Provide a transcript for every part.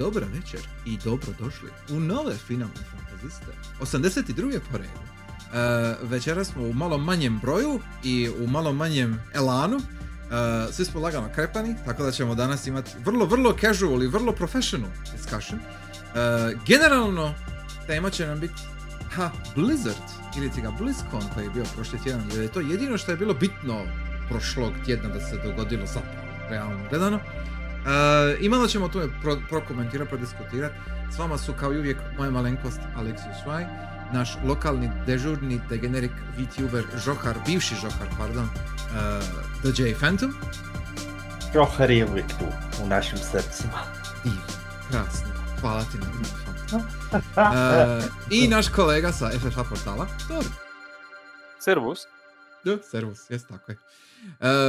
dobra večer i dobro došli u nove finalne fantaziste. 82. po redu. E, večera smo u malo manjem broju i u malo manjem elanu. E, svi smo lagano krepani, tako da ćemo danas imati vrlo, vrlo casual i vrlo professional discussion. E, generalno, tema će nam biti ha, Blizzard ili ti ga BlizzCon koji je bio prošli tjedan, jer je to jedino što je bilo bitno prošlog tjedna da se dogodilo zapravo, realno gledano. E, I malo ćemo o tome pro, prokomentirati, prodiskutirati. S vama su kao i uvijek moja malenkost Alexius Vaj, naš lokalni dežurni degenerik VTuber Žohar, bivši Žohar, pardon, uh, The J Phantom. Žohar je uvijek tu, u našim srcima. Divno, krasno, hvala ti na uh, I naš kolega sa FFA portala, Tor. Servus. Da, servus, jes tako je.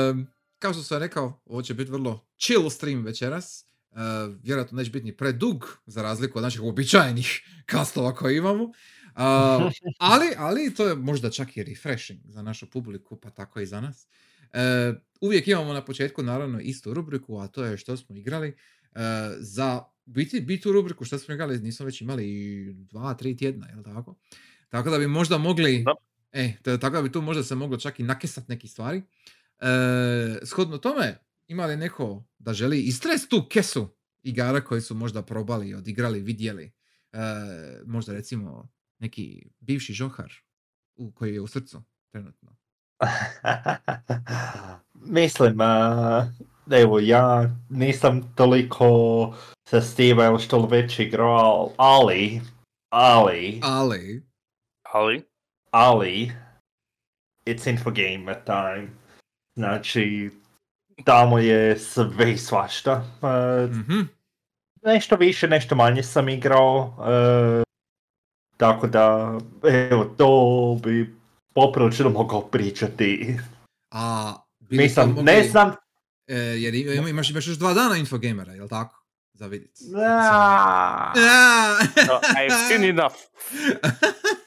Um, kao što sam rekao, ovo će biti vrlo chill stream večeras. Uh, vjerojatno neće biti ni predug, za razliku od naših uobičajenih kastova koje imamo. Uh, ali, ali to je možda čak i refreshing za našu publiku, pa tako i za nas. Uh, uvijek imamo na početku naravno istu rubriku, a to je što smo igrali. Za biti, biti u rubriku što smo igrali nismo već imali i dva, tri tjedna, jel tako? Tako da bi možda mogli... Da. E, tako da bi tu možda se moglo čak i nakesat neki stvari. E, shodno tome, ima li neko da želi istres tu kesu igara koji su možda probali, odigrali, vidjeli? E, možda recimo neki bivši žohar u, koji je u srcu trenutno. Mislim, uh, evo ja nisam toliko sa Steve ili što već igrao, ali, ali, Ali, Ali, ali, it's infogame at time. Znači, tamo je sve i svašta. Uh, mhm, nešto više, nešto manje sam igrao. Uh, tako da, evo, to bi poprilično mogao pričati. a Mislim, mogli- ne znam, E, jer ima- imaš, imaš još dva dana Infogamera, jel tako? Za vidit. Ah. Ja. no, I've seen enough.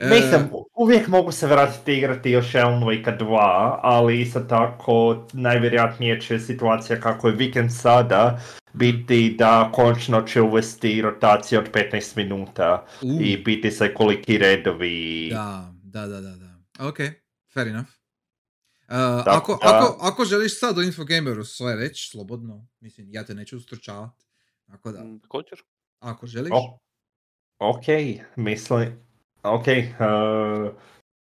E, Mislim, uvijek mogu se vratiti igrati još Alan Wake 2, ali isto tako najvjerojatnije će situacija kako je vikend sada biti da končno će uvesti rotaciju od 15 minuta u, i biti se koliki redovi. Da, da, da, da, da. Ok, fair enough. Uh, Tako ako, da- ako, ako želiš sad o Infogameru sve reći, slobodno, mislim, ja te neću ustručavati. Tako da, Mm, Također. ako želiš, O, ok, mislim, ok, uh,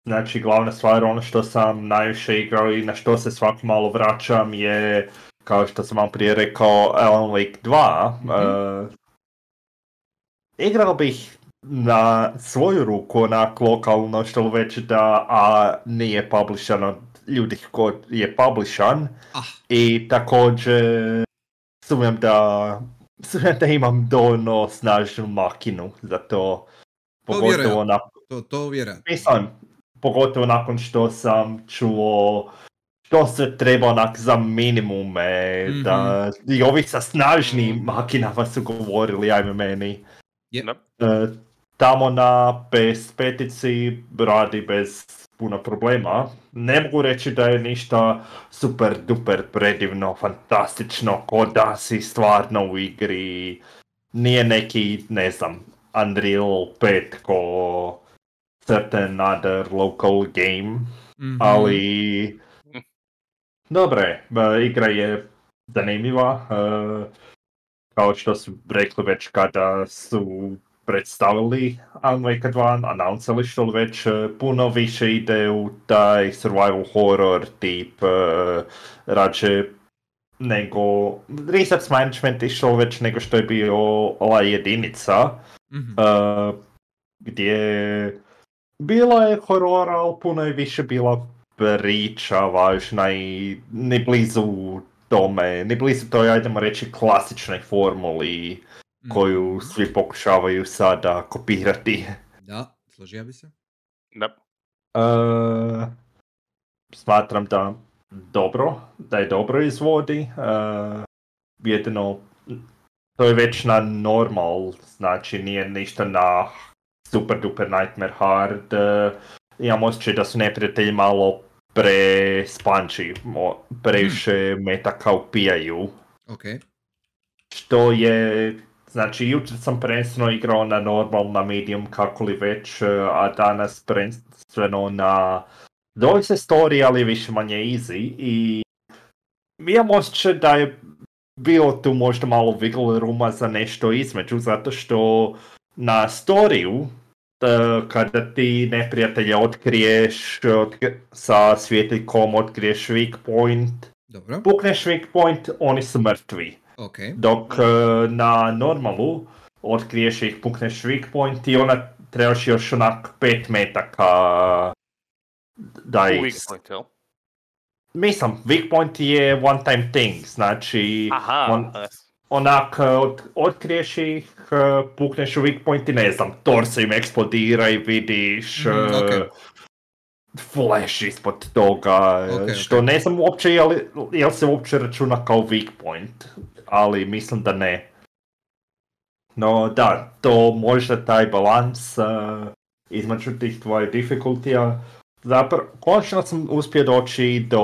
znači glavna stvar, ono što sam najviše igrao i na što se svako malo vraćam je, kao što sam vam prije rekao, Alan Wake 2. Mhm. uh, igrao bih na svoju ruku onak lokalno što već da, a nije publishan od ljudi ko je publishan. ah, I također sumnjam da, sumnjam da imam dovoljno snažnu makinu za to. Pogotovo, vjerujem. na, to, to vjerojatno. mislim, pogotovo nakon što sam čuo što se treba onak za minimume, Mhm. da i ovi sa snažnim makinama su govorili, ajme meni. Da. E, tamo na PS5 radi bez puno problema. Ne mogu reći da je ništa super duper predivno, fantastično, ko da si stvarno u igri. Nije neki, ne znam, Unreal 5 ko certain other local game, Mhm. ali... Dobre, igra je zanimljiva. e, kao što su rekli već kada su predstavili Alan Wake 2, announcali što li već e, puno više ide u taj survival horror tip, e, rađe nego research management i što već nego što je bio ova jedinica. Mhm. Uh, gdje bila je horora, ali puno je više bila priča važna i ni blizu tome, ni blizu toj, ajdemo reći, klasičnoj formuli koju Mhm. svi pokušavaju sada kopirati. Da, složio bi se. Da. Uh, smatram da dobro, da je dobro izvodi. Uh, jedino, to je već na normal, znači nije ništa na super duper nightmare hard. Uh, imam osjećaj da su neprijatelji malo pre mo- previše metaka upijaju. Ok. što je, znači jučer sam prvenstveno igrao na normal, na medium, kako li već, e, a danas prvenstveno na doista story, ali više manje easy i imam osjećaj da je bilo tu možda malo wiggle rooma za nešto između, zato što na storiju e, kada ti neprijatelja otkriješ otkri- sa svjetiljkom, otkriješ weak point, Dobro, pukneš weak point, oni su mrtvi. ok. Dok e, na normalu otkriješ ih, pukneš weak point i ona trebaš još onak 5 metaka da ih... weak point, jel? Mislim, weak point je one time thing, znači Aha, on- onak e, od, otkriješ ih, e, pukneš u weak point i ne znam, torso im eksplodira i vidiš Mhm, e, ok. flash ispod toga, e, Ok, ok. što ne znam uopće je li, jel se uopće računa kao weak point, ali mislim da ne. No da, to možda taj balans e, između tih dvoje difficultija, zapravo, konačno sam uspio doći do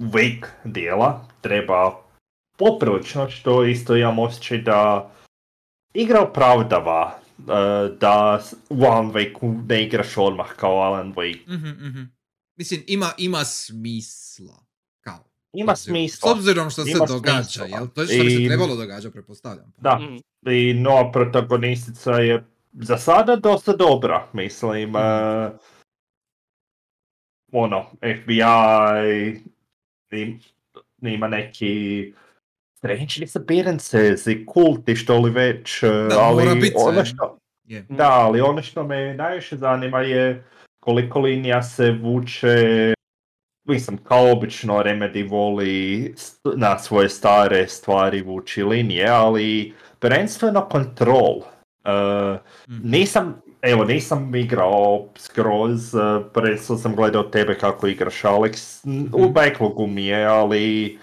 weak dijela, treba poprilično, što isto imam osjećaj da igra opravdava e, da u Alan Wake ne igraš odmah kao Alan Wake. Mhm, mhm. Mislim, ima, ima smisla. Kao. Ima obzirom- smisla. S obzirom što se Ima događa, smisla. jel? To je što bi se I- trebalo događa, pretpostavljam. Da, Mm. i nova protagonistica je za sada dosta dobra, mislim. e, ono, FBI im- ima neki strange disappearances i kulti što li već, Da, ali mora bit ono što, Je. Da, ali ono što me najviše zanima je koliko linija se vuče, mislim, kao obično Remedy voli na svoje stare stvari vući linije, ali prvenstveno Control. Uh, Mhm. nisam, evo, nisam igrao skroz, uh, prvenstveno sam gledao tebe kako igraš, Alex. U Mhm. backlogu mi je, ali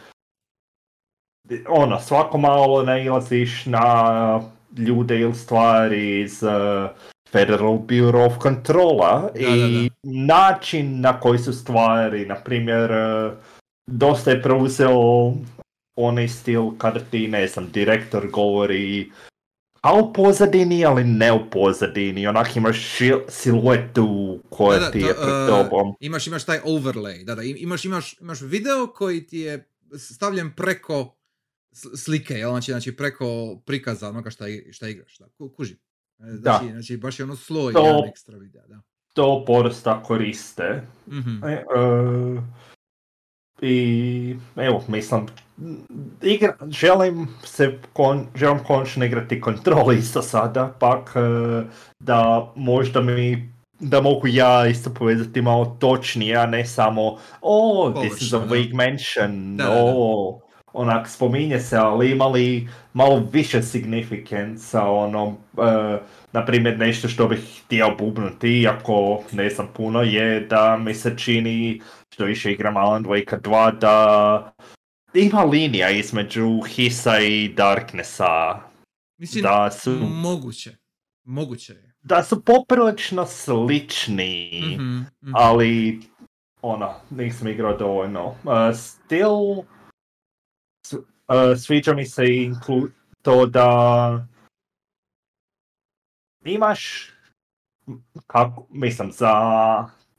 ono, svako malo nailaziš na ljude ili stvari iz uh, Federal Bureau of Controla Da, i način na koji su stvari, na primjer, uh, dosta je preuzeo onaj stil kada ti, ne znam, direktor govori a u pozadini, ali ne u pozadini, onak imaš šil- siluetu koja Da, da, ti je pred uh, tobom. Imaš, imaš taj overlay, da, da, im- imaš, imaš, imaš video koji ti je stavljen preko slike, jel? Znači, znači preko prikaza onoga šta, šta igraš, da, ku, kužim. E, Znači, znači, baš je ono sloj, To- jedan ekstra videa, da. To podosta koriste. Mhm. E, e, I evo, mislim, igra, želim se, kon, želim konačno igrati kontrol isto sada, pak e, da možda mi, da mogu ja isto povezati malo točnije, a ne samo, oh, this is a vague mention, Da, oh, onak spominje se, ali imali malo više significance, ono, e, na primjer nešto što bih htio bubnuti, iako ne znam puno, je da mi se čini što više igram Alan Wake 2 da ima linija između Hisa i Darknessa. Mislim, Da su, moguće. Moguće je. da su poprilično slični, Mhm, mhm. ali ono, nisam igrao dovoljno. Uh, still, s- uh, sviđa mi se inklu- to da imaš, kako, mislim, za,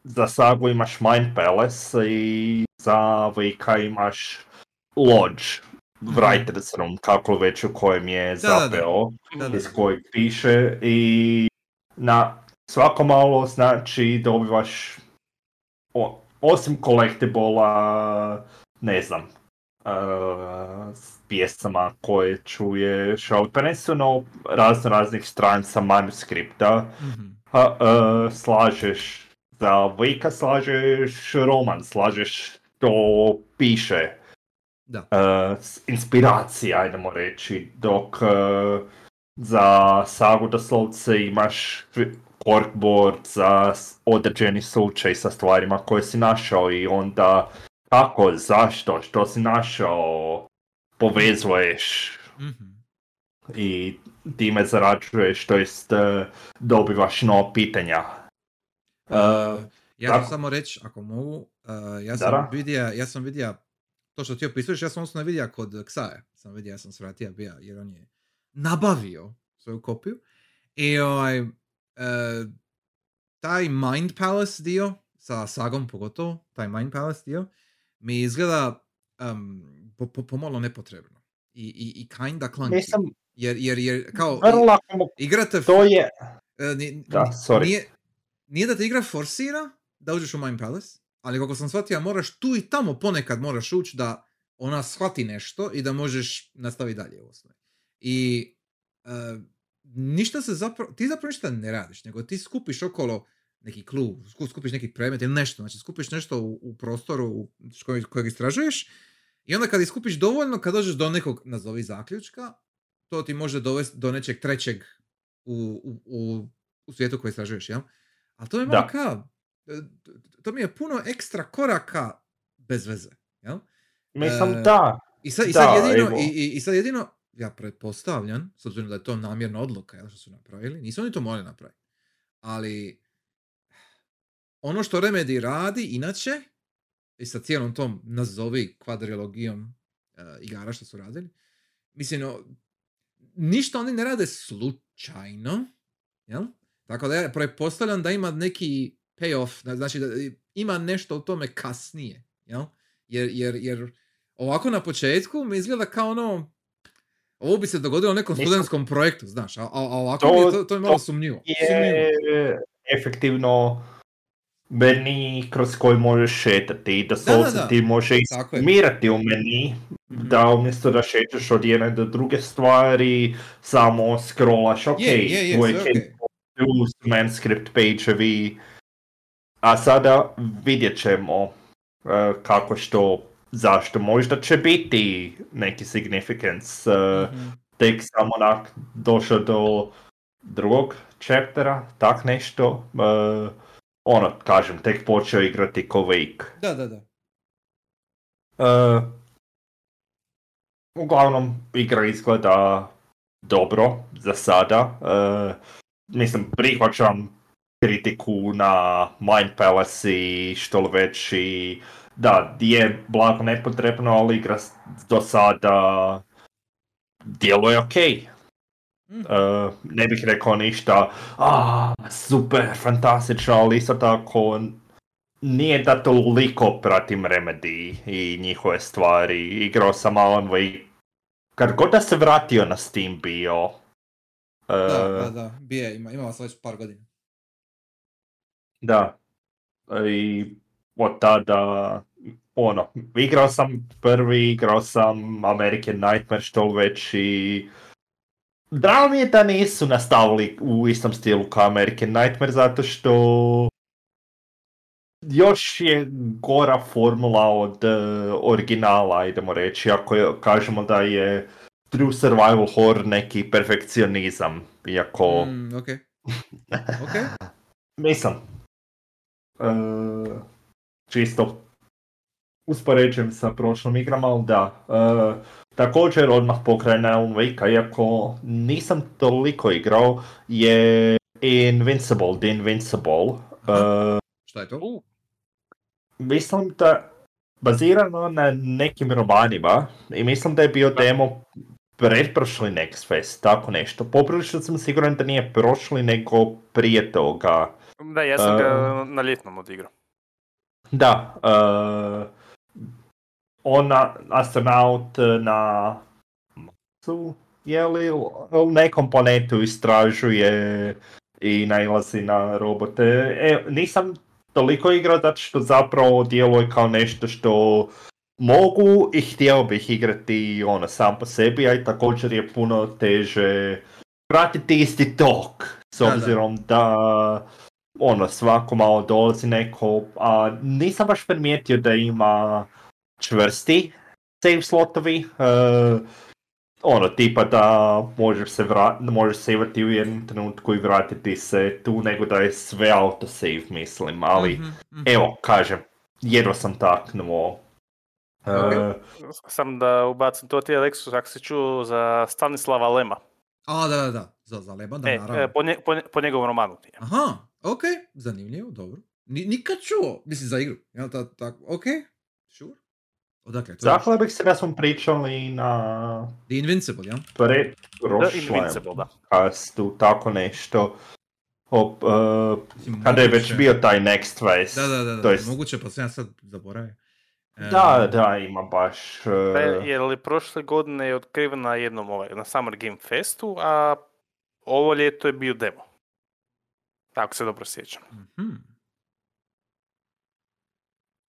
za sagu imaš Mind Palace i za Vika imaš Lodge, Writer's Room, kako već u kojem je Mhm. Da, da, da. zapeo iz kojeg piše i na svako malo znači dobivaš o, osim kolektibola ne znam uh, pjesama koje čuješ, ali prvenstveno razno raznih stranica manuskripta Mhm. a, uh, slažeš za Vika slažeš roman, slažeš što piše Da. uh, s- inspiracija, ajdemo reći, dok uh, za sagu doslovce imaš corkboard za određeni slučaj sa stvarima koje si našao i onda kako, zašto, što si našao, povezuješ Mhm. i time zarađuješ, to jest uh, dobivaš nova pitanja. Uh, Ja ću samo reći, ako mogu, uh, ja sam vidio, ja sam vidio to što ti opisuješ, ja sam osnovno vidio kod Ksaje. Sam vidio, ja sam svratija bija, jer on je nabavio svoju kopiju. I ovaj, e, taj Mind Palace dio, sa sagom pogotovo, taj Mind Palace dio, mi izgleda um, po, po, pomalo nepotrebno. I, i, i kinda clunky. Nisam, Jer, jer, jer kao, igrate... to je, ni- Da, sorry. Nije, nije da te igra forsira da uđeš u Mind Palace, ali kako sam shvatio, moraš tu i tamo ponekad moraš ući da ona shvati nešto i da možeš nastaviti dalje u osnovi. I e, ništa se zapravo, ti zapravo ništa ne radiš, nego ti skupiš okolo neki klub, sku- skupiš neki predmet ili nešto, znači skupiš nešto u, u prostoru u kojeg, kojeg istražuješ i onda kad iskupiš dovoljno, kad dođeš do nekog, nazovi zaključka, to ti može dovesti do nečeg trećeg u, u, u, u svijetu koji istražuješ, jel? Ali to je malo kao, to mi je puno ekstra koraka bez veze, jel? mislim E, da, I sad, i Da, sad jedino, evo. i, i, i sad jedino, ja pretpostavljam, s obzirom da je to namjerna odluka, jel, što su napravili, nisu oni to morali napraviti. Ali, ono što Remedy radi, inače, i sa cijelom tom, nazovi kvadrilogijom uh, igara što su radili, mislim, no, ništa oni ne rade slučajno, jel? Tako da ja pretpostavljam da ima neki payoff, da- znači da ima nešto u tome kasnije, jel? Jer, jer, jer ovako na početku mi izgleda kao ono, ovo bi se dogodilo u nekom studentskom projektu, znaš, a, a, ovako To- mi je to, to je malo sumnjivo. sumnjivo. je efektivno meni kroz koji možeš šetati i da se ti može Tako je. mirati u meni, Mhm. da umjesto da šetaš od jedne do druge stvari, samo scrollaš, ok, Je, je, je, tu sve je okej. tu su manuscript page-evi, a sada vidjet ćemo uh, kako što, zašto, možda će biti neki significance, Mhm. tek sam onak došao do drugog chaptera, tak nešto, uh, ono, kažem, tek počeo igrati ko. Da, da, da. Uh, uglavnom, igra izgleda dobro za sada. Uh, mislim, prihvaćam kritiku na Mind Palace i što li već i da, je blago nepotrebno, ali igra do sada djeluje ok. Mhm. Uh, ne bih rekao ništa, a super, fantastično, ali isto tako nije da toliko pratim Remedy i njihove stvari. Igrao sam Alan Wake, kad god da se vratio na Steam bio. uh, Da, da, da, bije, ima, imala sam već par godina. Da. I od tada, ono, igrao sam prvi, igrao sam American Nightmare što već i Drago mi je da nisu nastavili u istom stilu kao American Nightmare zato što još je gora formula od e, originala, idemo reći, ako je- kažemo da je True Survival Horror neki perfekcionizam, iako... Mm, ok. Ok. Mislim, e, čisto uspoređujem sa prošlom igram, ali da. e, također odmah pokraj na Alan Wake, iako nisam toliko igrao, je Invincible, The Invincible. E, Šta je to? Mislim da bazirano na nekim romanima i mislim da je bio demo pretprošli Next Fest, tako nešto. Poprilično sam siguran da nije prošli nego prije toga. Da, ja sam ga Uh, na ljetnom odigrao. Da, uh, ona, astronaut na Marsu, je li, u nekom planetu istražuje i nailazi na robote. E, nisam toliko igrao zato što zapravo djeluje kao nešto što mogu i htio bih igrati ono sam po sebi, a i također je puno teže pratiti isti tok, s Da, da. obzirom da ono, svako malo dolazi neko, a nisam baš primijetio da ima čvrsti save slotovi, e, ono, tipa da možeš se vra- možeš savati u jednom trenutku i vratiti se tu, nego da je sve autosave, mislim, ali, Mhm, mhm. evo, kažem, jedva sam taknuo. E. Sam da ubacim to ti Lexus, ako si čuo za Stanislava Lema. A, da, da, da. Za, za Leba, da, E, naravno. e, po, nje- po, nje- po njegovom romanu. ti je. Aha, ok, zanimljivo, dobro. Ni, nikad čuo, mislim za igru. Ja, ta, ta, ok, sure. Odakle to? Zahvala bih se da smo pričali na The Invincible, jel? pre The prošlem Invincible, da. podcastu, tako nešto. O, e, Mislim, kada je već bio taj Next Phase. Da, da, da, da, to jest- moguće, pa sam ja sad zaboravio. E, Da, da, ima baš... e, E, je li prošle godine je otkriven na jednom ovaj, na Summer Game Festu, a ovo ljeto je bio demo. Tako se dobro sjećam. mhm.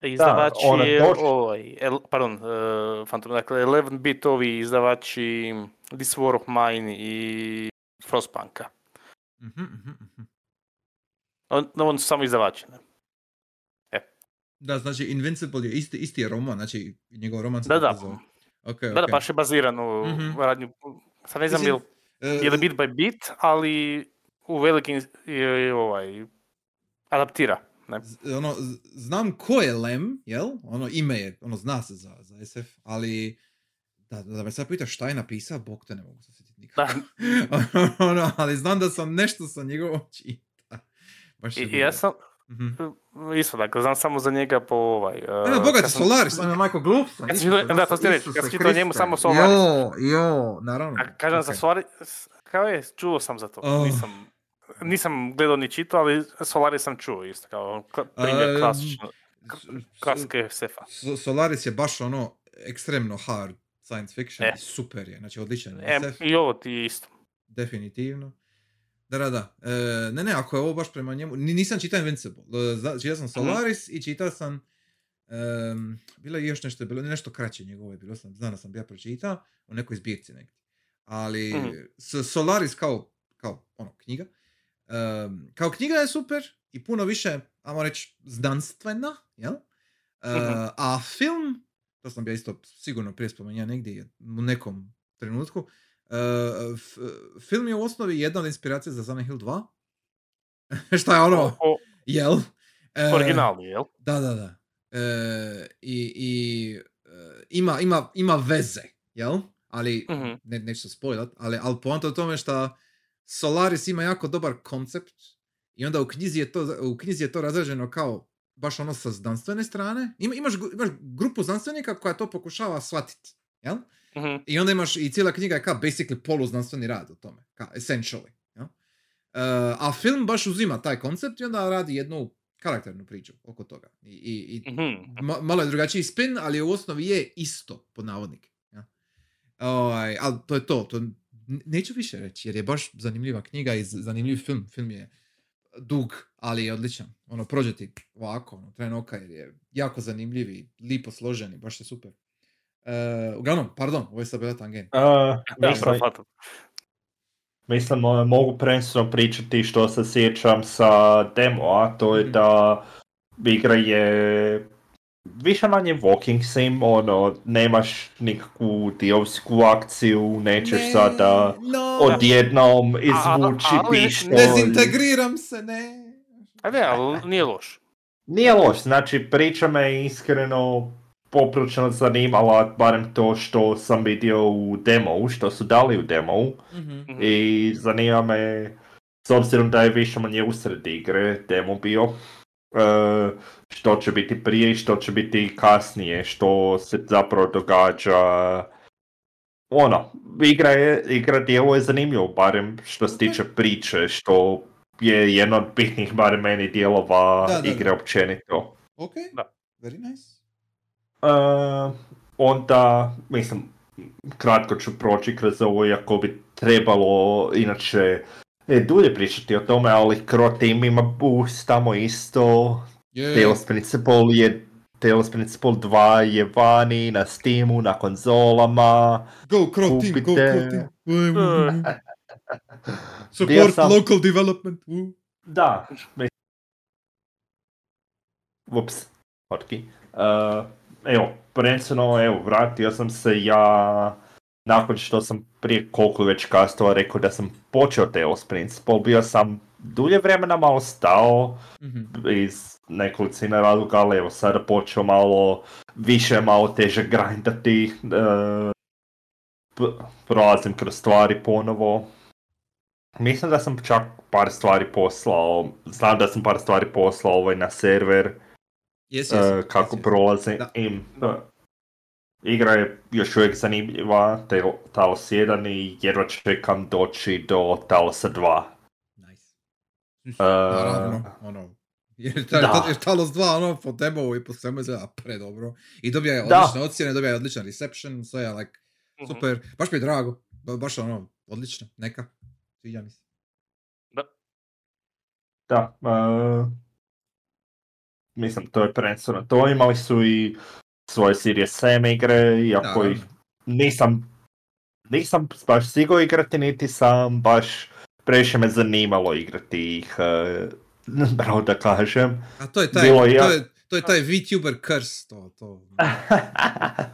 Izdavač ona je ovaj, el, pardon, uh, Phantom, dakle 11 bit ovi izdavači This War of Mine i Frostpunka. Mhm, mhm, mhm. On, oni su samo izdavači. Ne? Da, znači Invincible je isti, isti je roman, znači njegov roman se Da, da. zove. Ok, Da, da, ok. baš je baziran u Mhm. radnju. Sad ne znam Mislim, je li, E, je li bit by bit, ali u velikim je, je ovaj, adaptira. Ne? z- ono, znam ko je Lem, jel? Ono ime je, ono zna se za, za SF, ali da, da me sad pitaš šta je napisao, bog te ne mogu se sjetiti nikako. ono, ali znam da sam nešto sa njegovom čita. Baš I, je ja sam, Mhm. isto dakle, znam samo za njega po ovaj... Ne, ne, boga kad ti sam- Solaris, on je Michael Glup. Kad si čitao- da, to ti reći, kad si čitao njemu samo Solaris. Jo, jo, naravno. A kažem za ok. Solaris, kao je, čuo sam za to. Oh. Nisam, nisam gledao ni čitao, ali Solaris sam čuo isto, kao primjer Um, klasično, S- s- klasike SF-a. So- Solaris je baš ono ekstremno hard science fiction E. super je, znači odličan je E, SF, I ovo ti isto. definitivno. Da, da, da. E, ne, ne, ako je ovo baš prema njemu, ni- nisam čitao Invincible, E, čitao sam Solaris i čitao sam, em, bilo je još nešto, bilo nešto kraće njegovo je bilo, sam, znam da sam ja pročitao, u nekoj zbirci negdje. Ali Mhm. S- Solaris kao, kao ono, knjiga, em, kao knjiga je super i puno više, ajmo reći, znanstvena, jel? Mhm. a film, to sam ja isto sigurno prije spomenuo negdje u nekom trenutku, f- film je u osnovi jedna od inspiracija za Silent Hill 2. Šta je ono, O, jel? E, originalni, jel? Da, da, da. E, I, i ima, ima, ima veze, jel? Ali, Mhm. ne, neću se spoilat, ali, ali poanta u tome što Solaris ima jako dobar koncept i onda u knjizi je to, u knjizi je to razrađeno kao baš ono sa znanstvene strane. Ima, imaš, imaš grupu znanstvenika koja to pokušava shvatiti, jel? Mhm. I onda imaš i cijela knjiga je kao basically poluznanstveni rad o tome, kao essentially. jel? E, a film baš uzima taj koncept i onda radi jednu karakternu priču oko toga. I, i, i Mhm. ma- malo je drugačiji spin, ali u osnovi je isto, pod navodnike. Ja? Ovaj, ali to je to, to neću više reći, jer je baš zanimljiva knjiga i zanimljiv film. Film je dug, ali je odličan. Ono, prođe ti ovako, ono, tren oka, jer je jako zanimljiv i lipo složen i baš je super. E, uglavnom, pardon, ovo je sad bila tangent. e, Da, mislim, e, mogu prvenstveno pričati što se sjećam sa demo, a to je Mhm. da igra je više manje walking sim, ono, nemaš nikakvu diovsku akciju, nećeš sada no, odjednom izvući pištolj. dezintegriram se, ne. A ne, ali nije loš. Nije loš, znači priča me iskreno poprilično zanimala, barem to što sam vidio u demo, što su dali u demo Mhm. Mhm. i zanima me, s obzirom da je više manje usred igre demo bio, što će biti prije i što će biti kasnije, što se zapravo događa. Ono, igra, je, igra djeluje zanimljivo, barem što se tiče priče, što je jedno od bitnih, barem meni, dijelova Da, da, da. igre općenito. Ok, Da. very nice. E, onda, mislim, kratko ću proći kroz ovo, iako bi trebalo, inače, e, dulje pričati o tome, ali Cro Team ima boost tamo isto, Je, Tales Principle je Tales Principle 2 je vani na Steamu, na konzolama. go Crow Team, go. Crow Team. E. Bio Support sam- local development. uh. Da. Ups, hotki. Uh, evo, prvenstveno, evo, vratio sam se ja nakon što sam prije koliko već kastova rekao da sam počeo Tales Principle, bio sam dulje vremena malo stao Mhm. iz nekolicine razloga, ali evo sada počeo malo više, malo teže grindati, uh, p- prolazim kroz stvari ponovo. Mislim da sam čak par stvari poslao, znam da sam par stvari poslao ovaj na server, Yes, uh, yes, kako yes, prolazim Da. Da. Igra je još uvijek zanimljiva, te Talos 1 i jedva čekam doći do Talosa 2. Nice. Uh, Naravno, ono, jer, ta, da. jer Talos 2, ono, po demovu i po svemu izgleda predobro. I dobija je Da. odlične ocjene, dobija je odličan reception, sve je, like, Mhm. super. Baš mi je drago, ba- baš ono, odlično, neka. Sviđa mi se. Da, uh, mislim, to je prvenstveno to. Imali su i svoje Series 7 igre, iako ih nisam, nisam baš stigao igrati, niti sam baš previše me zanimalo igrati ih, bravo da kažem. A to je taj, Bilo to ja- je, to je taj VTuber curse, to, to.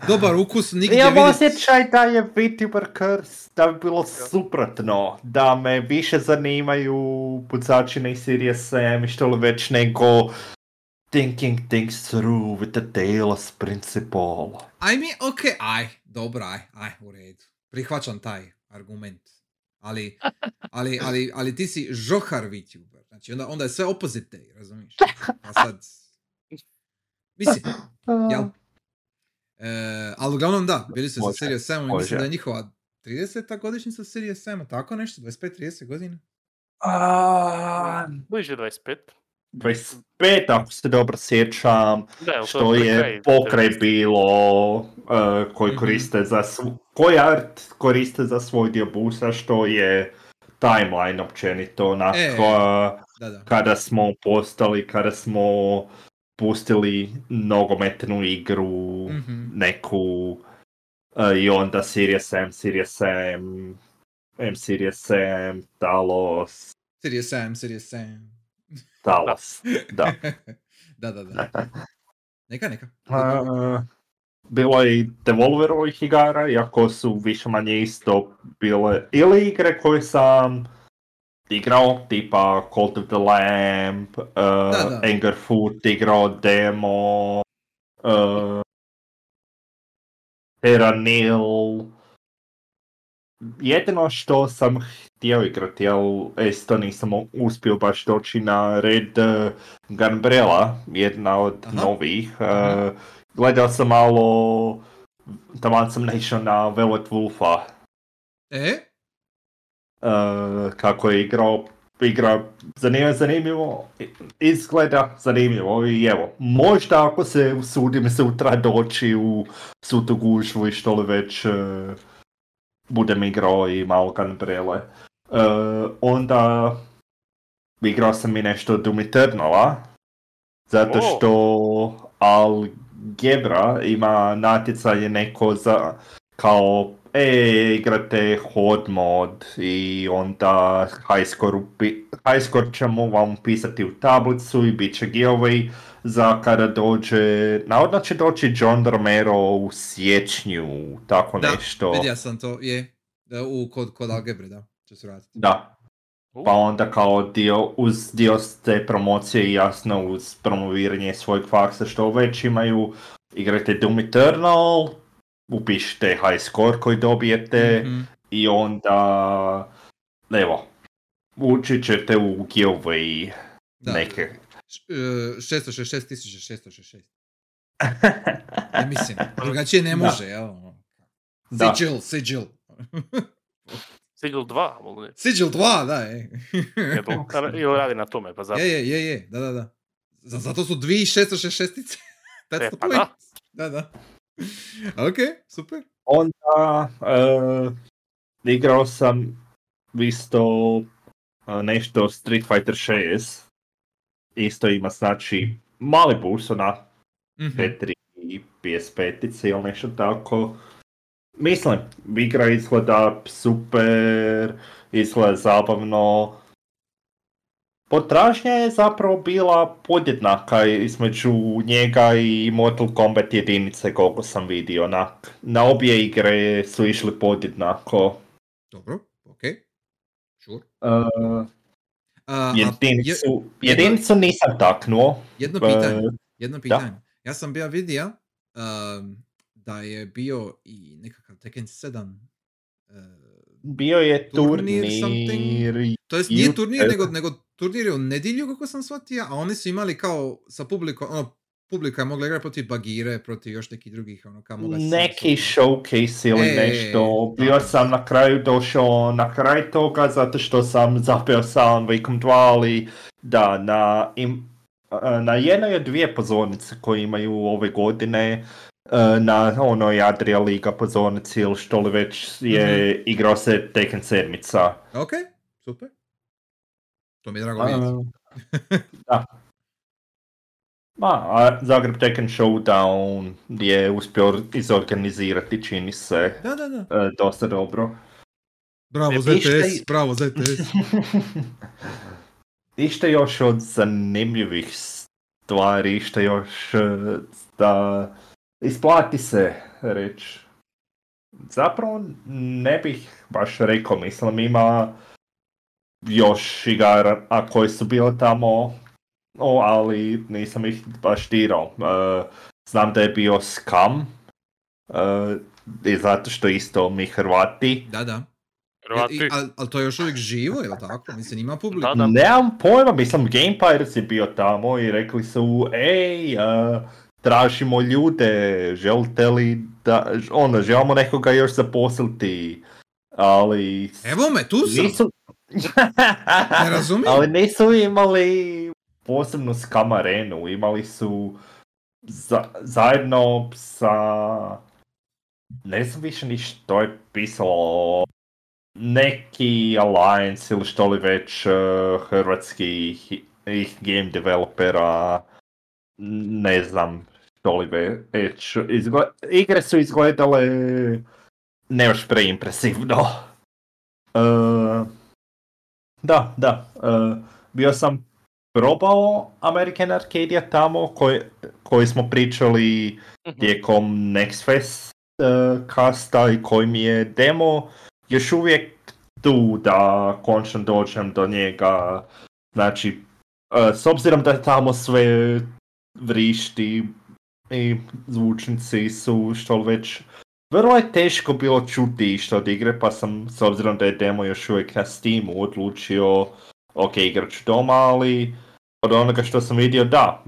Dobar ukus, nigdje Imam vidjeti. osjećaj da je VTuber Curse, da bi bilo suprotno, da me više zanimaju pucačine i Series 7 i što li već nego thinking things through with the Talos principle. Aj mi, ok, aj, dobro, aj, aj, u redu. Prihvaćam taj argument. Ali, ali, ali, ali ti si žohar VTuber. Znači, onda, onda je sve opposite day, razumiješ? A sad... Mislim, jel? E, ali uglavnom da, bili su sa Series 7 i može. mislim da je njihova 30. godišnjica Series 7, tako nešto, 25-30 godina. A, Bliže 25. 25, ako se dobro sjećam, Da, što je pokraj 90? bilo uh, koji koriste za sv- koji art koriste za svoj dio busa, što je timeline općenito, onako, E. Da, da. kada smo postali, kada smo pustili nogometnu igru, Mhm. neku, uh, i onda Series M, Series M, M Series M, Talos, Series 7, Series 7. Talos, da. da, da, da. Neka, neka. Uh, bilo je i Devolverovih igara, iako su više manje isto bile ili igre koje sam igrao, tipa Cult of the Lamb, uh, da. Anger Food igrao demo, uh, Terranil. Jedino što sam htio igrati, ali isto nisam uspio baš doći na red uh, Gunbrella, jedna od Aha. novih. Uh, gledao sam malo, taman sam naišao na Velvet Wolfa, E? uh, kako je igrao, igra zanimljivo, zanimljivo, izgleda zanimljivo i evo, možda ako se usudim sutra doći u svu tu gužvu i što li već uh, budem igrao i malo Gunbrelle. Uh, onda igrao sam i nešto Doom Eternala, zato O. što Algebra ima natjecanje neko za kao e, igrate hod mod i onda high score, upi- high score ćemo vam pisati u tablicu i bit će giveaway za kada dođe, navodno će doći John Romero u siječnju, tako Da, nešto. Vidio sam to, je. Da, u, kod, kod Algebre, da. Će se vratiti. Da, pa onda kao dio, uz dio te promocije i jasno uz promoviranje svojeg faksa što već imaju, igrate Doom Eternal, upišite high score koji dobijete Mhm. i onda, evo, učit ćete u giveaway Da. neke. Š- e, 666 Ne mislim, drugačije ne Da. može, jel? Da. Sigil, sigil. Sigil 2, mogu reći. Sigil 2, da, ej. Je to- Ili radi na tome, pa zato. Je, je, je, je, da, da, da. Z- Zato su dvi 666 That's E, the pa point. da. Da, da. Ok, super. Onda uh, igrao sam isto uh, nešto Street Fighter 6. Isto ima znači mali bus na Mhm. 4 i PS5 ili nešto tako. Mislim, igra izgleda super, izgleda zabavno. Potražnja je zapravo bila podjednaka između njega i Mortal Kombat jedinice koliko sam vidio. Na, na obje igre su išli podjednako. Dobro, ok. Sure. Uh, A, a, jedinicu, je- jedinicu nisam taknuo. jedno Uh, pitanje, jedno pitanje. Ja sam bio vidio um, da je bio i nekakav Tekken 7 uh, bio je Turnir turnir, To jest nije turnir, nego, nego turnir je u nedjelju, kako sam shvatio, a oni su imali kao sa publikom, ono, publika je mogla igrati protiv Bagire, protiv još nekih drugih, ono, kamo ga Neki showcase ili E, nešto. Bio tako. sam na kraju došao na kraj toga zato što sam zapeo sa Alan Wakeom 2, ali da, na, im, a, na jednoj od dvije pozornice koje imaju ove godine, na onoj Adria Liga pozornici ili što li već je igrao se Tekken sedmica. Ok, super. To mi je drago vidjeti. Da. Ma, a Zagreb Tekken Showdown je uspio izorganizirati, čini se, Da, da, da. e, dosta dobro. Bravo ZTS, pišite- bravo ZTS. Ište još od zanimljivih stvari, ište još e, da isplati se reći. Zapravo ne bih baš rekao, mislim ima još igara a koje su bile tamo, o, ali nisam ih baš dirao. E, znam da je bio Scam, e, i zato što isto mi Hrvati. Da, da. Hrvati. Ali al to je još uvijek živo, je li tako? Mislim, ima publiku. Da, da. Nemam pojma, mislim Game Pirates je bio tamo i rekli su ej, uh, tražimo ljude, želite li da, ono, želimo nekoga još zaposliti, ali... Evo me, tu sam. Nisu... Ne razumijem. ali nisu imali posebnu skam arenu, imali su za, zajedno sa... Ne znam više ni što je pisalo, neki alliance ili što li već uh, hrvatskih ih game developera, ne znam što li već, izgle- igre su izgledale ne još preimpresivno. Uh, da, da, uh, bio sam probao American Arcadia tamo koji, koji smo pričali Mhm. tijekom Next Fest uh, kasta i koji mi je demo još uvijek tu da končno dođem do njega. Znači, uh, s obzirom da je tamo sve vrišti i zvučnici su što li već vrlo je teško bilo čuti što od igre, pa sam, s obzirom da je demo još uvijek na Steamu, odlučio, ok, igrat ću doma, ali od onoga što sam vidio, da,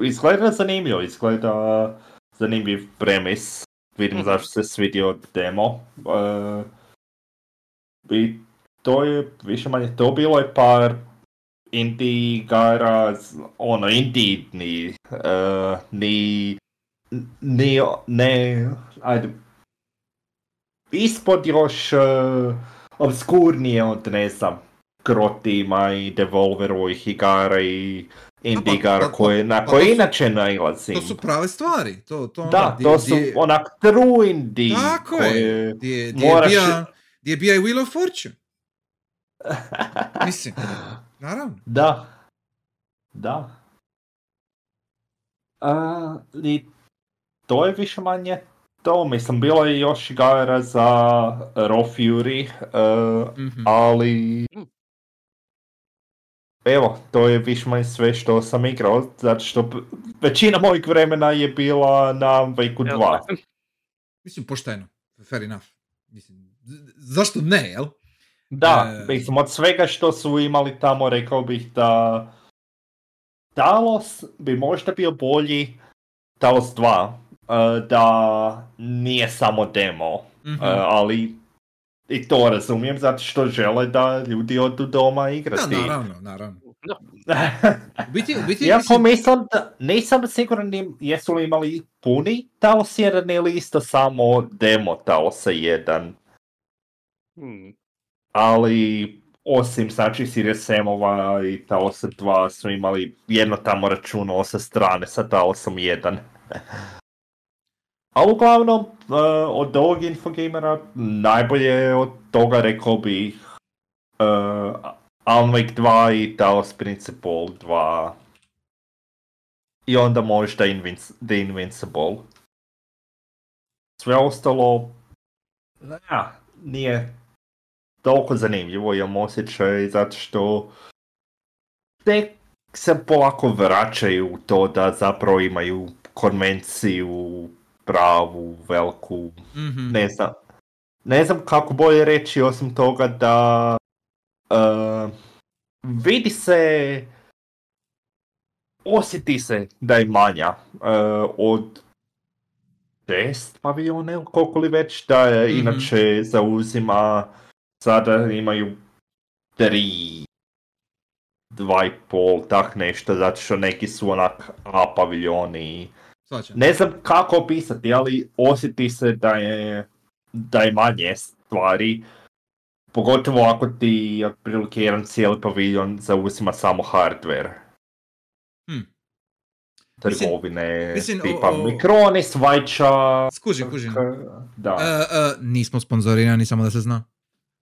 izgleda zanimljivo, izgleda zanimljiv premis. Vidim Mhm. zašto se svidio demo. Uh, I to je više manje to bilo je par indie igara, ono, indie ni, uh, ni, ni, ne, ajde, ispod još uh, obskurnije od, ne znam, Krotima i Devolverovih igara i indie igara pa- koje, na pa to koje su- inače nailazim. To su prave stvari. To, to ono, Da, di- to su di onak true indie. Tako je. koje... Je, di je moraš- je bija i Wheel of Fortune. Mislim, naravno. Da. Da. A, I to je više manje to. Mislim, bilo je još igara za Raw Fury, e, Mhm. ali... Mm. Evo, to je više manje sve što sam igrao, zato što većina mojeg vremena je bila na Waku Jel 2. da? Mislim, pošteno. Fair enough. Mislim, z- zašto ne, jel? Da, E. mislim, od svega što su imali tamo, rekao bih da Talos bi možda bio bolji, Talos 2, e, da nije samo demo, Mhm. e, ali i to razumijem zato što žele da ljudi odu doma Da, igrati. naravno, naravno. Da. U biti, u biti, Iako mislim, mislim da, nisam siguran jesu li imali puni Talos 1 ili isto samo demo Talosa 1. Hmm. Ali osim znači Sirius Samova i Taosa 2 su imali jedno tamo računalo sa strane sa Taosom 1. A uglavnom, eh, od ovog Infogamera najbolje od toga rekao bih uh, Alan Wake 2 i Taos Principle 2. I onda možda Invinci- The Invincible. Sve ostalo, ja, nije toliko zanimljivo imam osjećaj zato što tek se polako vraćaju u to da zapravo imaju konvenciju pravu, veliku, mhm. ne znam. Ne znam kako bolje reći osim toga da uh, vidi se osjeti se da je manja uh, od šest paviljona koliko li već, da je Mhm. inače zauzima, sada imaju tri, dva i pol, tak nešto, zato što neki su onak A paviljoni. Ne znam kako opisati, ali osjeti se da je, da je manje stvari. Pogotovo ako ti otprilike jedan cijeli paviljon zauzima samo hardware. Hm. Mislim- Trgovine, mislim, o- tipa o- mikroni, svajča... Kužim. Da. E, e, nismo sponzorirani, samo da se zna.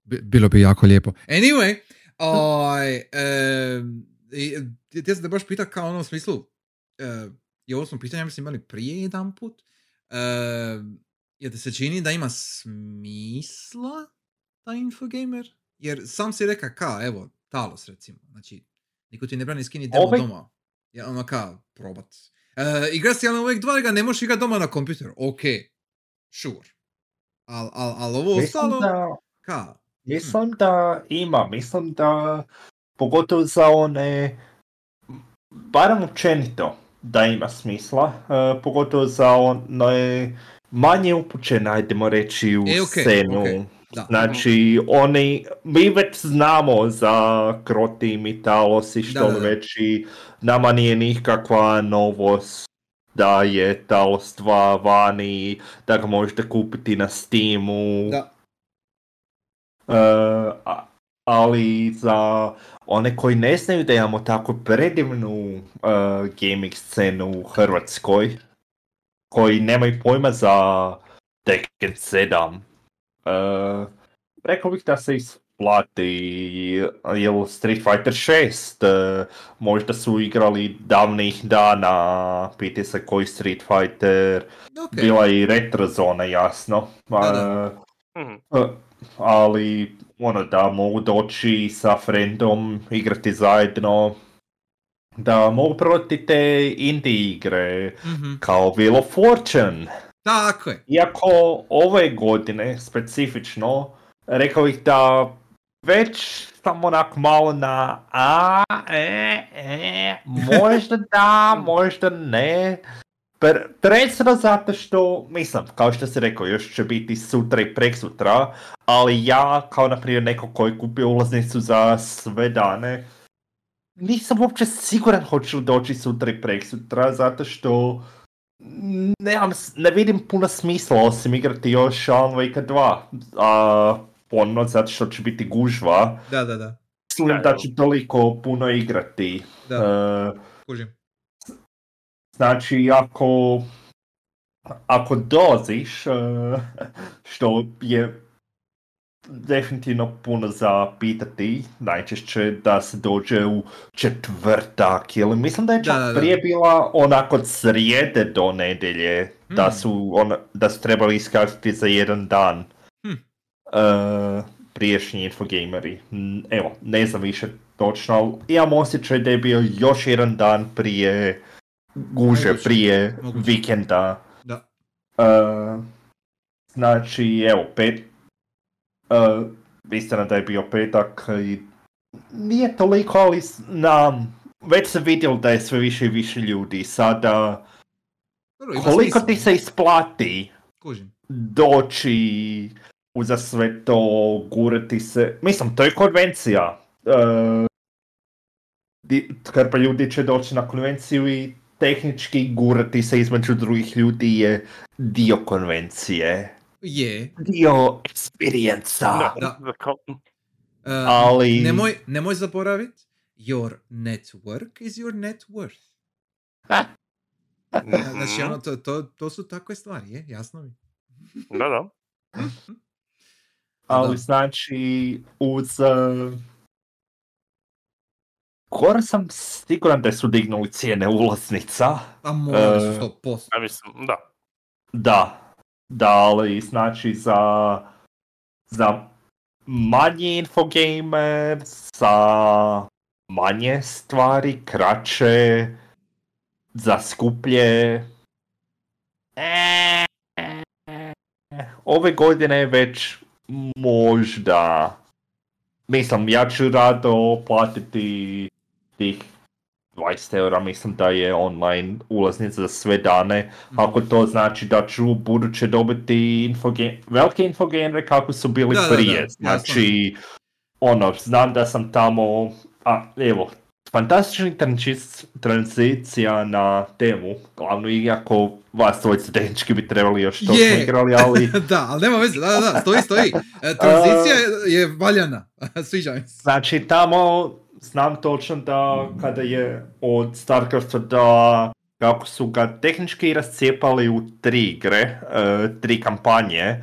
Bi- bilo bi jako lijepo. Anyway, oj, e, ti sam te baš pita kao ono u smislu, e, i ovo smo pitanje, mislim, imali prije jedan put, e, jer ti se čini da ima smisla ta infogamer? Jer sam si reka ka, evo, Talos recimo, znači, niko ti ne brani skini demo Ovaj- doma. Ja, ono ka, probat. E, igra si Alan Wake 2, ali ga ne možeš igrat doma na kompjuteru. Ok, sure. Al, al, al ovo ostalo, da, ka? Mislim da ima, mislim da pogotovo za one, barem općenito, da ima smisla, e, pogotovo za one manje upućene, ajdemo reći, u E, okej, scenu. okej, da. Znači, oni, mi već znamo za Krotim i Talos i što Da, da. već i nama nije nikakva novost da je Talos 2 vani, da ga možete kupiti na Steamu. Da. E, a- ali za one koji ne znaju da imamo tako predivnu e, gaming scenu u Hrvatskoj, koji nemaju pojma za Tekken 7, e, rekao bih da se isplati, jel Street Fighter 6, e, možda su igrali davnih dana, piti se koji Street Fighter, Ok, bila i retro zona jasno, Da, da. E, ali ono da mogu doći sa friendom, igrati zajedno, da mogu prodati te indie igre mhm, kao Wheel of Fortune. tako je. Iako ove godine specifično, rekao bih da već sam onak malo na a, e, e, možda da, možda ne. Prvenstveno zato što, mislim, kao što si rekao, još će biti sutra i preksutra, ali ja, kao na primjer neko koji je kupio ulaznicu za sve dane, nisam uopće siguran hoću li doći sutra i preksutra, zato što nemam, ne vidim puno smisla osim igrati još Alan Wake 2, a ponovno zato što će biti gužva. Da, da, da. Mislim Da, da ću toliko puno igrati. Da, E, kužim. Znači, ako, ako dolaziš, e, što je definitivno puno za pitati, najčešće da se dođe u četvrtak, ili mislim da je čak Da, da, da. prije bila onak od srijede do nedjelje, da, Hmm. su, on, da su trebali iskazati za jedan dan. Hmm. E, priješnji infogameri. Evo, ne znam više točno, ali imam osjećaj da je bio još jedan dan prije guže, Moguće, prije moguće. vikenda. Da. E, znači, evo, pet... Uh, istina da je bio petak i nije toliko, ali znam, već se vidjelo da je sve više i više ljudi. Sada, Dobro, koliko ti se isplati Kužim. doći uza sve to, gurati se, mislim, to je konvencija. Uh, di- Hrpa ljudi će doći na konvenciju i tehnički gurati se između drugih ljudi je dio konvencije. Je. Dio experienca. Da, Da. da, kao- E, Ali... Nemoj, nemoj zaboravit, your network is your net worth. Znači, ono, to, to, to su takve stvari, je? Jasno mi. Da, da. Ali Da. znači, uz... Uh, skoro sam siguran da su dignuli cijene ulaznica. A morali su E, 100%. Ja mislim, da. Da, da, ali znači za, za manji infogamer, sa manje stvari, kraće, za skuplje. E, ove godine već možda, mislim, ja ću rado platiti tih 20 eura, mislim da je online ulaznica za sve dane. Mhm. Ako to znači da ću buduće dobiti infogen, velike infogenre kako su bili Da, da, da, prije. jasno. znači, ono, znam da sam tamo, a evo, fantastična tranzicija na temu, glavno iako vas dvojice tehnički bi trebali još to Je. igrali, ali da, ali nema veze, da, da, da, stoji, stoji. Tranzicija je, je valjana, sviđa mi se. Znači tamo znam točno da kada je od Starcrafta da kako su ga tehnički rascijepali u tri igre, e, tri kampanje, e,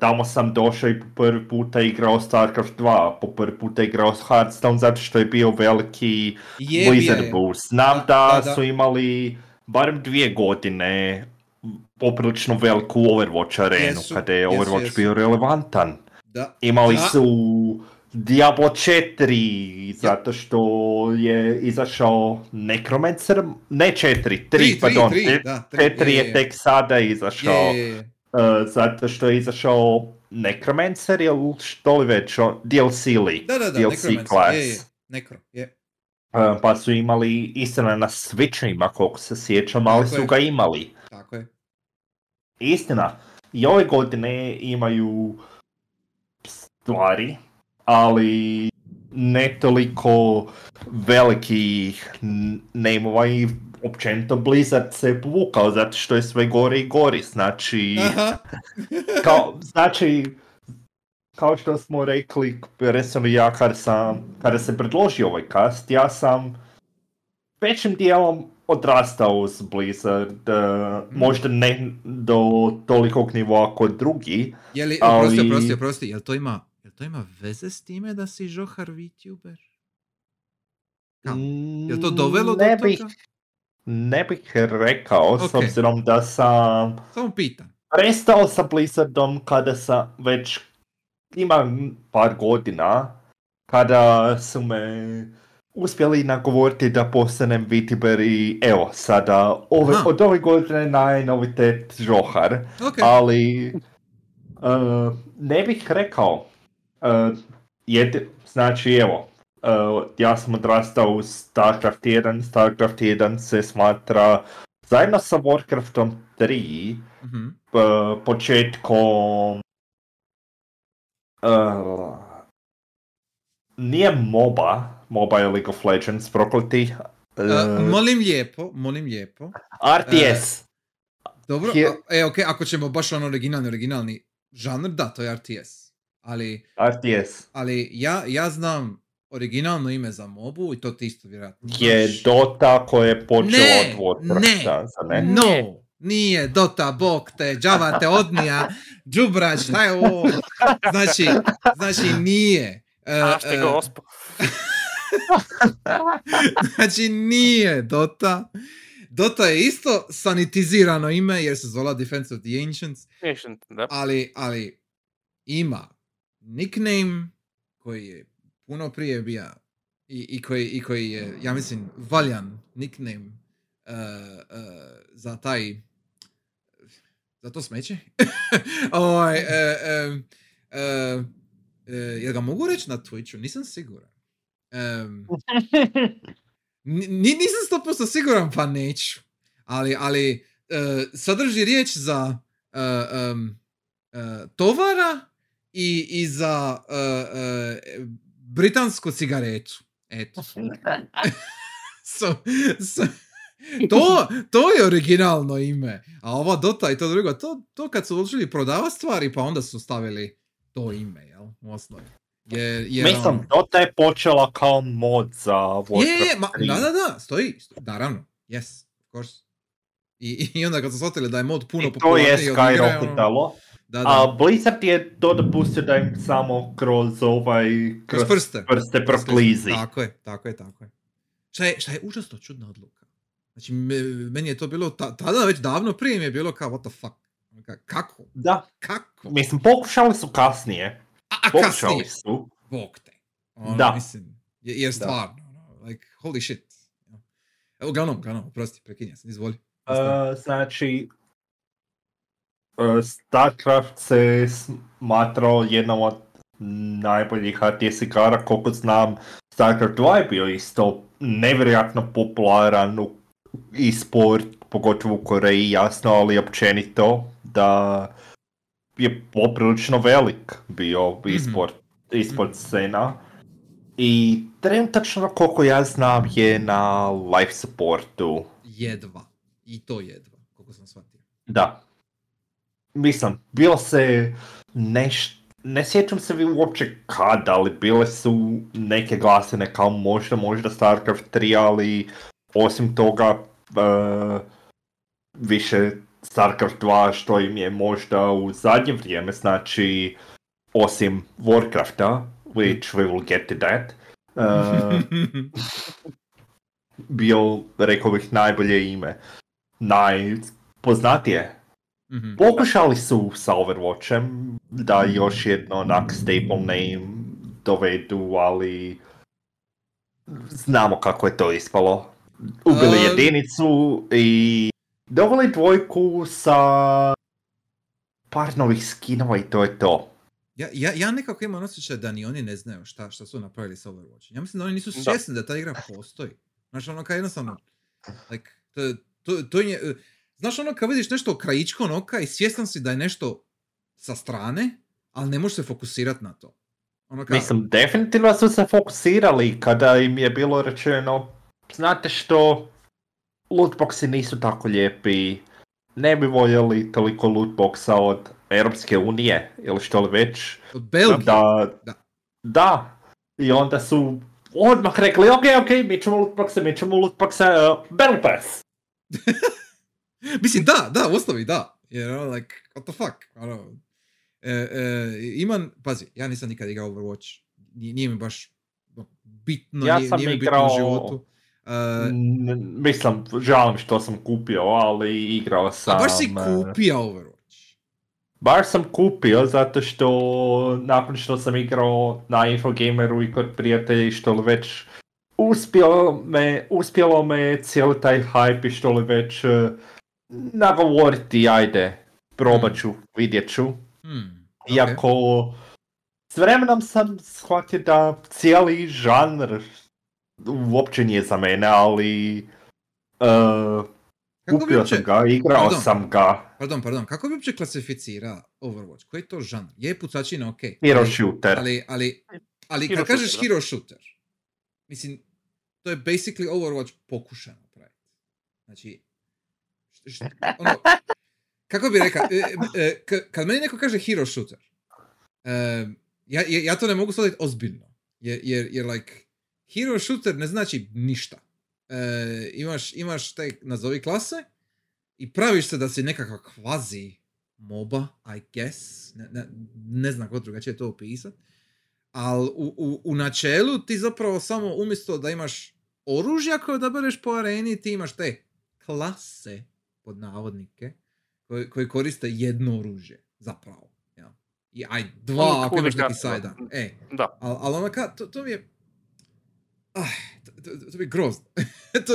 tamo sam došao i po prvi puta igrao Starcraft 2, po prvi puta igrao Hearthstone zato što je bio veliki Je, Blizzard je. boost. Znam Da, da, da, su imali barem dvije godine poprilično veliku Overwatch arenu Jesu, kada je jesu, Overwatch jesu. bio relevantan. Da. Imali Da. su Diablo 4, zato što je izašao Necromancer, ne 4, 3, Tri, pardon, tri, te- da, tri, 4 je, tek sada izašao, Je, je, uh, zato što je izašao Necromancer ili što li već, DLC lik, Da, da, da, DLC class. je. Necro, je. Uh, pa su imali istina na Switchima, koliko se sjećam, ali Tako su ga imali. Tako je. Istina, i ove godine imaju stvari, ali ne toliko velikih n- nameova i općenito Blizzard se povukao zato što je sve gore i gori, znači, kao, znači, kao što smo rekli, recimo ja kada sam, kada se predložio ovaj cast, ja sam većim dijelom odrastao uz Blizzard, uh, možda ne do tolikog nivoa kod drugi, Je li, Ali- oprosti, oprosti, oprosti, jel to ima, to ima veze s time da si žohar VTuber? Kao, Jel to dovelo ne do bih, toga? Ne bih rekao, s Ok. obzirom da sam Samo pitam. prestao sa Blizzardom kada sam već imam par godina, kada su me uspjeli nagovoriti da postanem VTuber i evo sada ove, Aha. od ove godine najnovitet Žohar, Ok, ali uh, ne bih rekao, uh, jedi- znači evo, uh, ja sam odrastao u StarCraft 1, StarCraft 1 se smatra zajedno sa Warcraftom 3 mhm. p- početkom uh, nije MOBA, Mobile League of Legends, prokleti. Uh, uh, molim lijepo, molim lijepo. RTS. Dobro, je- a- e, ok, ako ćemo baš on originalni, originalni žanr, da, to je RTS. Ali, RTS ali ja, ja znam originalno ime za mobu i to ti isto vjerojatno je znaš. Dota koja je počela Ne, od Warcrafta, ne, ne? No, nije Dota, bog te, džava te odnija, džubrač, šta je ovo? Znači, znači nije. A e, gospo. znači nije Dota. Dota je isto sanitizirano ime jer se zvala Defense of the Ancients, Ancient, da. ali, ali ima nickname koji je puno prije bio i, i, koji, i koji je, ja mislim, valjan nickname uh, uh, za taj za to smeće. ovaj, uh, um, jel ga mogu reći na Twitchu? Nisam siguran. Um, Ni, ni- nisam 100% siguran, pa neću. Ali, ali sadrži riječ za e, tovara i, i za e, e, britansku cigaretu. Eto. So, so, to, to je originalno ime. A ova Dota i to drugo, to, to kad su odlučili prodavati stvari, pa onda su stavili to ime, jel? U osnovi. Jer, jer, Mislim, ono- Dota je počela kao mod za Warcraft je, je, ma, 3. da, da, da, stoji, sto- naravno, yes, of course. I, I onda kad su shvatili da je mod puno I to je popularniji od igre, ono, skyrocketalo. Da, da, A Blizzard je to dopustio da im samo kroz ovaj kroz prste. prste proklizi. Tako je, tako je, tako je. Šta je, šta je užasno čudna odluka. Znači, me- meni je to bilo, ta- tada već davno prije mi je bilo kao, what the fuck. Ka- Kako? Da, Kako? mislim, pokušali su kasnije. A, a Pokušali kasnije, su. bog te. Ono, Da. Mislim, je- jer Da. stvarno, ono, like, holy shit. Evo, uglavnom, uglavnom, prosti, prekinja sam, izvoli. Uh, znači, StarCraft se smatrao jednom od najboljih RTS igara, koliko znam, StarCraft 2 je bio isto nevjerojatno popularan u e-sport, pogotovo u Koreji, jasno, ali općenito da je poprilično velik bio e-sport, e-sport scena. I trenutačno, koliko ja znam, je na life supportu. Jedva. I to jedva, koliko sam shvatio. Da. Mislim, bilo se neš... Ne sjećam se vi uopće kada, ali bile su neke glasine kao možda, možda StarCraft 3, ali osim toga uh, više StarCraft 2 što im je možda u zadnje vrijeme, znači osim Warcrafta, which we will get to that, uh, bio, rekao bih, najbolje ime. Najpoznatije. Mhm. Pokušali su sa Overwatchem da još jedno onak staple name dovedu, ali znamo kako je to ispalo. Ubili Um, jedinicu i doveli dvojku sa par novih skinova i to je to. Ja, ja, ja nekako imam osjećaj da ni oni ne znaju šta, šta su napravili sa Overwatch. Ja mislim da oni nisu Da. svjesni da ta igra postoji. Znaš, ono kao jednostavno, like, to, to, to je, znaš ono kad vidiš nešto krajičko oka i svjestan si da je nešto sa strane, ali ne možeš se fokusirati na to. Ono kao, Mislim, definitivno su se fokusirali kada im je bilo rečeno, znate što, lootboxi nisu tako lijepi, ne bi voljeli toliko lootboxa od Europske unije ili što li već. od Belgije. Da, Da. da. I onda su odmah rekli, ok, ok, mi ćemo lootboxe, mi ćemo lootboxe, uh, Battle Pass. Mislim, da, da, u osnovi da. Jer, ono, like, what the fuck? Ono, e, e, imam, pazi, ja nisam nikad igrao Overwatch. Nije, nije mi baš ono, bitno, Ja nije, sam nije mi bitno igrao- u životu. E, N- Mislim, žalim što sam kupio, ali igrao sam... a baš si uh, kupio Overwatch. Baš sam kupio zato što nakon što sam igrao na Infogameru i kod prijatelja i što li već uspjelo me, uspjelo me cijeli taj hype i što li već eh, nagovoriti, ajde, probat ću, vidjet ću. Hmm, ok. Iako s vremenom sam shvatio da cijeli žanr uopće nije za mene, ali eh, Kako bi kupio uopće, sam ga, igrao Pardon. sam ga. pardon, pardon, kako bi uopće klasificira Overwatch? Koji je to žanr? Je pucačina, ok. Hero ali- shooter. Ali, ali, ali kad kažeš shooter, hero shooter, mislim, to je basically Overwatch pokušan napraviti. Znači, ono, kako bi rekao, e, e, kad meni neko kaže hero shooter, ja, ja, ja to ne mogu shvatiti ozbiljno. Jer, jer, jer like, hero shooter ne znači ništa. E, imaš, imaš te nazovi klase i praviš se da si nekakva kvazi moba, I guess. Ne, ne, ne znam kako drugačije to opisat. Ali u, u, u načelu ti zapravo samo umjesto da imaš oružja koje odabereš po areni, ti imaš te klase, pod navodnike, koji, koji koriste jedno oružje, zapravo. jel? I aj, dva Uvijek- ako imaš neki sajdan. E, Da. ali al ono ka, to, to mi je... Ah, to, to, to mi je grozno. to,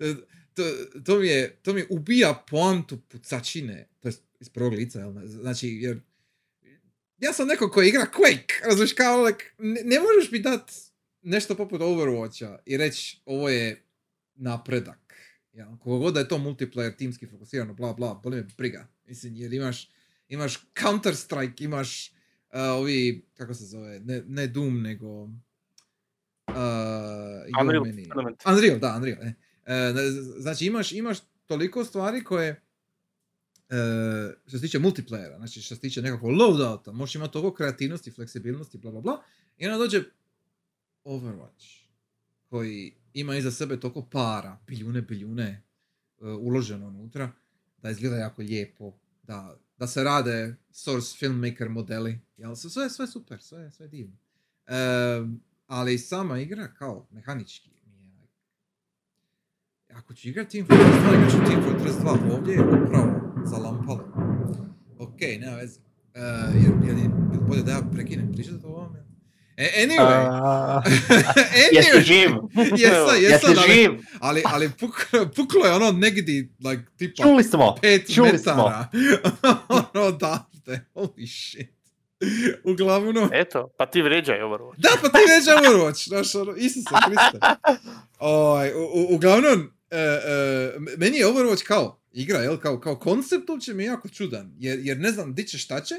to, to, to, mi je, to mi ubija poantu pucačine, to je iz prvog lica, jel? Znači, jer ja sam neko ko igra Quake, razumiješ kao, like, ne, ne možeš mi dat nešto poput Overwatcha i reći ovo je napredak. Ja, koliko god da je to multiplayer, timski fokusirano, bla bla, boli me briga. Mislim, jer imaš, imaš Counter Strike, imaš uh, ovi, kako se zove, ne, ne Doom, nego... Uh, Unreal meni-. Unreal, da, Unreal. E. E, z- znači imaš, imaš toliko stvari koje e, što se tiče multiplayera, znači što se tiče nekakvog loadouta, možeš imati toliko kreativnosti, fleksibilnosti, bla bla bla, i onda dođe Overwatch, koji ima iza sebe toliko para, biljune, biljune e, uloženo unutra, da izgleda jako lijepo, da, da se rade source filmmaker modeli, jel? Sve, sve, super, sve, sve divno. E, ali sama igra kao mehanički mi je ako ću igrati Team Fortress 2, igrat ću Team Fortress 2 ovdje je upravo zalampalo. Ok, nema veze. Uh, jer, jer je bolje da ja prekinem pričati o ovome. E, anyway, A, Jesi anyway, živ? jesam, Jesi jesam, ali, živ? ali, ali puklo, puklo je ono negdje, like, tipa Čuli smo. pet čuli metara. ono odavde, holy shit. Uglavnom, Eto, pa ti vrijeđaj Overwatch. Da, pa ti već Overwatch, znaš, ono, Isuse Kriste. Oj, u, u- uglavnom, e, e, meni je Overwatch kao igra, jel, kao, kao koncept uopće mi je jako čudan, jer, jer ne znam di će šta će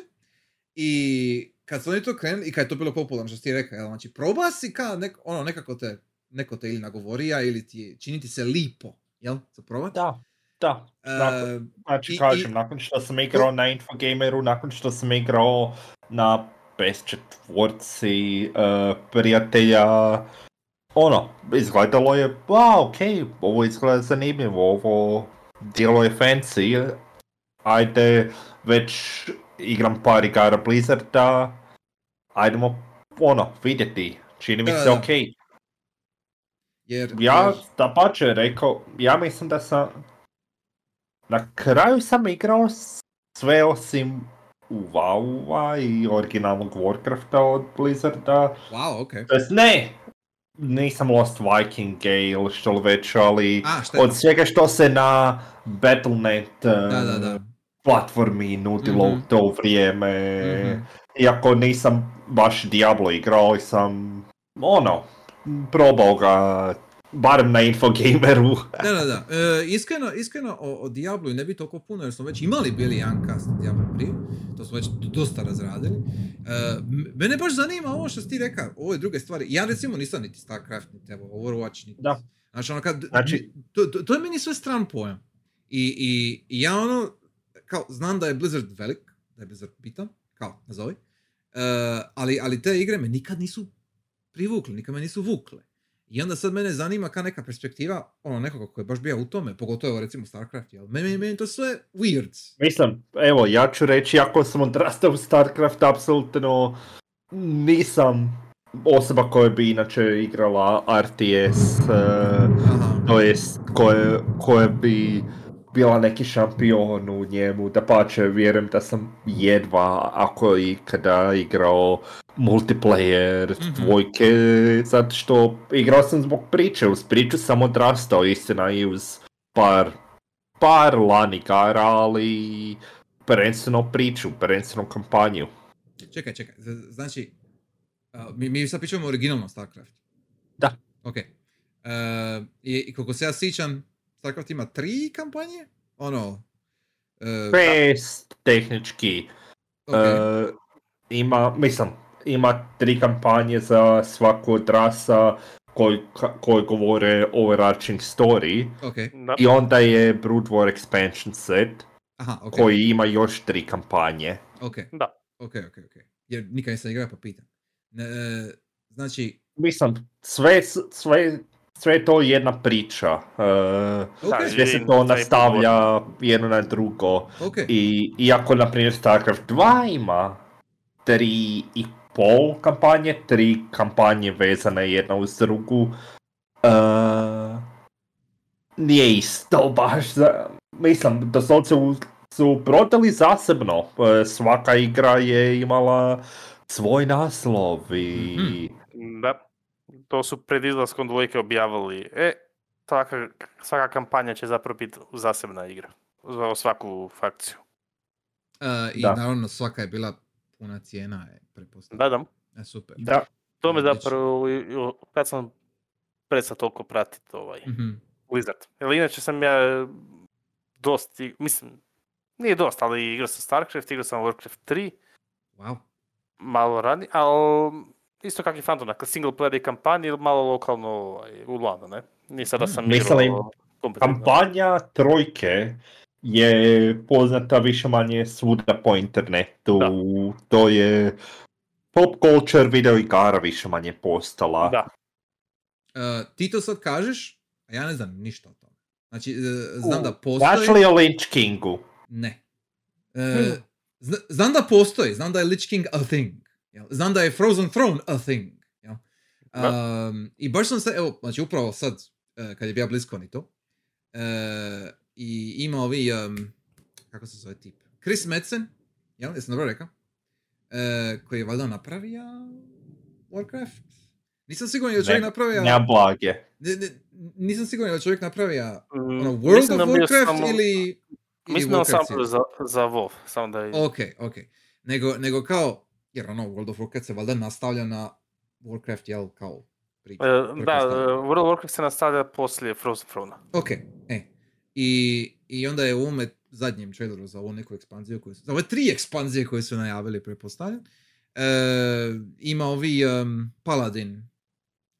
i kad su oni to krenuli i kad je to bilo popularno, što si ti rekao, jel, znači, proba si ka, nek, ono, nekako te, neko te ili nagovorija ili ti je- čini ti se lipo, jel, za probat. Da, da. Nakon, E, znači i- kažem, i- nakon što sam igrao na Infogameru, nakon što sam igrao na PS4, uh, prijatelja, ono, izgledalo je, wow, ok, ovo izgleda zanimljivo, ovo djelo je fancy, ajde, već igram par igara Blizzarda, ajdemo, ono, vidjeti, čini mi se da. ok. jer, Ja, da pače, rekao, ja mislim da sam, na kraju sam igrao sve osim u WoW-a i originalnog Warcrafta od Blizzarda. wow, ok. To jest, ne, nisam Lost Vikinge ili što li već, ali A, od svega što se na Battle.net Da, da, da. Platformi nudilo Mhm. u to vrijeme. Mhm. Iako nisam baš Diablo igrao, sam, ono, probao ga, barem na Infogameru. Da, da, da. E, iskreno, iskreno o, o Diablu ne bi toliko puno jer smo već imali bili jedan cast Diablo prije. To smo već dosta razradili. E, mene baš zanima ovo što si ti rekao, ove druge stvari. Ja recimo nisam niti StarCraft, niti evo, Overwatch, niti... Da. Znači, ono kad, Znači- to, to, to je meni sve stran pojam. I, i, i ja ono, kao, znam da je Blizzard velik, da je Blizzard bitan, kao, nazovi. E, ali, ali te igre me nikad nisu privukli, nikad me nisu vukle. I onda sad mene zanima ka neka perspektiva ono nekoga koji je baš bio u tome, pogotovo recimo StarCraft, jel? Meni, meni to sve weird. Mislim, evo, ja ću reći, ako sam odrastao u StarCraft, apsolutno nisam osoba koja bi inače igrala RTS, eh, Aha. to jest koje bi bila neki šampion u njemu, da pače, vjerujem da sam jedva, ako i kada igrao multiplayer, Mhm. dvojke, zato što igrao sam zbog priče, uz priču sam odrastao, istina i uz par, par lan igara, ali prvenstveno priču, prvenstveno kampanju. Čekaj, čekaj, znači, a, mi, mi sad pričamo o originalnom StarCraft. Da. Ok. E, i, I koliko se ja sjećam, StarCraft ima tri kampanje? Ono... e, Pest, tehnički, ok, E, ima, mislim, ima tri kampanje za svaku od rasa koji, koji govore overarching story ok, Da. i onda je Brood War expansion set aha, ok, koji ima još tri kampanje. ok, Da. ok, ok, ok. Jer nikad nisam igrao pa pitam. Ne, e, znači, Mislim, sve, s- sve, sve je to jedna priča. e, ok, Da, sve se to nastavlja jedno na drugo. ok, I iako, na primjer, StarCraft 2 ima tri i pol kampanje, tri kampanje vezane jedna uz drugu, uh, nije isto baš za... Mislim, doslovce u- su prodali zasebno. Uh, svaka igra je imala svoj naslov i... Mhm. Da. To su pred izlaskom dvojke objavili. E, svaka, svaka kampanja će zapravo biti zasebna igra. Za svaku fakciju. E, I Da. naravno svaka je bila puna cijena, je, pretpostavljam. Da, da. E, super. Da, To me zapravo, kad sam prestao toliko pratiti ovaj Mhm. Blizzard. Jer inače sam ja dosta, mislim, nije dosta, ali igrao sam StarCraft, igrao sam Warcraft 3, Wow. malo ranije, ali isto kak i Phantom, dakle single player i kampanje, malo lokalno ovaj, u LAN-u, ne? Nije sada sam Mislim. Kampanja trojke je poznata više manje svuda po internetu. Da. To je pop culture video igara više manje postala. Da, E, ti to sad kažeš, a ja ne znam ništa o tome. Znači, e, znam U, da postoji... Znaš li o Lynch Kingu? Ne. E, Hmm. zna- znam da postoji, znam da je Lich King a thing. Jel? Znam da je Frozen Throne a thing. jel? Da. Um, I baš sam se, evo, znači upravo sad, e, kad je bio BlizzCon i to, e, i ima ovi, um, kako se zove tip? Chris Metzen, jel, jesam dobro rekao? E, koji je valjda napravio Warcraft? Nisam siguran je li čovjek napravio... Ne, ne, nisam siguran je li čovjek napravio Mm, ono, World mislim of da Warcraft samo- ili... Mislim da series? za, za WoW, samo da je... Ok, ok. Nego, nego kao, jer ono, World of Warcraft se valjda nastavlja na Warcraft, jel, kao priča. E, da, World of Warcraft se nastavlja poslije Frozen Throne. Ok, e. I, I onda je u ovome zadnjem traileru za ovu neku ekspanziju, koju su, za ove tri ekspanzije koje su najavili, pretpostavljam, e, ima ovi em, Paladin,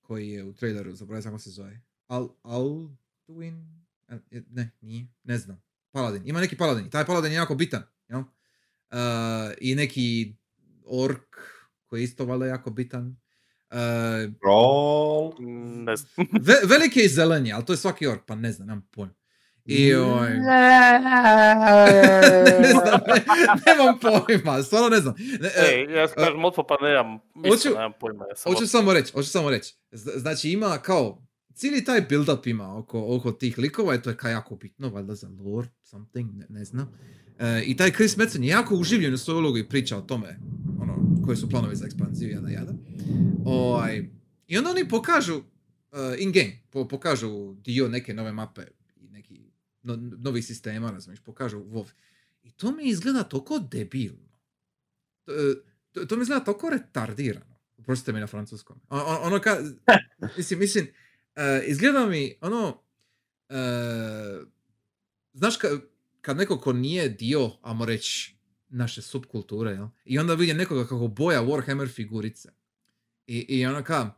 koji je u traileru, zaboravim kako se zove. Al, Alduin? E, e, Ne, nije, ne znam. Paladin, ima neki Paladin, taj Paladin je jako bitan, jel? E, I neki ork koji je isto valjda jako bitan. E, Roll. Mm, Ne znam. Ve, veliki je i zelen je, ali to je svaki ork, pa ne znam, nemam pojma. I ovaj... ne znam, ne, nemam pojma, stvarno ne znam. Ne, e, Ej, ja kažem Motpo pa nemam, hoću- nemam pojma. Ja sam hoću samo reći, hoću samo reći. Znači ima kao, cijeli taj build-up ima oko, oko tih likova i to je kao jako bitno, valjda za lore, something, ne, ne znam. E, I taj Chris Metzen je jako uživljen u svoju ulogu i priča o tome, ono, koji su planovi za ekspanziju, jada, jada. Ovaj, I onda oni pokažu, uh, in-game, po, pokažu dio neke nove mape i neki no, novih sistema, razumiješ, pokažu WoW. I to mi izgleda toliko debilno. To, to, to mi izgleda toliko retardirano. Oprostite mi na francuskom. O- o- ono ka, mislim, mislim, uh, izgleda mi, ono, uh, znaš ka, kad neko ko nije dio, ajmo reći, naše subkulture, jel? I onda vidim nekoga kako boja Warhammer figurice. I, i ono ka,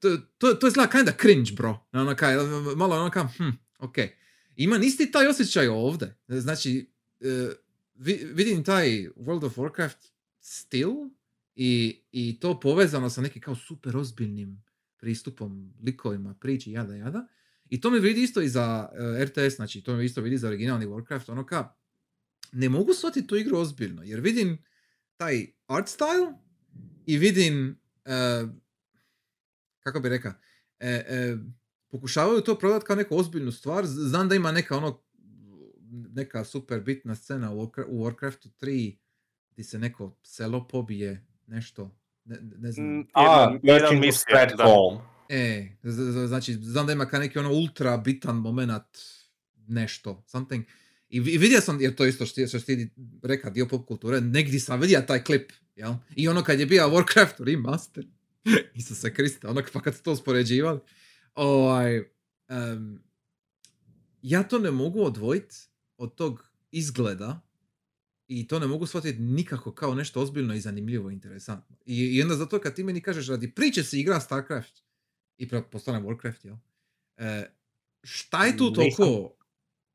to, to, to izgleda kinda cringe, bro. Ono ka, malo ono ka, hm, ok. Imam isti taj osjećaj ovdje. Znači, e, vi- vidim taj World of Warcraft stil i, i to povezano sa nekim kao super ozbiljnim pristupom likovima, priči, jada, jada. I to mi vidi isto i za e, RTS, znači to mi isto vidi za originalni Warcraft, ono ka, ne mogu shvatiti tu igru ozbiljno, jer vidim taj art style i vidim, e, kako bi rekao, e, e, pokušavaju to prodati kao neku ozbiljnu stvar, znam da ima neka ono, neka super bitna scena u, u Warcraftu 3 gdje se neko selo pobije, nešto, ne, ne znam. Mm, A, jedan- jedan. E, z- z- znači, znam da ima kao neki ono ultra bitan moment, nešto, something. I vi- vidio sam, jer to isto što, si ti reka, dio pop kulture, negdje sam vidio taj klip, jel? I ono kad je bio Warcraft remaster, Isuse Kriste, ono pa kad su to uspoređivali, ovaj, em, ja to ne mogu odvojiti od tog izgleda i to ne mogu shvatiti nikako kao nešto ozbiljno i zanimljivo i interesantno. I, i onda zato kad ti meni kažeš radi priče se igra StarCraft i postane Warcraft, jel? E, šta je tu Nisam- toliko...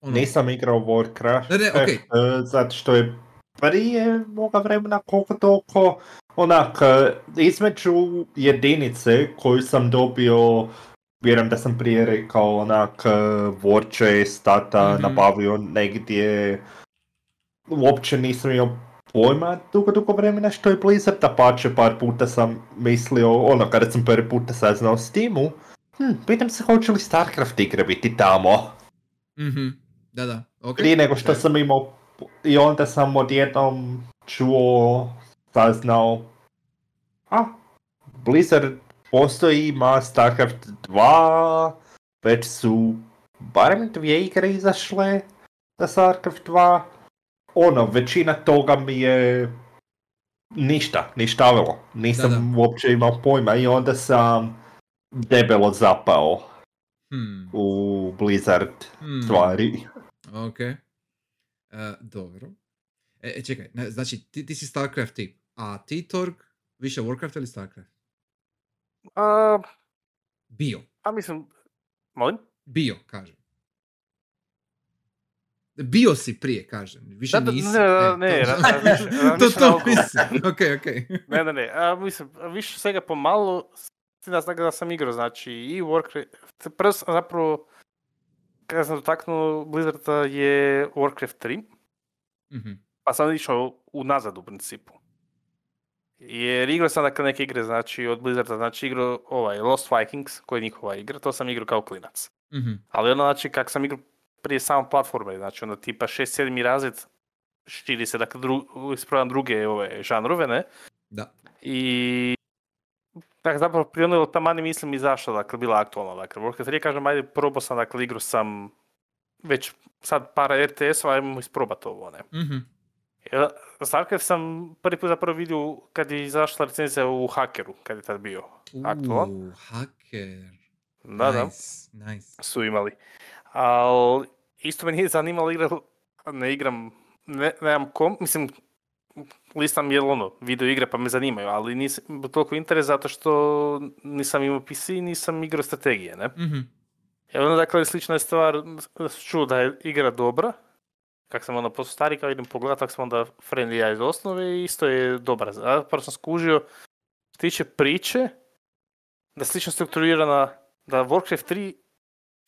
ono- Nisam igrao Warcraft. Ne, ne, eh, okej. eh, zato što je prije moga vremena koliko toliko onak eh, između jedinice koju sam dobio vjerujem da sam prije rekao onak eh, War Chest, tata Mhm. nabavio negdje uopće nisam imao pojma dugo, dugo vremena što je Blizzard, a pače par puta sam mislio, ono kada sam prvi puta saznao Steamu, hm, pitam se hoće li Starcraft igre biti tamo Mhm, Da, da, ok. prije nego što Ok. sam imao i onda sam odjednom čuo, saznao a, Blizzard postoji, ima StarCraft 2, već su barem dvije igre izašle za StarCraft 2. Ono, većina toga mi je ništa, ništavilo. Nisam Da, da. uopće imao pojma i onda sam debelo zapao Hmm, u Blizzard hmm, stvari. Ok. E, dobro. E, e, čekaj, ne, znači ti, ti si StarCraft tip, a ti Torg više Warcraft ili StarCraft? A, Bio. a mislim, molim? Bio, kažem. Bio si prije, kažem. Više Da, da, nisi. ne, E, ne, to- to, mislim. Ok, ok. Ne, ne, ne, a, mislim, više svega pomalo, s tim da sam igrao, znači i Warcraft, prvo sam zapravo, kada sam dotaknuo Blizzarda je Warcraft 3, Mhm. pa sam išao unazad u principu. Jer igrao sam dakle neke igre, znači od Blizzarda, znači igrao ovaj Lost Vikings, koja je njihova igra, to sam igrao kao klinac. Mhm. Ali ono, znači, kak sam igrao prije samo platforme, znači ono tipa 6-7 razred, širi se, dakle, dru, druge ove žanrove, ne? Da. I dakle, zapravo prije ono tamani mislim izašla, dakle, bila aktualna. Dakle, Warcraft 3, kažem, ajde, probao sam, dakle, igru sam već sad para RTS-ova, ajmo isprobat ovo, ne? Mhm. Ja, Starcraft sam prvi put zapravo vidio kad je izašla recenzija u Hakeru, kad je tad bio aktualan. Haker. Da, da, nice, nice. su imali. Ali isto me nije zanimalo igra, ne igram, ne, nemam kom, mislim, listam je ono, video igre pa me zanimaju, ali nisam toliko interes zato što nisam imao PC, nisam igrao strategije, ne? Mhm. I onda, dakle, slična je stvar, čuo da je igra dobra, kak sam onda postao stari, kao idem pogledat, tak sam onda friend i ja iz osnove i isto je dobra. A prvo sam skužio, što tiče priče, da je slično strukturirana, da Warcraft 3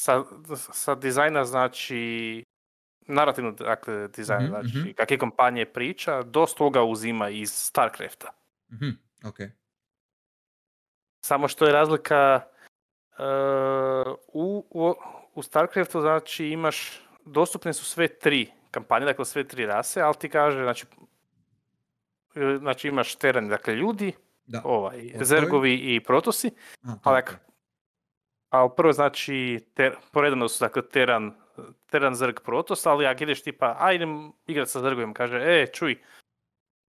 sa, sa dizajna znači narativno dakle, dizajn, Mhm, znači mhm. kakve kampanje priča, dosta toga uzima iz Starcrafta. Mhm, ok. Samo što je razlika e, u, u, u Starcraftu znači imaš, dostupne su sve tri kampanje, dakle sve tri rase, ali ti kaže, znači, e, znači imaš teren, dakle ljudi, Da. ovaj, zergovi i protosi, A, ali ali prvo znači, ter, poredano su dakle teran, teran zrg protos, ali ako ideš tipa, a idem igrat sa zrgovima, kaže, e, čuj,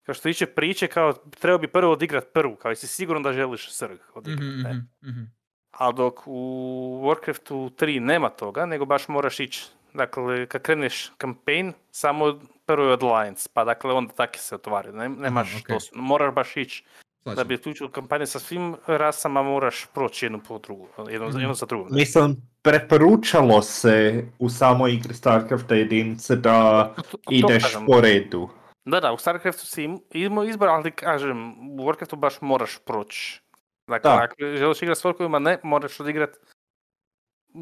kao što tiče priče, kao, trebao bi prvo odigrat prvu, kao jesi siguran da želiš zrg odigrat, Mhm, ne? mhm, mhm. A dok u Warcraftu 3 nema toga, nego baš moraš ići, dakle, kad kreneš campaign, samo prvo je od Alliance, pa dakle onda tako se otvaraju, ne, nemaš ok. to, moraš baš ići, da bi uključio kampanje sa svim rasama, moraš proći jednu po drugu, jednu, Mhm. jednu za drugom. ne? Mislim, preporučalo se u samoj igri StarCrafta jedinice da To- to ideš kažem. po redu. Da, da, u StarCraftu si im- imao izbor, ali kažem, u Warcraftu baš moraš proći. Dakle, Da. ako želiš igrati s orkovima, ne, moraš odigrat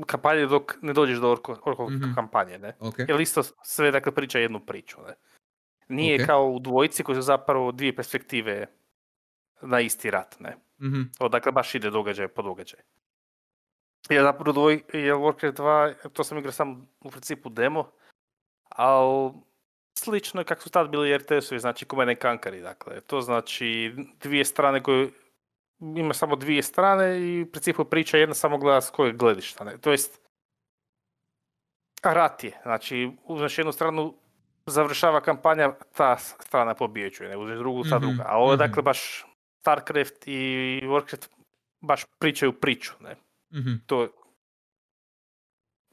kampanje dok ne dođeš do orko, orkov Mhm. kampanje, ne. Ok. Jer isto sve dakle priča jednu priču, ne. Nije Ok. kao u dvojici koji su zapravo dvije perspektive na isti rat, ne. Mhm, Ovo, dakle, baš ide događaj po događaj. Ja zapravo dvoj, jer Warcraft 2, to sam igrao sam u principu demo, ali slično je kako su tad bili RTS-ovi, znači komene kankari, dakle. To znači dvije strane koje, ima samo dvije strane i u principu priča jedna samo gleda s kojeg gledišta, ne. To jest, rat je, znači uzmeš jednu stranu, završava kampanja, ta strana pobjeđuje, ne uzmeš drugu, ta Mhm, druga. A ovo je mhm. dakle baš Starcraft i Warcraft baš pričaju priču, ne. mhm. To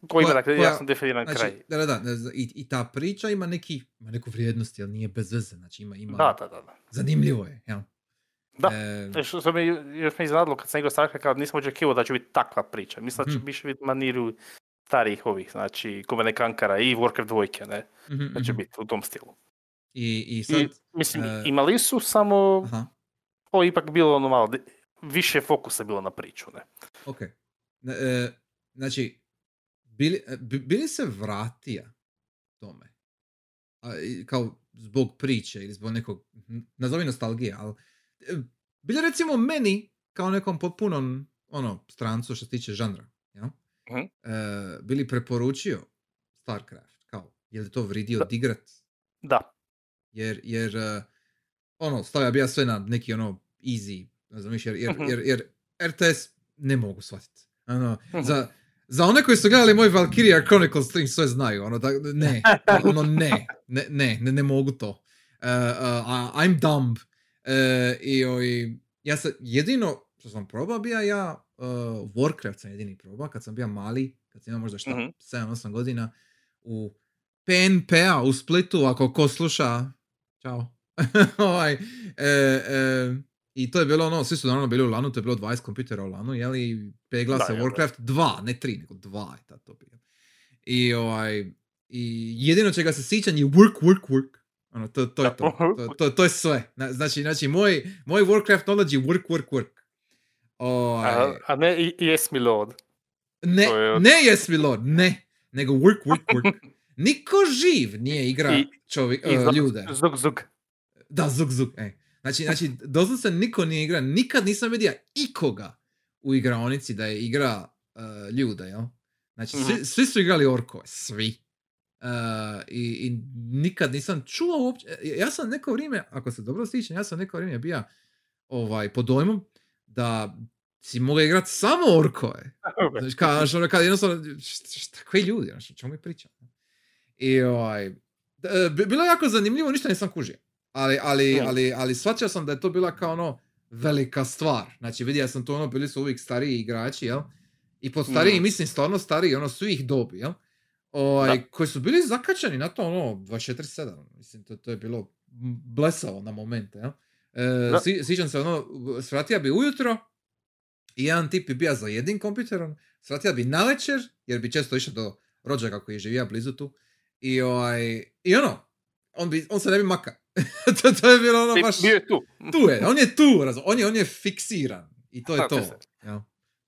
koji ima dakle koja- jasno definiran Znači, kraj. da, da, da, i, i ta priča ima neki, ima neku vrijednost, ali nije bez veze, znači ima, ima, Da, da, da. da. zanimljivo je, jel? Da. E, Što, što me još me iznadilo kad sam igrao Starcraft, kao nisam očekivao da će biti takva priča. Mislim da će Mhm. više biti maniru starih ovih, znači Komene Kankara i Warcraft dvojke, ne, mhm, da će mhm. biti u tom stilu. I, i sad, I, mislim, e, imali su samo, aha, je ipak bilo ono malo, više fokusa bilo na priču, ne. ok. E, znači, bili, e, bi, bili se vratija tome? A, kao zbog priče ili zbog nekog, nazovi nostalgije, ali e, bili recimo meni kao nekom potpunom ono, strancu što se tiče žanra, jel? Mhm. E, bili preporučio StarCraft, kao, je li to vridio Da. digrat? Da, jer, jer uh, ono, stavlja bi ja sve na neki ono easy, više, jer, jer, Mhm. jer, jer RTS ne mogu shvatiti. Ono, Mhm. za, za one koji su gledali moj Valkyria Chronicles stream sve znaju, ono, da, ne, ono ne, ne, ne, ne, ne mogu to. Uh, uh, I'm dumb. Uh, i, oj, ja sam, jedino što sam probao bija ja, uh, Warcraft sam jedini probao, kad sam bio mali, kad sam imao možda šta, Mhm. 7-8 godina, u PNP-a u Splitu, ako ko sluša, čao. ovaj, e, e, I to je bilo ono, svi su naravno bili u lanu, to je bilo 20 kompjutera u lanu, jeli, pegla se. Warcraft 2, ne 3, nego 2 je tad to bilo. I, ovaj, I jedino čega se sjećam je work, work, work. Ono, to, to je to. To, to, to je sve. Na- Znači, znači moj, moj Warcraft knowledge je work, work, work. Ovaj, a, a ne i- yes mi lord. ne, je- ne yes mi lord, ne. Nego work, work, work. Niko živ nije igra I- čovjek, I e, zug, ljude. zug, zug. Da, zug, zug. E. Znači, znači, doslovce niko nije igra, nikad nisam vidio ikoga u igraonici da je igra uh, ljude, jel? Znači, svi, Mhm. svi su igrali orkove, svi. Uh, i, I nikad nisam čuo uopće, ja sam neko vrijeme, ako se dobro sjećam, ja sam neko vrijeme bio ovaj, pod dojmom da si mogao igrati samo orkove. Znači, kao, znaš, ono, kad jednostavno, šta, koji ljudi, znaš, o čemu mi pričamo? I, ovaj, e, bi- bilo je jako zanimljivo, ništa nisam kužio. Ali, ali, Mm. ali, ali shvaćao sam da je to bila kao ono velika stvar. Znači vidio sam to ono, bili su uvijek stariji igrači, jel? I pod stariji, Mm. mislim stvarno stariji, ono svih dobi, jel? Ovaj, koji su bili zakačeni na to ono 24-7. Mislim, to, to je bilo blesavo na momente, jel? E, si- sjećam se ono, svratio bi ujutro i jedan tip bi bio za jednim kompjuterom, svratio bi navečer, jer bi često išao do rođaka koji je živio blizu tu. I, ovaj, i ono, on, bi, on se ne bi maka. to, to je bilo ono baš... Bio je tu. Tu je, on je tu, razum, on je, on je fiksiran. I to je to. jel?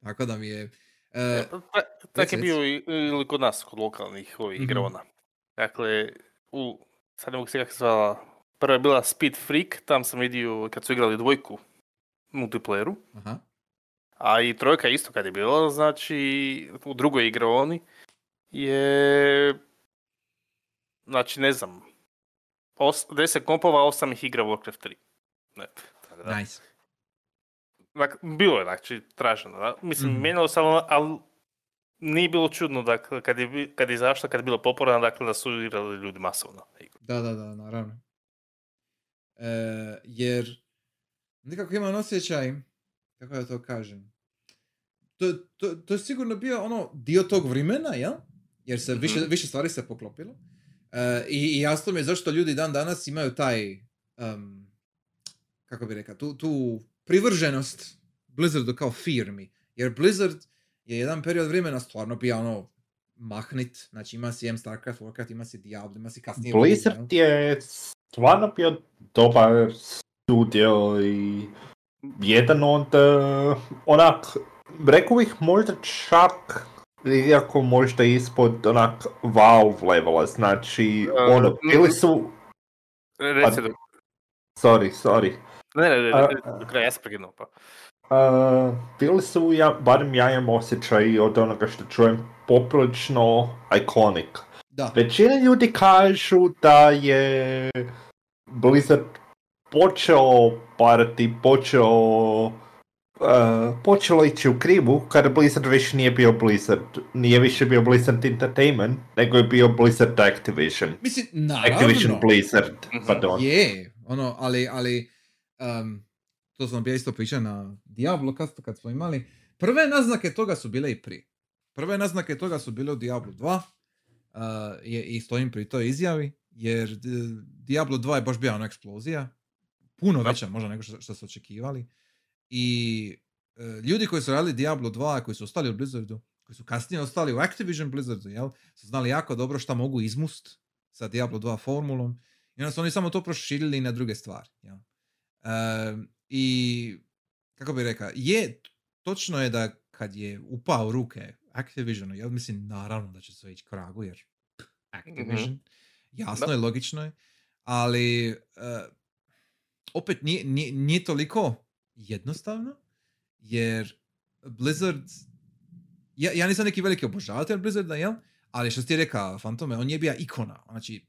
Tako da mi je... e, Ta- Tak reci, je bio i, ili kod nas, kod lokalnih ovih Mhm. igraona. Dakle, u, sad ne mogu se kako se zvala, prva je bila Speed Freak, tam sam vidio kad su igrali dvojku multiplayeru, aha. a i trojka isto kad je bila, znači u drugoj igraoni je, znači ne znam, os, 10 kompova, 8 ih igra Warcraft 3. Ne, tako da. Nice. Dak- bilo je, znači, traženo. Da? Mislim, Mhm. mijenjalo se, ali, ali nije bilo čudno dakle, kad je, kad je izašla, kad je bilo popularno, dakle, da su igrali ljudi masovno. Da, da, da, naravno. E, jer nekako imam osjećaj, kako da to kažem, to, to, to je sigurno bio ono dio tog vremena, jel? Jer se više, Mhm. više stvari se poklopilo. E, i, I jasno mi je zašto ljudi dan danas imaju taj, em, kako bi rekao, tu, tu privrženost Blizzardu kao firmi. Jer Blizzard je jedan period vremena stvarno bio ono mahnit, znači ima si M StarCraft, Warcraft, ima si Diablo, ima si kasnije? Blizzard je stvarno bio dobar studio i jedan od uh, onak, rekao bih možda čak iako možda ispod onak wow levela, znači E, ono, bili su, Re- Reci do, sorry, sorry, ne, ne, ne, ne, do kraja, ja sam prekinuo pa. Uh, bili su, ja, barem ja imam osjećaj od onoga što čujem, poprilično iconic. Da. Većina ljudi kažu da je Blizzard počeo parati, počeo uh, počelo ići u krivu kada Blizzard više nije bio Blizzard. Nije više bio Blizzard Entertainment, nego je bio Blizzard Activision. Mislim, naravno. Activision Blizzard, Mhm. pardon. Je, ono, ali, ali um, to sam bio isto pričao na Diablo kastu kad smo imali. Prve naznake toga su bile i prije. Prve naznake toga su bile u Diablo 2 uh, je, i stojim pri toj izjavi, jer d- Diablo 2 je baš bila ona eksplozija, puno veća možda nego što, što su očekivali. I e, ljudi koji su radili Diablo 2, koji su ostali u Blizzardu, koji su kasnije ostali u Activision Blizzardu, jel, su znali jako dobro šta mogu izmust sa Diablo 2 formulom i onda su oni samo to proširili na druge stvari. Jel? Ehm, I kako bi rekao, je, točno je da kad je upao u ruke Activisionu, jel, mislim, naravno da će sve ići kragu, jer Activision, jasno Da. je, logično je, ali eh, opet nije, nije, nije toliko jednostavno, jer Blizzard, ja, ja nisam neki veliki obožavatelj Blizzarda, jel? Ali što ti rekao, Fantome, on je bio ikona. Znači,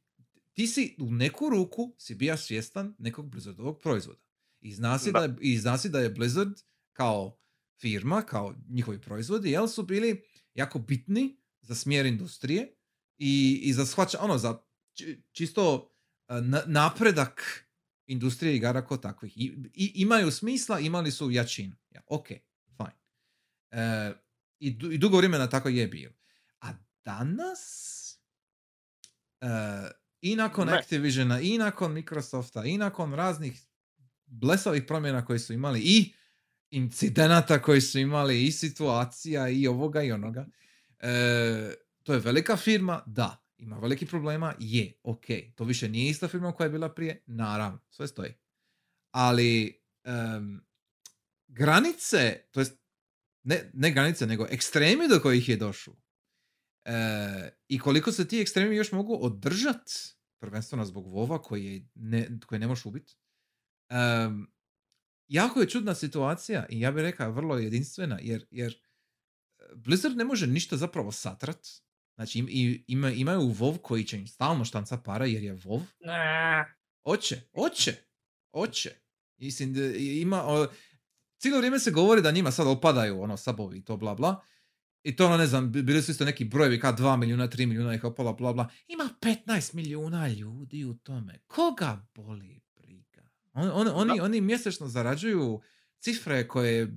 ti si u neku ruku si bio svjestan nekog Blizzardovog proizvoda. I zna si da, Da. je, i zna si da je Blizzard kao firma, kao njihovi proizvodi, jel su bili jako bitni za smjer industrije i, i za shvaća, ono, za či- čisto eh, na- napredak industrije igara kao takvih. I, i- imaju smisla, imali su jačinu. Ja, ok, fine. E, i, du- I dugo vremena tako je bio. A danas, e, i nakon Ne. Activisiona, i nakon Microsofta, i nakon raznih blesavih promjena koje su imali, i incidenata koji su imali, i situacija, i ovoga i onoga, e, to je velika firma, da. Ima veliki problema, je, ok. To više nije ista firma koja je bila prije, naravno, sve stoji. Ali em, granice, to jest ne, ne granice, nego ekstremi do kojih je došlo. E, I koliko se ti ekstremi još mogu održat, prvenstveno zbog Vova koji, ne, koji ne možeš ubiti. Em, jako je čudna situacija i ja bih rekao vrlo jedinstvena, jer, jer Blizzard ne može ništa zapravo satrat. Znači im, i- ima, imaju WoW koji će im stalno štanca para jer je WoW. Oće, oće, oće. Mislim, ima, o, cijelo vrijeme se govori da njima sad opadaju ono sabovi i to bla bla. I to ono, ne znam, bi- bili su isto neki brojevi kao 2 milijuna, 3 milijuna i kao pola, bla, bla. Ima 15 milijuna ljudi u tome. Koga boli briga? On, on- oni, oni mjesečno zarađuju cifre koje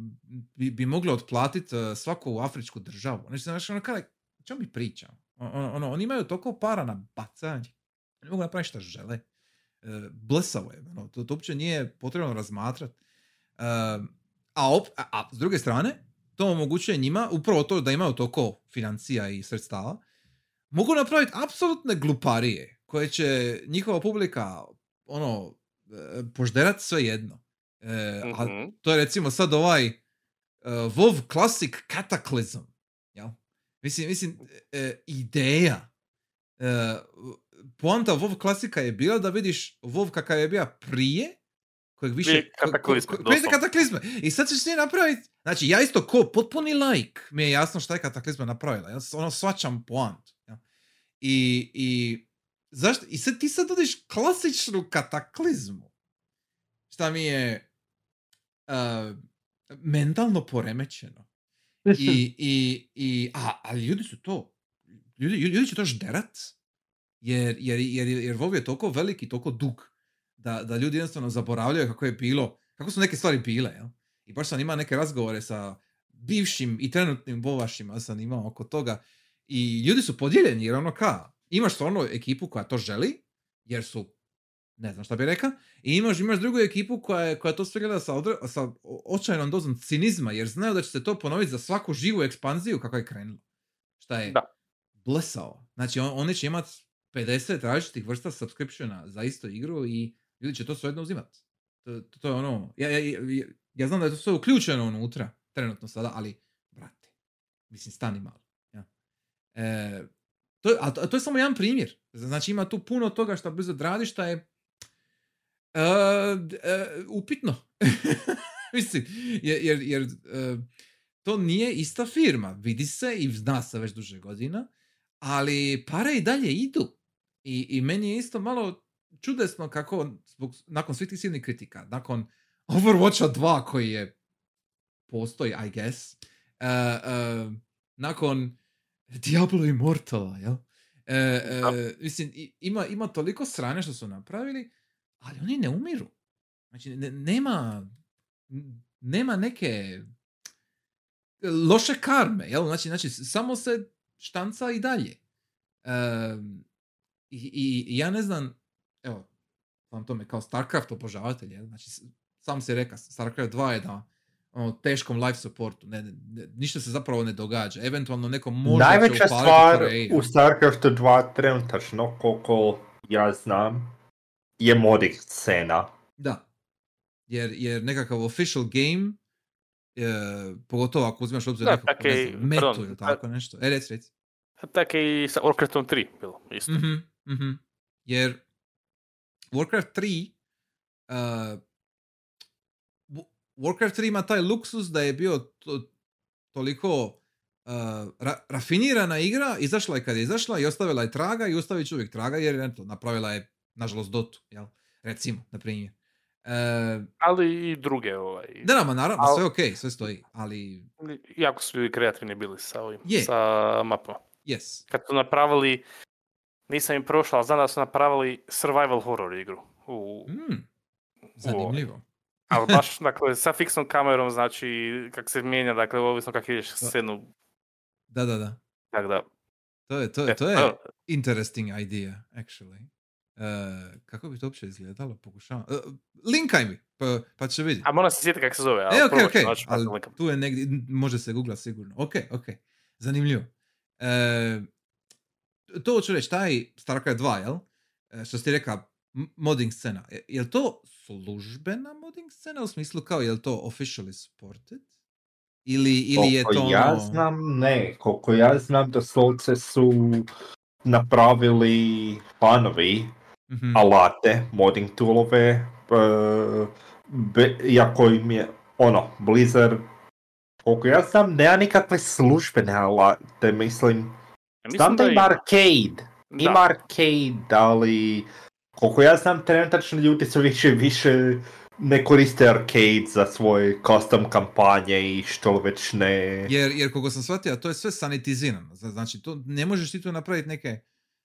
bi, bi mogle otplatiti uh, svaku afričku državu. Znači, znači ono, kada, o čemu mi pričamo? Ono, ono, oni imaju toliko para na bacanje. Oni mogu napraviti što žele. E, blesavo je. Ono, to, to uopće nije potrebno razmatrati. a, op, a, a s druge strane, to omogućuje njima, upravo to da imaju toliko financija i sredstava, mogu napraviti apsolutne gluparije koje će njihova publika ono, e, požderat sve jedno. E, a Mhm. to je recimo sad ovaj uh, WoW Classic Cataclysm. Mislim, mislim, e, ideja. E, poanta WoW klasika je bila da vidiš WoW kakav je bio prije, kojeg više... Kataklizme, prije kataklizme. I sad ćeš ti napraviti... Znači, ja isto ko potpuni like mi je jasno šta je kataklizma napravila. Ja ono svačam poantu. jel? I, i, zašto? I sad ti sad nudiš klasičnu kataklizmu. Šta mi je uh, mentalno poremećeno. I, i, i, a, ali ljudi su to, ljudi, ljudi će to žderat, jer, jer, jer, jer WoW je toliko velik i toliko dug, da, da ljudi jednostavno zaboravljaju kako je bilo, kako su neke stvari bile, jel? I baš sam imao neke razgovore sa bivšim i trenutnim bovašima sam imao oko toga i ljudi su podijeljeni jer ono ka, imaš stvarno ekipu koja to želi, jer su ne znam šta bi rekao, i imaš, imaš drugu ekipu koja, je, koja to sve gleda sa, odre, sa očajnom dozom cinizma, jer znaju da će se to ponoviti za svaku živu ekspanziju kako je krenulo. Šta je Da. blesao. Znači, on, oni će imati 50 različitih vrsta subscriptiona za istu igru i ljudi će to svejedno uzimati. To, to, to je ono, ja, ja, ja, ja znam da je to sve uključeno unutra, trenutno sada, ali, brate, mislim, stani malo. Ja. E, to, a, to, a to je samo jedan primjer. Znači, ima tu puno toga što brzo radi, šta je upitno. mislim, jer, jer, jer e, to nije ista firma. Vidi se i zna se već duže godina, ali pare i dalje idu. I, i meni je isto malo čudesno kako zbog, nakon svih tih silnih kritika, nakon Overwatcha 2 koji je postoji, I guess, uh, uh, nakon Diablo Immortala, jel? E, e, Da. mislim, ima, ima toliko strane što su napravili, ali oni ne umiru. Znači, ne- nema, nema neke loše karme, jel? Znači, znači samo se štanca i dalje. Em, i, i, ja ne znam, evo, vam tome kao StarCraft obožavatelj, jel? Znači, sam se reka, StarCraft 2 je na ono, teškom life supportu, ne, ne, ne- ništa se zapravo ne događa. Eventualno neko možda će Najveća stvar u StarCraftu 2 trenutačno, koliko ja znam, je modding scena. Da. Jer, jer nekakav official game, e, pogotovo ako uzmeš obzir Da, nekakvu, tak ne je- znam, metu pardon, ili ta- tako nešto. E, reci, reci. Tako je i sa Warcraftom 3 bilo isto. Mhm, mhm. Jer Warcraft 3 uh, Wa- Warcraft 3 ima taj luksus da je bio to, toliko uh, ra- rafinirana igra, izašla je kad je izašla i ostavila je traga i ostavit će uvijek traga jer eto, napravila je nažalost Dotu, jel? Recimo, na primjer. Uh, Ali i druge, ovaj, da, da, ma naravno, Al- sve ok, sve stoji, ali jako su ljudi kreativni bili sa ovim, Je. sa mapama. yes. Kad su napravili, nisam im prošao, ali znam da su napravili survival horror igru. U, Mm, zanimljivo. ali baš, dakle, sa fiksnom kamerom, znači, kak se mijenja, dakle, ovisno kak ideš scenu, Da, da, da. tako da, To je, to je, e, to je evo, interesting idea, actually. Uh, kako bi to uopće izgledalo? Pokušavam. Uh, linkaj mi, pa, pa će vidjeti. a moram se sjetiti kako se zove, E, ok, probat ok, ću naći pa ali tu je negdje, može se googla sigurno. Ok, ok, zanimljivo. E, to hoću reći, taj StarCraft 2, jel? E, što si ti reka, modding scena. Je, je li to službena modding scena u smislu kao, je li to officially supported? Ili, ili je to ja ono... znam, ne. Koliko ja znam, doslovce su napravili fanovi Mhm, alate, modding toolove, be, iako im je, ono, Blizzard, koliko ja znam, nema nikakve službene alate, mislim, Ja mislim znam da i- ima arcade, da. ima arcade, ali koliko ja znam, trenutačno ljudi su više više ne koriste arcade za svoje custom kampanje i što već ne... Jer, jer koliko sam shvatio, to je sve sanitizirano. Zna- Znači, to, ne možeš ti tu napraviti neke,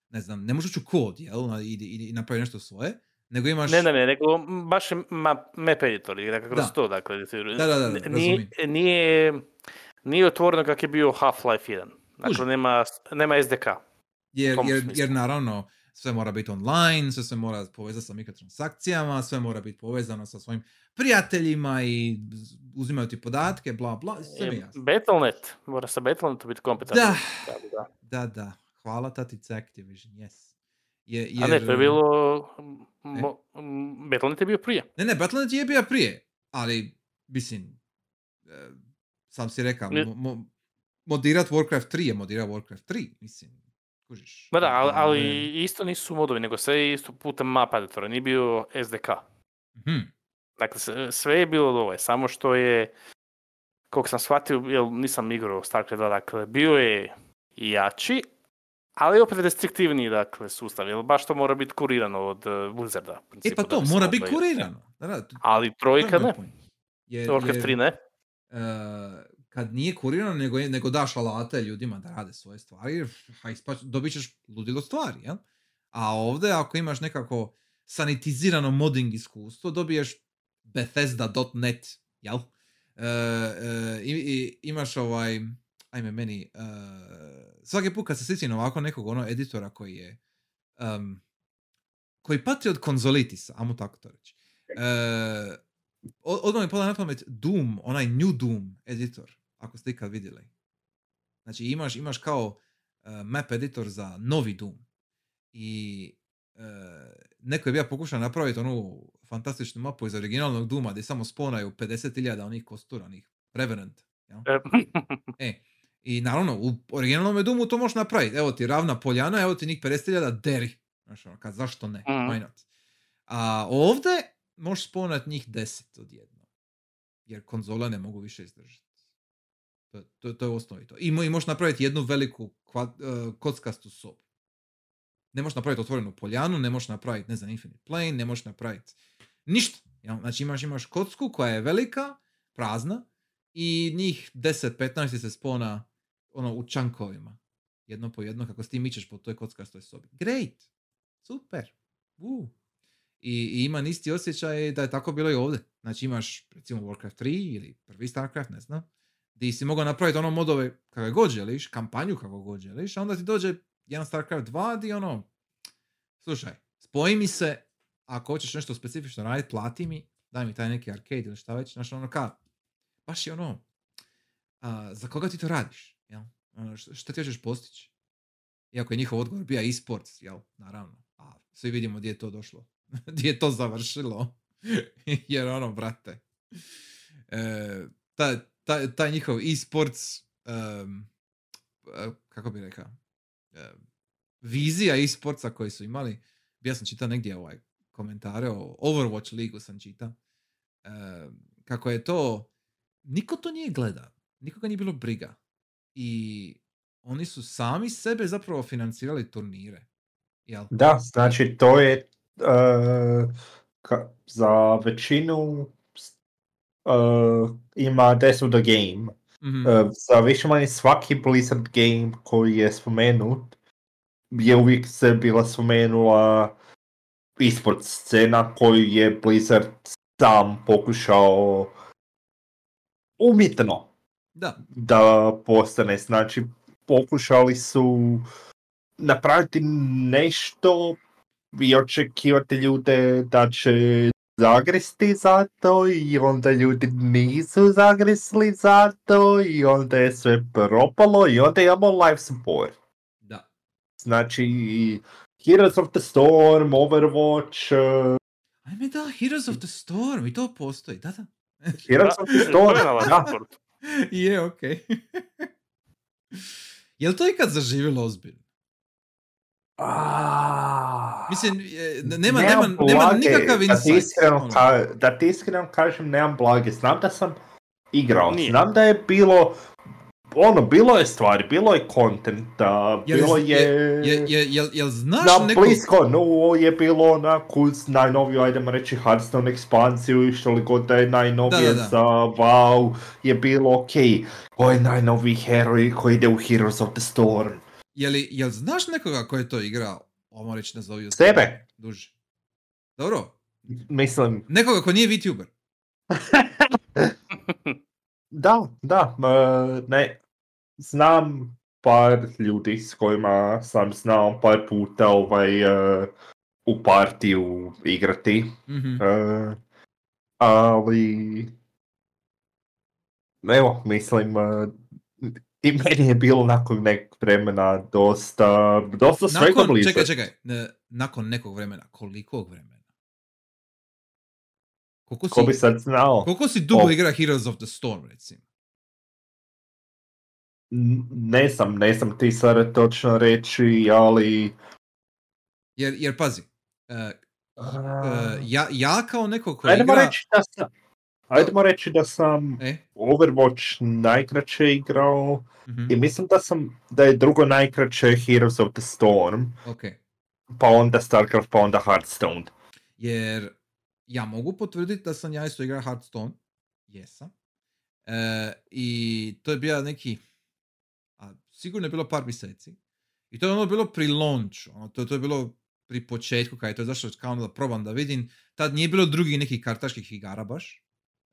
ne znam, ne možeš u kod, jel, na- i, i, i napraviti nešto svoje, nego imaš... Ne, ne, ne, nego baš ma, map editor, i dakle, kroz Da. to, dakle, Da, da, da, da, nije, nije, nije otvoreno kak je bio Half-Life 1. Dakle, nema, nema SDK. Jer, jer, jer naravno sve mora biti online, sve se mora povezati sa mikrotransakcijama, sve mora biti povezano sa svojim prijateljima i uzimaju ti podatke, bla bla, sve mi E, jasno. Battle.net, mora sa Battle.netu biti kompatibilan. Da. da. Da, da, hvala tatice Activision, yes. Je, A ne, to je jer- bilo... Mo, m, Battle.net je bio prije. Ne, ne, Battle.net je bio prije, ali, mislim, e, sam si rekao, mo, mo, modirat Warcraft 3 je modirat Warcraft 3, mislim, kužiš. Ma da, ali, ali isto nisu modovi, nego sve isto putem map editora, nije bio SDK. mhm, Dakle, sve- je bilo dole, samo što je, koliko sam shvatio, jel nisam igrao StarCraft 2, dakle, bio je jači, ali opet restriktivniji, dakle, sustav, jer baš to mora biti kurirano od uh, Blizzarda. E principu, pa to, mora biti kurirano. Da, da, Ali trojka ne. Jer, Warcraft jer, 3 ne. e, kad nije kurirano, nego, nego daš alate ljudima da rade svoje stvari, ha, ispa- dobit ćeš ludilo stvari, jel? A ovdje, ako imaš nekako sanitizirano modding iskustvo, dobiješ Bethesda.net, jel? E, e, i, i- imaš ovaj, ajme meni, e, svaki put kad se sjetim ovako nekog ono editora koji je, em, koji pati od konzolitisa, ajmo tako to reći. O- odmah mi pada na pamet Doom, onaj New Doom editor, ako ste ikad vidjeli. Znači imaš, imaš kao e, map editor za novi Doom. I e, neko je bio pokušao napraviti onu fantastičnu mapu iz originalnog Dooma gdje samo sponaju 50.000 onih kostura, onih Revenant. E, E, i naravno, u originalnom Doomu to možeš napraviti. Evo ti ravna poljana, evo ti njih 50.000 deri. Znaš, ono, kad, zašto ne? Mhm. Why not? A ovdje možeš sponat njih 10 odjedno. Jer konzole ne mogu više izdržati. To, to, to je osnovi to. I, mo- i možeš napraviti jednu veliku kva- eh, kockastu sobu. Ne možeš napraviti otvorenu poljanu, ne možeš napraviti, ne znam, infinite plane, ne možeš napraviti ništa. Znači imaš, imaš kocku koja je velika, prazna, i njih 10-15 se spona ono, u čankovima. Jedno po jedno, kako s ti mičeš po toj kockastoj sobi. Great! Super! Uh. I, I ima isti osjećaj da je tako bilo i ovdje. Znači imaš recimo Warcraft 3 ili prvi Starcraft, ne znam, gdje si mogao napraviti ono modove kako god želiš, kampanju kako god želiš, a onda ti dođe jedan Starcraft 2 di ono, slušaj, spoji mi se, ako hoćeš nešto specifično raditi, plati mi, daj mi taj neki arcade ili šta već, znači ono ka, baš je ono, a, za koga ti to radiš, jel? Ono, što, ti hoćeš postići? Iako je njihov odgovor bio e-sports, jel? Naravno. A svi vidimo gdje je to došlo. gdje je to završilo. Jer ono, brate, e, taj, taj, taj njihov e-sports, e, kako bi rekao, e, vizija e-sportsa koji su imali, ja sam čitao negdje ovaj komentare o Overwatch ligu sam čitao, e, kako je to, niko to nije gleda, nikoga nije bilo briga. I oni su sami sebe zapravo financirali turnire. Jel? Da, znači to je uh, ka- za većinu uh, ima Death of the Game. Mhm. Uh, za više manje svaki Blizzard game koji je spomenut je uvijek se bila spomenula esports scena koju je Blizzard sam pokušao umjetno Da, da postane. Znači, pokušali su napraviti nešto i očekivati ljude da će zagresti za to i onda ljudi nisu zagresli za to i onda je sve propalo i onda imamo live support. da. Znači, Heroes of the Storm, Overwatch, Ajme da, Heroes of the Storm, i to postoji, da, da. Heroes of the to da, je, okej. Jel to ikad zaživjelo ozbiljno? Ah. Mislim, nema, Nemam nema, nema blage, nikakav da ti insight. iskreno, ono. ka- da ti iskreno kažem, nemam blage. Znam da sam igrao, Nije. znam da je bilo ono, bilo je stvari, bilo je kontenta, Jel- bilo je- je... Je, je, jel, jel znaš Na nekog... blisko, no je bilo onako uz najnoviju, ajdemo reći, Hearthstone ekspansiju i što li god da je najnovije Da, da, da. za WoW, je bilo okej. Ovo je najnoviji heroj koji ide u Heroes of the Storm. Je li, jel znaš nekoga ko je to igrao? Ovo reći nazovio se Sebe, duže. Dobro. mislim, Nekoga ko nije VTuber. da, da, ne, znam par ljudi s kojima sam znao par puta ovaj, e, u partiju igrati. Mhm. E, ali evo, mislim e, i meni je bilo nakon nekog vremena dosta, dosta svega Nakon, blizu. čekaj, čekaj, nakon nekog vremena, kolikog vremena? Koliko si, Ko bi sad znao? koliko si dugo O. igra Heroes of the Storm, recimo? Ne znam, ne znam ti sada točno reći, ali... Jer, jer pazi, e, e, ja, ja kao neko ko Ajdemo igra... reći da sam... Ajdemo reći da sam E, Overwatch najkraće igrao mhm, i mislim da sam, da je drugo najkraće Heroes of the Storm, ok. pa onda Starcraft, pa onda Hearthstone. Jer ja mogu potvrditi da sam ja isto igrao Hearthstone. Jesam. E, I to je bio neki, sigurno je bilo par mjeseci. I to je ono bilo pri launchu. Ono, to, to je bilo pri početku kad je to izašlo kao ono da probam da vidim. Tad nije bilo drugih nekih kartaških igara baš.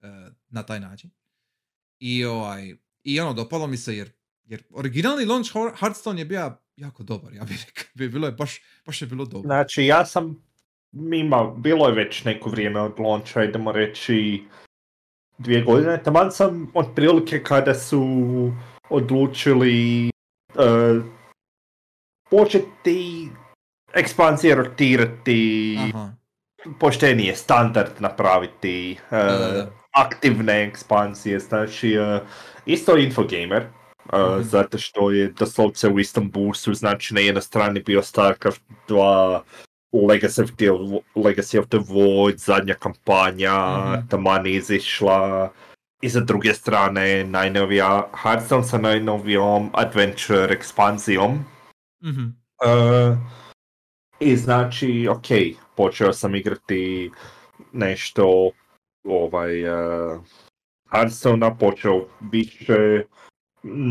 e, na taj način. I ovaj, i ono, dopalo mi se jer, jer originalni launch Hear- Hearthstone je bio jako dobar, ja bih rekao. Bilo je baš, baš je bilo dobro. Znači, ja sam, ima, bilo je već neko vrijeme od launcha, idemo reći dvije godine, taman sam otprilike kada su odlučili uh, početi ekspanzije rotirati, Aha. poštenije standard napraviti, uh, Da, da, da. aktivne ekspansije, znači uh, isto Infogamer, uh, Mhm. zato što je doslovce u istom bursu, znači na jednoj strani bio StarCraft 2, Legacy of the, Legacy of the Void, zadnja kampanja, Mhm. taman izišla, i za druge strane najnovija Hearthstone sa najnovijom Adventure ekspanzijom. Mhm. Uh, I znači, ok, počeo sam igrati nešto ovaj uh, Hearthstone, počeo više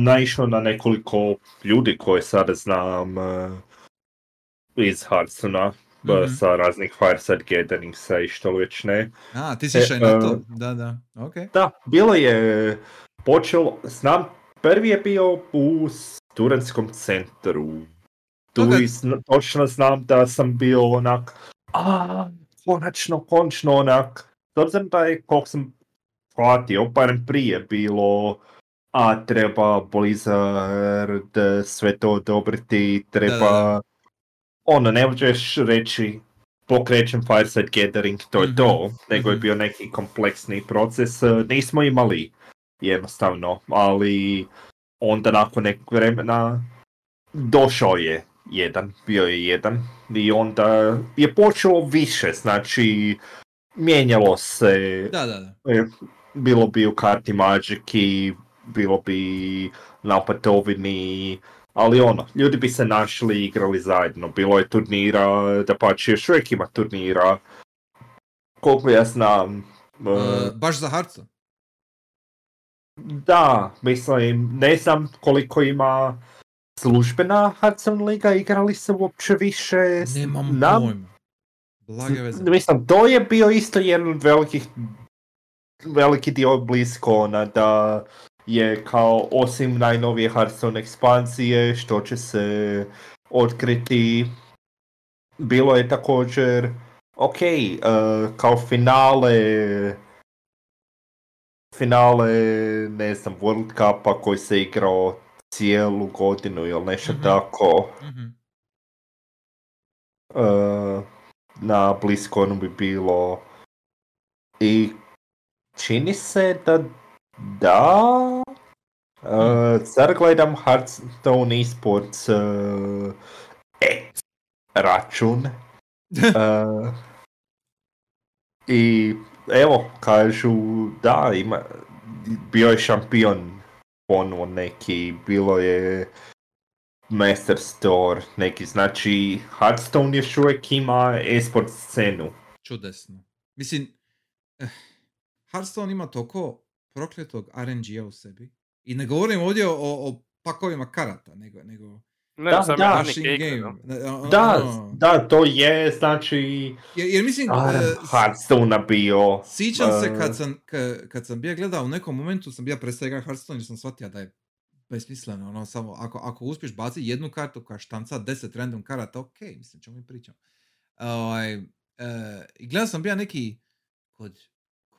naišao na nekoliko ljudi koje sada znam uh, iz Hearthstone Mhm. sa raznih Fireside Gatheringsa i što li već ne. A, ti si E, na to. Da, da. Ok. Da, bilo je počelo, znam, prvi je bio u studentskom centru. Tu Ok. i zna- točno znam da sam bio onak, a, konačno, konačno onak, s obzirom da je, koliko sam shvatio, barem prije bilo, a treba Blizzard sve to odobriti, treba, Da, da, ono, ne možeš reći, pokrećem Fireside Gathering, to je to, nego je mhm. bio neki kompleksni proces, e, nismo imali jednostavno, ali onda nakon nekog vremena došao je jedan, bio je jedan i onda je počelo više, znači mijenjalo se, Da, da, da. e, bilo bi u karti Magiki, bilo bi na opatovini, ali ono, ljudi bi se našli i igrali zajedno. Bilo je turnira, da pa još uvijek ima turnira. Koliko ja znam, e, Uh, baš za Hearthstone. da, mislim, ne znam koliko ima službena Hearthstone liga, igrali se uopće više. Nemam Nam- pojma. Blage veze. Mislim, to je bio isto jedan od velikih, veliki dio Blizzcona, da je kao osim najnovije Hearthstone ekspanzije, što će se otkriti, bilo je također, ok, eh, kao finale, finale, ne znam, World Cupa koji se igrao cijelu godinu ili nešto Mhm. tako. Mhm. Uh, na BlizzConu bi bilo i čini se da da uh, sad gledam Hearthstone eSports uh, X račun uh, i evo kažu da ima bio je šampion ponovo neki, bilo je Master Store, neki, znači Hearthstone još uvijek ima esport scenu. Čudesno. Mislim, eh, Hearthstone ima toliko prokletog RNG-a u sebi. I ne govorim ovdje o, o pakovima karata, nego, nego Ne, Da, sam da. game. Da, ono- da, to je, znači, Jer, jer mislim, eh, Hearthstone bio. Sjećam se eh, kad sam, ka- kad sam bio gledao u nekom momentu sam bio prestao igrati Hearthstone jer sam shvatio da je besmisleno, ono, samo, ako, ako uspiješ baciti jednu kartu koja štanca 10 random karata, ok, mislim, čemu mi pričam. Ovaj, eh, I gledao sam bio neki kod,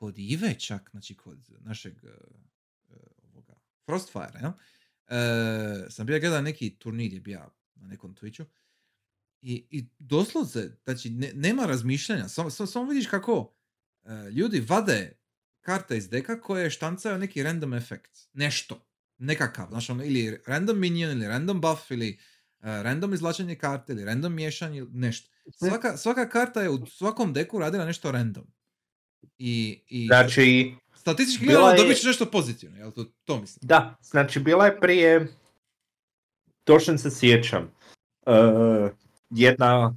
kod Ive čak, znači kod našeg eh, ovoga, Frostfire, jel? Eh, sam bio gledao neki turnir je bio na nekom Twitchu i, i doslovce, znači ne- nema razmišljanja, samo, samo, samo vidiš kako e, ljudi vade karte iz deka koje štancaju neki random efekt. Nešto. Nekakav. Znači, ono, ili random minion, ili random buff, ili e, random izlačenje karte, ili random miješanje, ili nešto. Svaka, svaka karta je u svakom deku radila nešto random. I, i Znači, statistički gledano je- dobit ćeš nešto pozitivno, jel to, to mislim? Da, znači bila je prije, točno se sjećam, uh, jedna,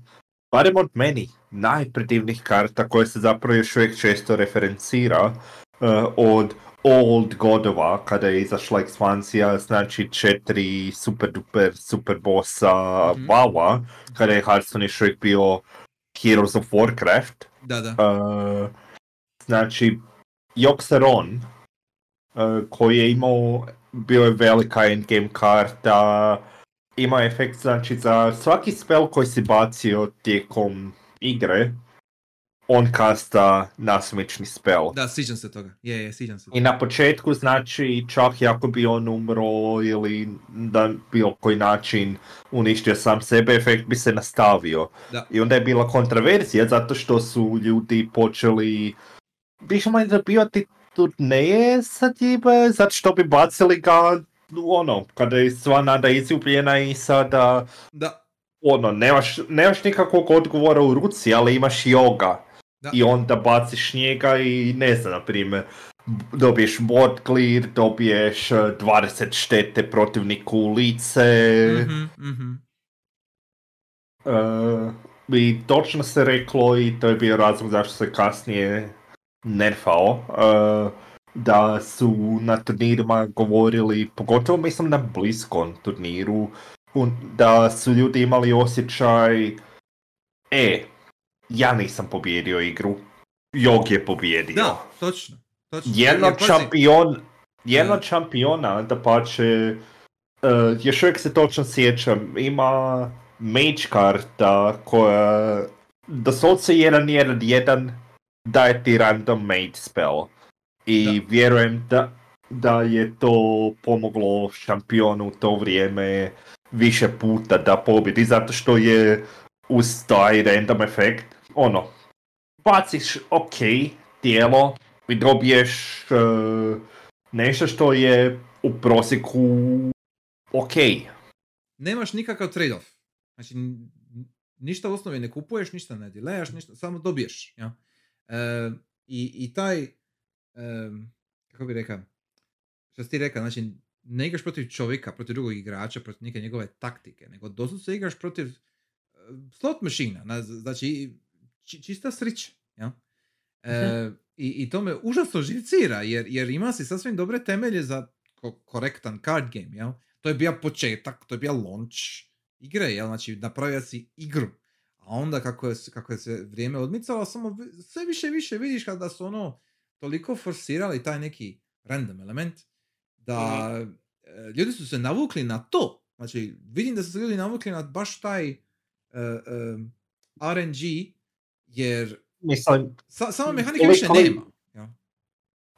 barem od meni, najpredivnijih karta koja se zapravo još uvijek često referencira uh, od Old Godova, kada je izašla ekspansija, znači četiri super duper super bossa Mhm. WoW-a, kada je Hearthstone još uvijek bio Heroes of Warcraft, Da, da. Uh, znači, Joxeron, uh, koji je imao, bio je velika endgame karta, ima efekt znači za svaki spell koji si bacio tijekom igre, on kasta nasumični spell. Da, sjećam se toga. Je, je, sjećam se. I na početku znači čak i ako bi on umro ili da bilo koji način uništio sam sebe, efekt bi se nastavio. Da. I onda je bila kontraverzija zato što su ljudi počeli više manje zabivati turneje sa time, zato što bi bacili ga ono, kada je sva nada izgubljena i sada Da, ono, nemaš, nemaš nikakvog odgovora u ruci, ali imaš yoga. Da. I onda baciš njega i ne znam, na primjer, dobiješ board clear, dobiješ eh, 20 štete protivniku u lice. mhm, mhm. eh, I točno se reklo i to je bio razlog zašto se kasnije nerfao. eh, da su na turnirima govorili, pogotovo mislim na bliskom turniru, da su ljudi imali osjećaj e, ja nisam pobjedio igru, Jog je pobjedio. Da, točno. točno. Jedno šampion, jedno Da. šampiona, da pače, uh, još uvijek se točno sjećam, ima mage karta koja doslovce 1-1-1 daje ti random mage spell. I Da. vjerujem da, da je to pomoglo šampionu u to vrijeme više puta da pobjedi, zato što je uz taj random efekt, ono, baciš ok tijelo i dobiješ e, nešto što je u prosjeku ok. nemaš nikakav trade-off. Znači, ništa u osnovi ne kupuješ, ništa ne dilejaš, ništa, samo dobiješ. Ja? E, i, I taj, kako bi rekao, što si ti rekao, znači, ne igraš protiv čovjeka, protiv drugog igrača, protiv neke njegove taktike, nego doslovce igraš protiv slot mašina, na- znači, či- čista srića. Ja? E, i, I to me užasno živcira, jer, jer ima si sasvim dobre temelje za ko- korektan card game, jel? To je bio početak, to je bio launch igre, jel? Znači, napravio si igru. A onda kako je, se- kako je se vrijeme odmicalo, samo sve više više vidiš kada su ono toliko forsirali taj neki random element, da e, ljudi su se navukli na to. Znači, vidim da su se ljudi navukli na baš taj e, e, RNG, jer Mislim, sa, sama mehanika više nema.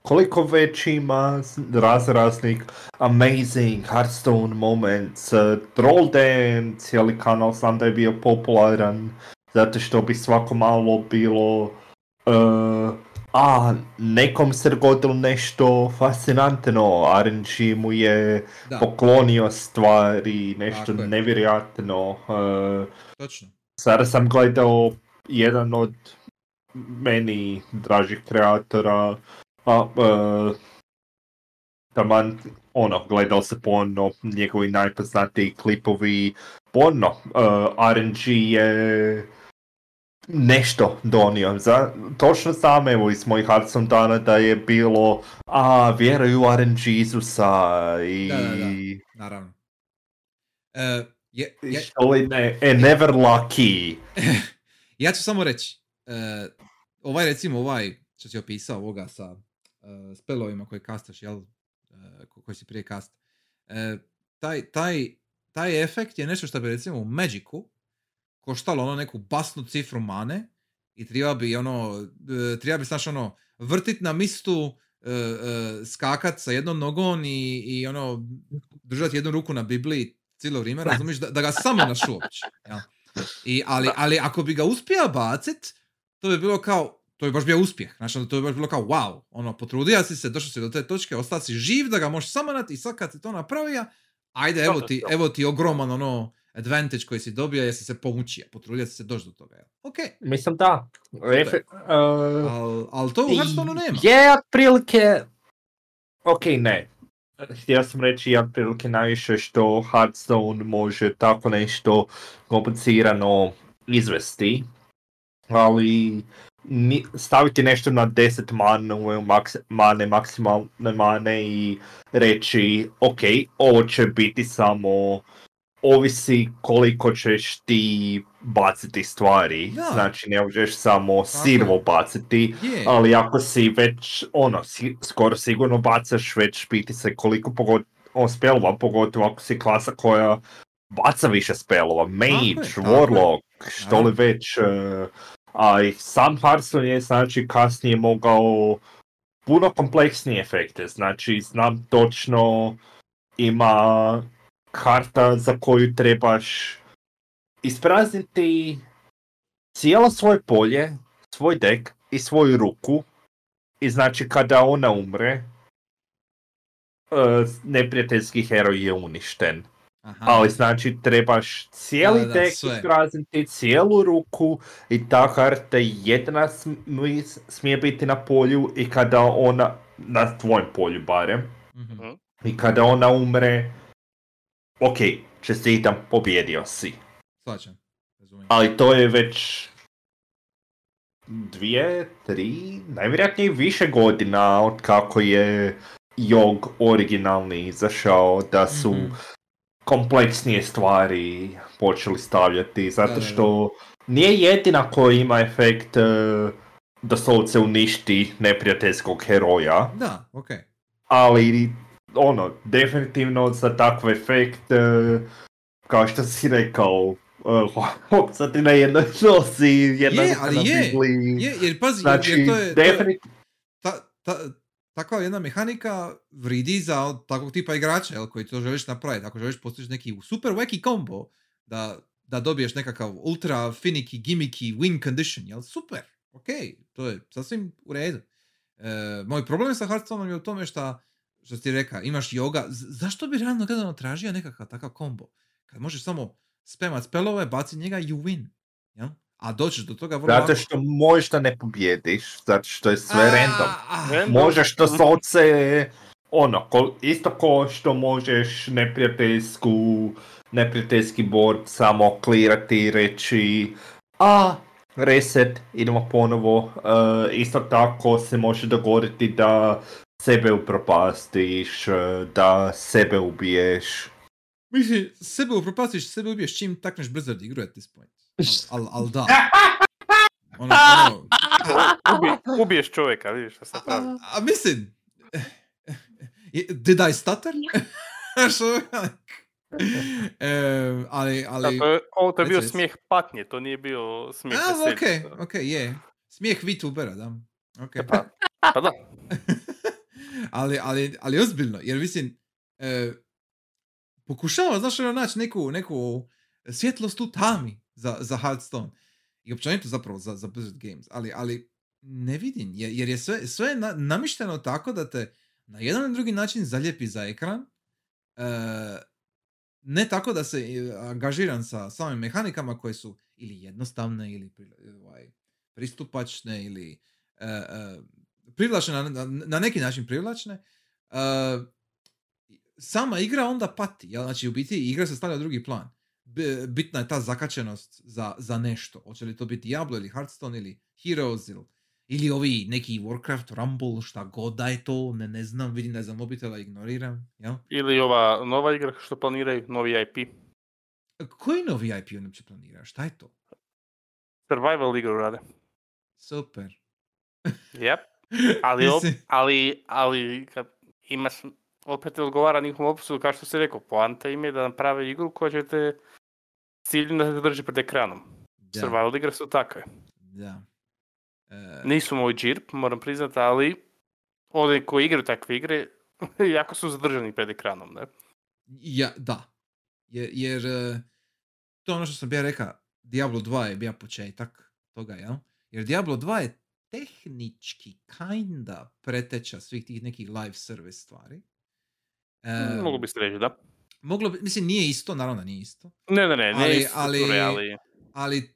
Koliko već ima raz raznih amazing Hearthstone moments, uh, Troll Dan, cijeli kanal sam da je bio popularan, zato što bi svako malo bilo uh, a, nekom se dogodilo nešto fascinantno, RNG mu je Da, poklonio stvari, nešto Tako je. nevjerojatno. Uh, točno. Sada sam gledao jedan od meni dražih kreatora, a, e, taman, ono, gledao se porno, njegovi najpoznatiji klipovi, porno, uh, RNG je nešto donio. Za, točno sam, evo, iz mojih Hearthstone dana da je bilo, a, vjeruju u RNG Izusa i... Da, da, da. Naravno. E, je, je, Što li ne, e, never lucky. ja ću samo reći, e, ovaj recimo ovaj što si opisao ovoga sa e, spelovima koje kastaš, jel, e, ko- koji si prije kast, e, taj, taj, taj efekt je nešto što bi recimo u Magicu koštalo ono neku basnu cifru mane i treba bi ono, treba bi znaš ono, vrtit na mistu, skakat sa jednom nogom i, i ono, držati jednu ruku na Bibliji cijelo vrijeme, razumiješ, da, da ga samo našuopći. jel? I, ali, ali ako bi ga uspio bacit, to bi bilo kao, to bi baš bio uspjeh. Znači, to bi baš bilo kao, wow, ono, potrudio si se, došao si do te točke, ostao si živ da ga možeš samanati i sad kad si to napravio, ajde, evo ti, evo ti ogroman ono advantage koji si dobio jer si se pomučio, potrudio si se doći do toga. Ok, Mislim da. Efe, uh, ali al to u Hearthstoneu nema. Je, otprilike... Ok, ne. Htio sam reći otprilike najviše što Hearthstone može tako nešto komplicirano izvesti, ali staviti nešto na 10 mane, maks, mane, maksimalne mane i reći ok, ovo će biti samo ovisi koliko ćeš ti baciti stvari. Da. Znači ne možeš samo sirvo baciti, Je, ali ako si već, ono, si, skoro sigurno bacaš već piti se koliko pogod, spelova, pogotovo ako si klasa koja baca više spelova, mage, warlock, što li već, eh, a i sam Hearthstone je znači kasnije mogao puno kompleksnije efekte, znači znam točno ima karta za koju trebaš isprazniti cijelo svoje polje, svoj dek i svoju ruku i znači kada ona umre eh, neprijateljski heroj je uništen. Aha, Ali znači trebaš cijeli Da, da, isprazniti, cijelu ruku i ta karta jedina smi- smije biti na polju i kada ona, na tvojem polju barem, mhm. i kada ona umre, ok, čestitam, pobjedio si. Razumijem. Ali to je već dvije, tri, najvjerojatnije više godina od kako je Jog originalni izašao, da su Mhm. Kompleksnije stvari počeli stavljati, zato Da, da, da. što nije jedina koja ima efekt e, doslovce uništi neprijateljskog heroja, Da, ok. ali ono, definitivno za takav efekt, e, kao što si rekao, uh, sad ti na jednoj nosi, jedna Je, ali je. Je, jer pazi, Znači, jer to je, to je definitivno, ta, ta, takva jedna mehanika vridi za takvog tipa igrača, jel, koji to želiš napraviti. Ako želiš postići neki super wacky combo, da, da dobiješ nekakav ultra finicky, gimmicky win condition, jel, super, ok, to je sasvim u redu. E, moj problem sa Hearthstoneom je u tome što, što ti reka, imaš yoga, z- zašto bi realno gledano tražio nekakav takav combo? Kad možeš samo spemat spelove, baci njega you win. Jel? A doćeš do toga vrlo zato lako. što možda ne pobjediš, zato što je sve A, random. a, Random. Možeš to soce, ono, ko, isto ko što možeš neprijateljsku, neprijateljski board samo klirati i reći a, reset, idemo ponovo. E, isto tako se može dogoditi da sebe upropastiš, e, da sebe ubiješ. Mislim, sebe upropastiš, sebe ubiješ čim takneš Blizzard igru at this point. Al, al, da. Ono, ono, Ubi, ubiješ čovjeka, vidiš šta se pravi. a, a mislim, did I stutter? Što? e, ali, Da, ali, to je, ovo to je bio smijeh patnje, to nije bio smijeh a, ok, ok, je. Smijeh VTubera, da. Ok. Pa, pa da. ali, ali, ali ozbiljno, jer mislim, e, pokušava, znaš, ono, naći neku, neku svjetlost u tami za, za Hearthstone. I općenito zapravo za, za Blizzard Games. Ali, ali ne vidim, jer, jer je sve, sve na, namišteno tako da te na jedan ili drugi način zalijepi za ekran. E, ne tako da se e, angažiram sa samim mehanikama koje su ili jednostavne ili ovaj, pristupačne ili e, e, privlačne na, na, neki način privlačne. e, sama igra onda pati, jel? Znači, u biti igra se stavlja drugi plan. Bitna je ta zakačenost za, za nešto. Hoće li to biti Diablo ili Hearthstone ili Heroes ili, ili ovi neki Warcraft, Rumble, šta god da je to, ne, ne znam, vidim da je za mobitela, ignoriram, jel? Ili ova nova igra što planiraju, novi IP. Koji novi IP oni uopće planira? Šta je to? Survival igru rade. Super. Yep. Ali, op, ali, ali kad imaš, opet odgovara njihovom opisu, kao što si rekao, poanta im je da naprave igru koja će te s ciljem da te drži pred ekranom. Da, Survival igre su takve. da. E, Nisu moj džirp, moram priznati, ali oni koji igraju takve igre, jako su zadržani pred ekranom, ne? Ja, da. Jer, jer to je ono što sam bija rekao, Diablo 2 je bio početak toga, jel? Jer Diablo 2 je tehnički kinda preteča svih tih nekih live service stvari. E, Mogu bi se reći, da. Moglo bi, mislim, nije isto, naravno nije isto, Ne, ne, ne, Ali- isto ali- ali... ali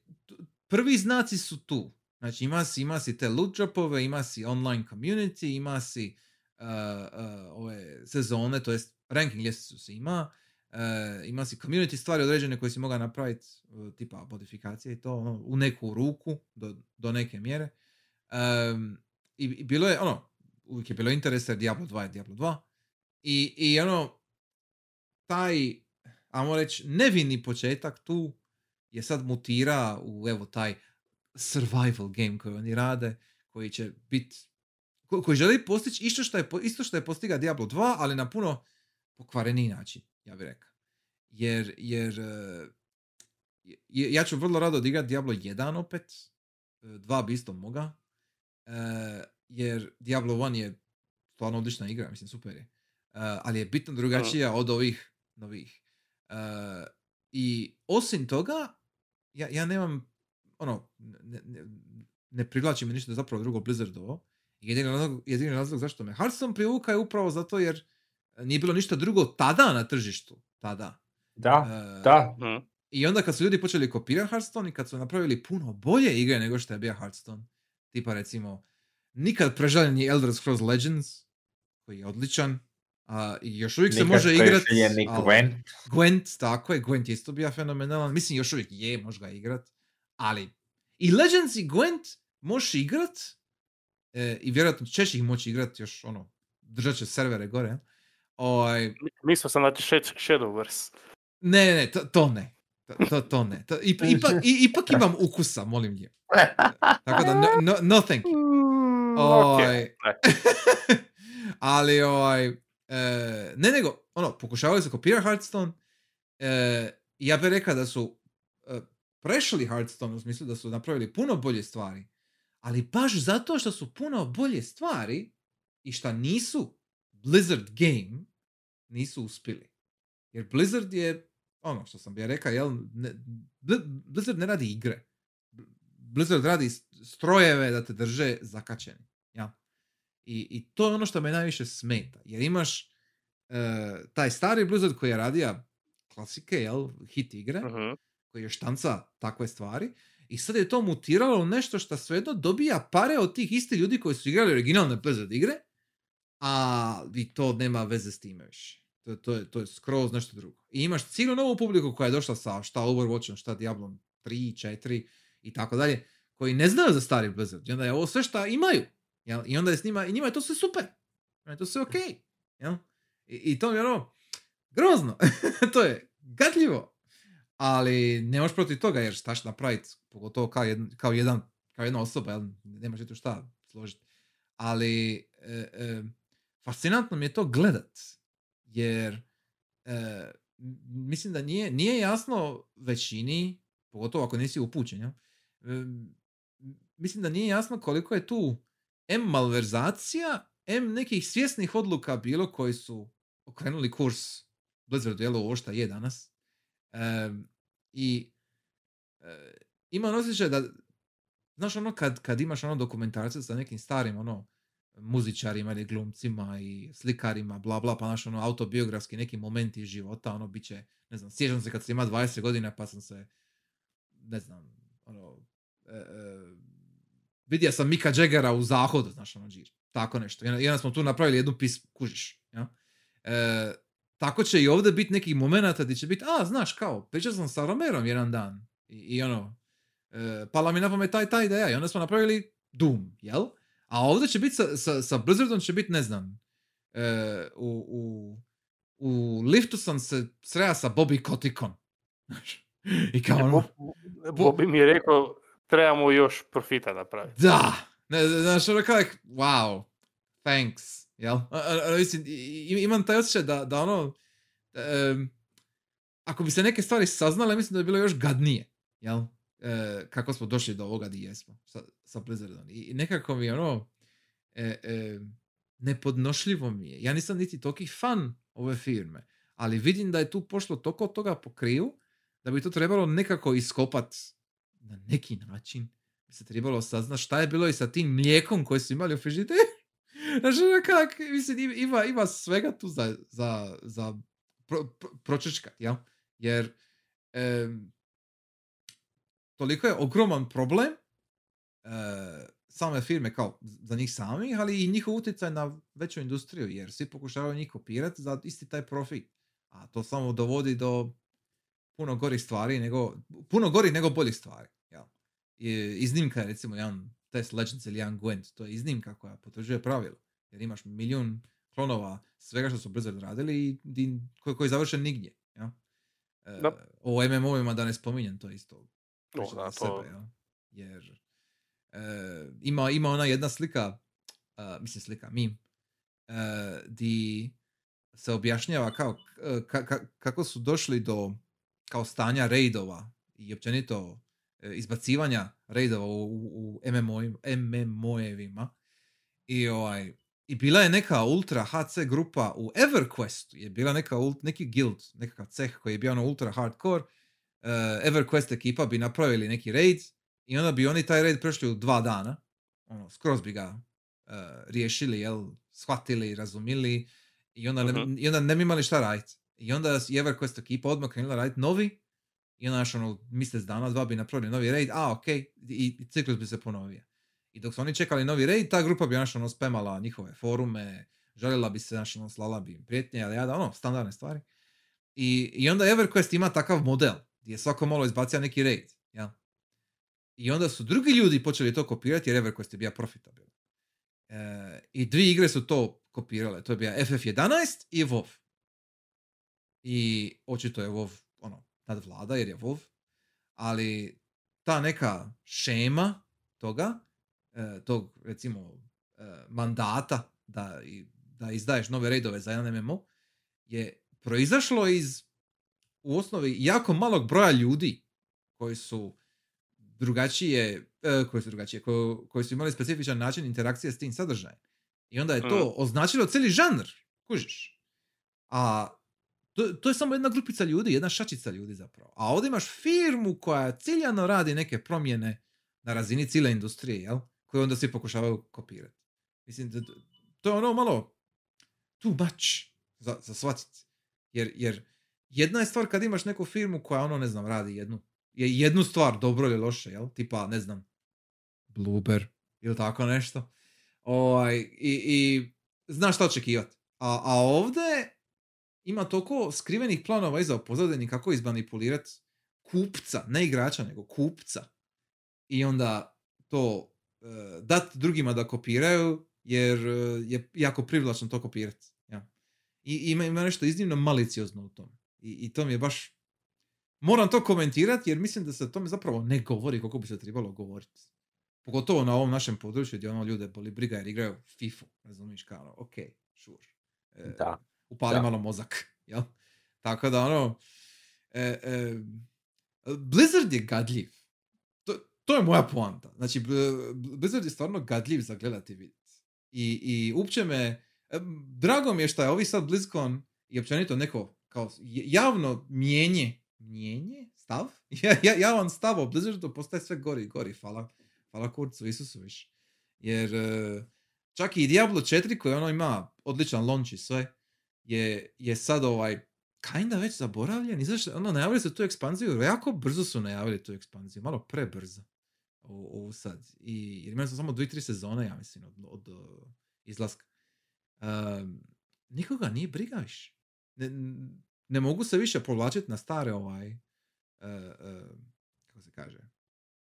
prvi znaci su tu. Znači ima si, ima si te loot dropove, ima si online community, ima si uh, uh, ove sezone, to jest ranking ljestvicu si ima, uh, ima si community stvari određene koje si mogao napraviti, uh, tipa modifikacije i to, ono, u neku ruku, do, do neke mjere. Um, i, I bilo je, ono, uvijek je bilo interesa Diablo 2 je Diablo 2. I, i ono, taj, ajmo reći, nevini početak tu je sad mutira u evo taj survival game koji oni rade, koji će biti ko- koji želi postići isto što je, isto što je postiga Diablo 2, ali na puno pokvareniji način, ja bih rekao. Jer, jer je- ja ću vrlo rado odigrati Diablo 1 opet, eh, 2 bi isto moga, eh, jer Diablo 1 je stvarno odlična igra, mislim super je, ali je bitno drugačija od ovih novih. Eh, I osim toga, ja, ja nemam, ono, ne, ne, ne privlači me ništa zapravo drugo Blizzardovo. Jedini razlog, jedini razlog zašto me Hearthstone privuka je upravo zato jer nije bilo ništa drugo tada na tržištu. Tada. Da, Eh, da. Mhm. I onda kad su ljudi počeli kopirati Hearthstone i kad su napravili puno bolje igre nego što je bio Hearthstone, tipa recimo nikad prežaljeni Elder Scrolls Legends, koji je odličan, a, i još uvijek se Nikad može igrati. Gwent. Gwent, tako je, Gwent je isto bio fenomenalan. Mislim, još uvijek je, može ga igrat. Ali, i Legends i Gwent možeš igrat, e, i vjerojatno ćeš ih moći igrat još, ono, držat će servere gore. Ovaj, Mislio sam da će Shadowverse. ne, ne, ne, to, to ne. To, to, to ne. To, ip- ipak, i- ipak imam ukusa, molim lijepo. Tako da, no, no, no thank you. Mm, Ovaj, okej. ali ovaj, e, ne nego, ono, pokušavali su kopirati Hearthstone, e, ja bih rekao da su e, prešli Hearthstone u smislu da su napravili puno bolje stvari, ali baš zato što su puno bolje stvari i što nisu Blizzard game, nisu uspjeli. Jer Blizzard je, ono što sam bi ja rekao, jel, ne, Bli- Blizzard ne radi igre. Blizzard radi strojeve da te drže zakačeni. Ja. I, I to je ono što me najviše smeta. Jer imaš e, taj stari Blizzard koji je radio klasike, jel, hit igre, Mhm. koji je štanca takve stvari. I sad je to mutiralo u nešto što svejedno dobija pare od tih istih ljudi koji su igrali originalne Blizzard igre, a i to nema veze s time više. To, to, je, to je skroz nešto drugo. I imaš cijelu novu publiku koja je došla sa šta Overwatchom, šta Diablom 3, 4 i tako dalje, koji ne znaju za stari Blizzard. I onda je ovo sve šta imaju. Jel? I onda je s njima, i njima je to sve super. Je to sve okej. Jel? I, I to je ono, grozno. to je gadljivo. Ali nemaš protiv toga jer štaš napraviti, pogotovo kao, jedan, kao, jedan, kao jedna osoba, jel? nemaš tu šta složiti. Ali e, e, fascinantno mi je to gledat. Jer e, mislim da nije, nije jasno većini, pogotovo ako nisi upućen, jel? Mislim da nije jasno koliko je tu M malverzacija, M nekih svjesnih odluka bilo koji su okrenuli kurs Blizzardu, jel, ovo šta je danas. Em, I e, imam osjećaj da, znaš ono kad, kad imaš ono dokumentarce sa nekim starim ono muzičarima ili glumcima i slikarima, bla bla, pa naš ono autobiografski neki momenti života, ono bit će, ne znam, sjećam se kad sam ima 20 godina pa sam se, ne znam, ono, e, e, vidio sam Mika Jaggera u zahodu, znaš ono, džir, tako nešto. I onda- I onda smo tu napravili jednu pis, kužiš, ja? E, tako će i ovdje biti nekih momenata gdje će biti, a, znaš, kao, pričao sam sa Romerom jedan dan i, i ono, e, pala mi na pamet taj, taj ideja i onda smo napravili Doom, jel? A ovdje će biti sa, sa, sa Blizzardom će biti, ne znam, e, u, u, u liftu sam se sreo sa Bobby Kotikom. I kao ono, Bobby mi je rekao, trebamo još profita napraviti. Da, ne, znaš, ono kao, wow, thanks, jel? Mislim, imam taj osjećaj da, da ono, em, ako bi se neke stvari saznale, mislim da bi bilo još gadnije, jel? E, kako smo došli do ovoga di jesmo sa, sa Blizzardom. I, nekako mi ono, e, e, nepodnošljivo mi je. Ja nisam niti toliki fan ove firme, ali vidim da je tu pošlo toliko toga po kriju, da bi to trebalo nekako iskopat na neki način. Bi se trebalo saznat šta je bilo i sa tim mlijekom koje su imali u frižideru. Znaš, ono kak, mislim, im- ima, ima svega tu za, za, za pro, pro, pročečkat, jel? Jer em, toliko je ogroman problem e, same firme kao za njih samih, ali i njihov utjecaj na veću industriju, jer svi pokušavaju njih kopirati za isti taj profit. A to samo dovodi do puno gorih stvari, nego, puno gorih nego boljih stvari. Jel? I, iznimka je recimo jedan Test Legends ili jedan Gwent, to je iznimka koja potvrđuje pravilo. Jer imaš milijun klonova svega što su Blizzard radili i koji, koji završe nigdje. Jel? E, Da. O MMO-ima da ne spominjem, to je isto No, priča da, to- sebe, jel? Jer e, ima, ima ona jedna slika, a, mislim slika, meme, e, di se objašnjava kao k- ka- ka- kako su došli do kao stanja raidova i općenito e, izbacivanja raidova u, u, MMO-evima. I, ovaj, I bila je neka ultra HC grupa u EverQuestu, je bila neka, ult- neki guild, nekakav ceh koji je bio ono ultra hardcore. Uh, EverQuest ekipa bi napravili neki raid i onda bi oni taj raid prešli u dva dana. Ono, skroz bi ga uh, riješili, jel, shvatili, razumili i onda, ne, Mhm. i onda ne bi imali šta raditi. I onda je EverQuest ekipa odmah krenula raditi novi i onda znaš, ono, mjesec dana, dva bi napravili novi raid, a ok, i, i ciklus bi se ponovio. I dok su oni čekali novi raid, ta grupa bi znaš, ono, spamala njihove forume, željela bi se, znaš, ono, slala bi im prijetnje, ali ja da, ono, standardne stvari. I, I onda EverQuest ima takav model, gdje je svako malo izbacija neki raid, jel? I onda su drugi ljudi počeli to kopirati jer EverQuest je bio profitabilan. E, I dvije igre su to kopirale. To je bio FF11 i WoW. I očito je WoW ono, nadvlada jer je WoW. Ali ta neka šema toga, e, tog recimo e, mandata da, da izdaješ nove raidove za jedan MMO je proizašlo iz u osnovi jako malog broja ljudi koji su drugačije, e, koji su drugačije, koji, koji su imali specifičan način interakcije s tim sadržajem. I onda je to označilo cijeli žanr, kužiš. A to, to je samo jedna grupica ljudi, jedna šačica ljudi zapravo. A ovdje imaš firmu koja ciljano radi neke promjene na razini cijele industrije, jel? Koje onda svi pokušavaju kopirati. Mislim, da, to je ono malo too much za, za shvatiti. Jer, jer jedna je stvar kad imaš neku firmu koja ono, ne znam, radi jednu, je jednu stvar dobro ili loše, jel? Tipa, ne znam, Blueber ili tako nešto. Ovaj, i, I znaš šta očekivati. A, a ovdje ima toliko skrivenih planova iza pozadini kako izmanipulirati kupca, ne igrača, nego kupca. I onda to uh, dat drugima da kopiraju, jer eh, je jako privlačno to kopirati. Ja. I ima, ima nešto iznimno maliciozno u tom. I, I to mi je baš... Moram to komentirati jer mislim da se o tome zapravo ne govori koliko bi se trebalo govoriti. Pogotovo na ovom našem području gdje ono ljude boli briga jer igraju FIFA, razumiješ kao, ono, ok, sure. E, Da. Upali da. malo mozak, jel? Tako da ono, e, e, Blizzard je gadljiv. To, to je moja poanta. Znači, Blizzard je stvarno gadljiv za gledati i vidjeti. I, i uopće me, e, drago mi je što je ovi sad BlizzCon i općenito neko kao javno mijenje, mijenje, stav? Ja, ja, javan stav o Blizzardu postaje sve gori i gori, hvala, hvala kurcu Isusu više. Jer e, čak i Diablo 4 koji ono ima odličan launch i sve, je, je sad ovaj kinda već zaboravljen. Izašli, ono, najavili su tu ekspanziju, jako brzo su najavili tu ekspanziju, malo prebrzo. Ovu, sad. I, jer imali su samo dvije, tri sezone, ja mislim, od, od, izlaska. Um, nikoga nije briga više. ne, ne mogu se više povlačiti na stare ovaj, uh, uh, kako se kaže,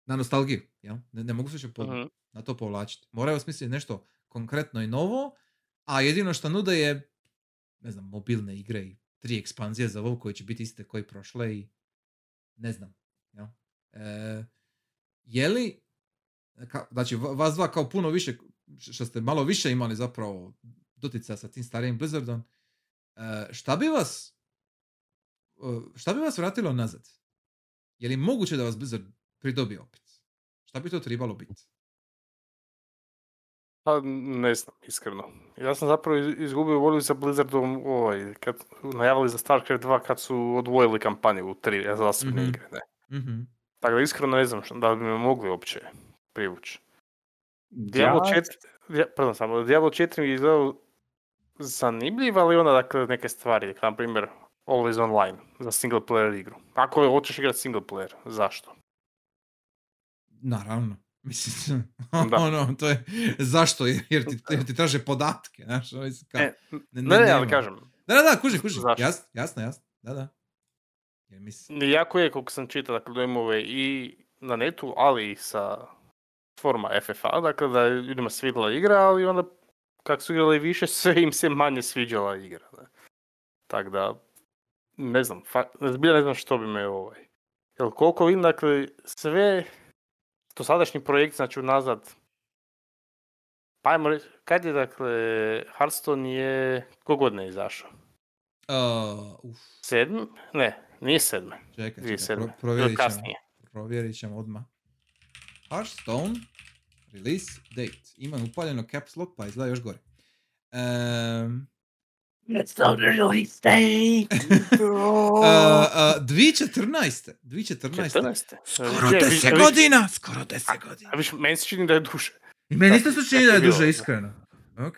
na nostalgiju, jel? Ne, ne mogu se više po, Mhm. na to povlačiti. Moraju smisliti nešto konkretno i novo, a jedino što nude je, ne znam, mobilne igre i tri ekspanzije za WoW koje će biti iste koji prošle i ne znam. Jel? E, je li, ka, znači va- vas dva kao puno više, što ste malo više imali zapravo dotica sa tim starijim Blizzardom, e, šta bi vas e, šta bi vas vratilo nazad? Je li moguće da vas Blizzard pridobi opet? Šta bi to trebalo biti? Pa ne znam, iskreno. Ja sam zapravo iz- izgubio volju za Blizzardom ovaj, kad najavili za StarCraft 2 kad su odvojili kampanju u tri zasebne Mhm. igre. Ne. Mhm. Tako da iskreno ne znam što, da bi me mogli uopće privući. Diablo Ja 4, ja, pardon, samo, Diablo 4 mi je izgledao zanimljiv, ali onda dakle neke stvari, na primjer Always Online za single player igru. Ako hoćeš igrati single player, zašto? Naravno. Mislim, Da. ono, to je, zašto? Jer ti, jer ti traže podatke, znaš, kao, E, ne, Ne, ne, ali nema. kažem, Da, da, da, kuži, kuži, jasno, jasno, jasno, da, da. Jer mislim, jako je koliko sam čitao dakle, dojmove i na netu, ali i sa forma FFA, dakle da je ljudima svidjela igra, ali onda kak su igrali više, sve im se manje sviđala igra. Ne? Tako da, ne znam, fa- ne znam što bi me ovaj. Jer koliko vidim, dakle, sve dosadašnji projekt, znači unazad, pa ajmo reći, kad je, dakle, Hearthstone je, kogodne je izašao? uh, uf, Sedmi? Ne, nije sedme. čekaj, čekaj, sedme. pro, provjerit ćemo, provjerit ćemo odmah. Hearthstone, release date, imam upaljeno caps lock, pa izgleda još gore. Um, It's not release date. uh, uh, 2014. 2014. 14. Skoro Je, vi- 10 vi- godina, skoro 10 godina. A viš, meni se čini da je duže. I meni isto se čini da je duže, iskreno. Ok,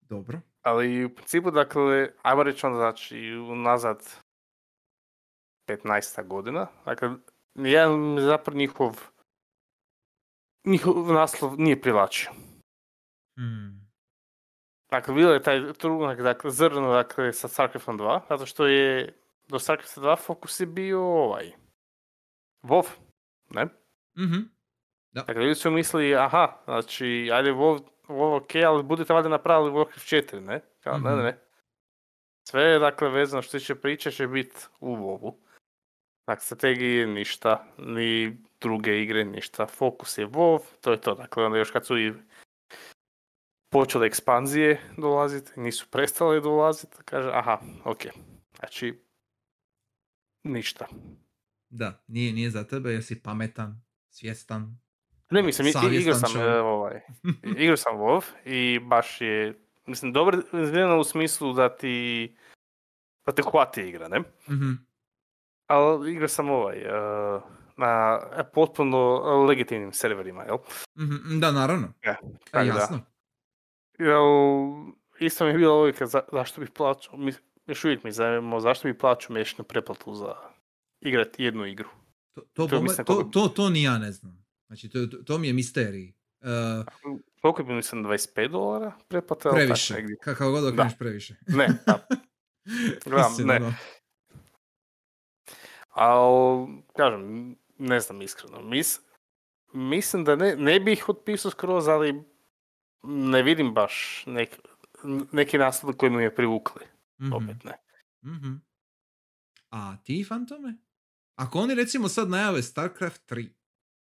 dobro. Ali u principu, dakle, ajmo reći onda, znači, unazad 15 godina. Dakle, jedan zapravo njihov njihov naslov nije privlačio. Hmm. Dakle, bilo je taj trunak, dakle, zrno, dakle, sa StarCraftom 2, zato što je do StarCrafta 2 fokus je bio ovaj, WoW, ne? Mhm. Dakle, ljudi su mislili, aha, znači, ajde WoW, WoW ok, ali budete valjda napravili Warcraft 4, ne? Kao, ne, ne, Mhm. ne. Sve je, dakle, vezano što će priče će biti u WoW-u. Dakle, strategije ništa, ni druge igre ništa. Fokus je WoW, to je to. Dakle, onda još kad su i počele ekspanzije dolaziti, nisu prestale dolaziti, kaže, aha, ok. Znači, ništa. Da, nije, nije za tebe jer si pametan, svjestan. Ne, mislim, igrao sam, e, ovaj, igrao sam WoW i baš je, mislim, dobro izgledano u smislu da ti, da te hvati igra, ne? Mhm. Ali igrao sam ovaj, e, na potpuno legitimnim serverima, jel? Mhm, Da, naravno. Ja, E, tako da. Jel, isto mi je bila logika za, zašto bih plaćao, mi, još uvijek mi zanima zašto bih plaćao mjesečnu pretplatu za igrati jednu igru. To, to, To mislim to, koliko- to, to ni ja ne znam. Znači, to, to, to mi je misterij. Uh, Koliko bilo, mislim, 25 dolara tako previše. Kako god okreneš previše. Ne, da. Gledam, ne. ono, Ali, kažem, ne znam iskreno. Mis, mislim da ne, ne bih otpisao skroz, ali ne vidim baš nek, neki naslov koji mi je privukli. mhm, Opet ne. mhm. A ti, Fantome? Ako oni recimo sad najave StarCraft 3,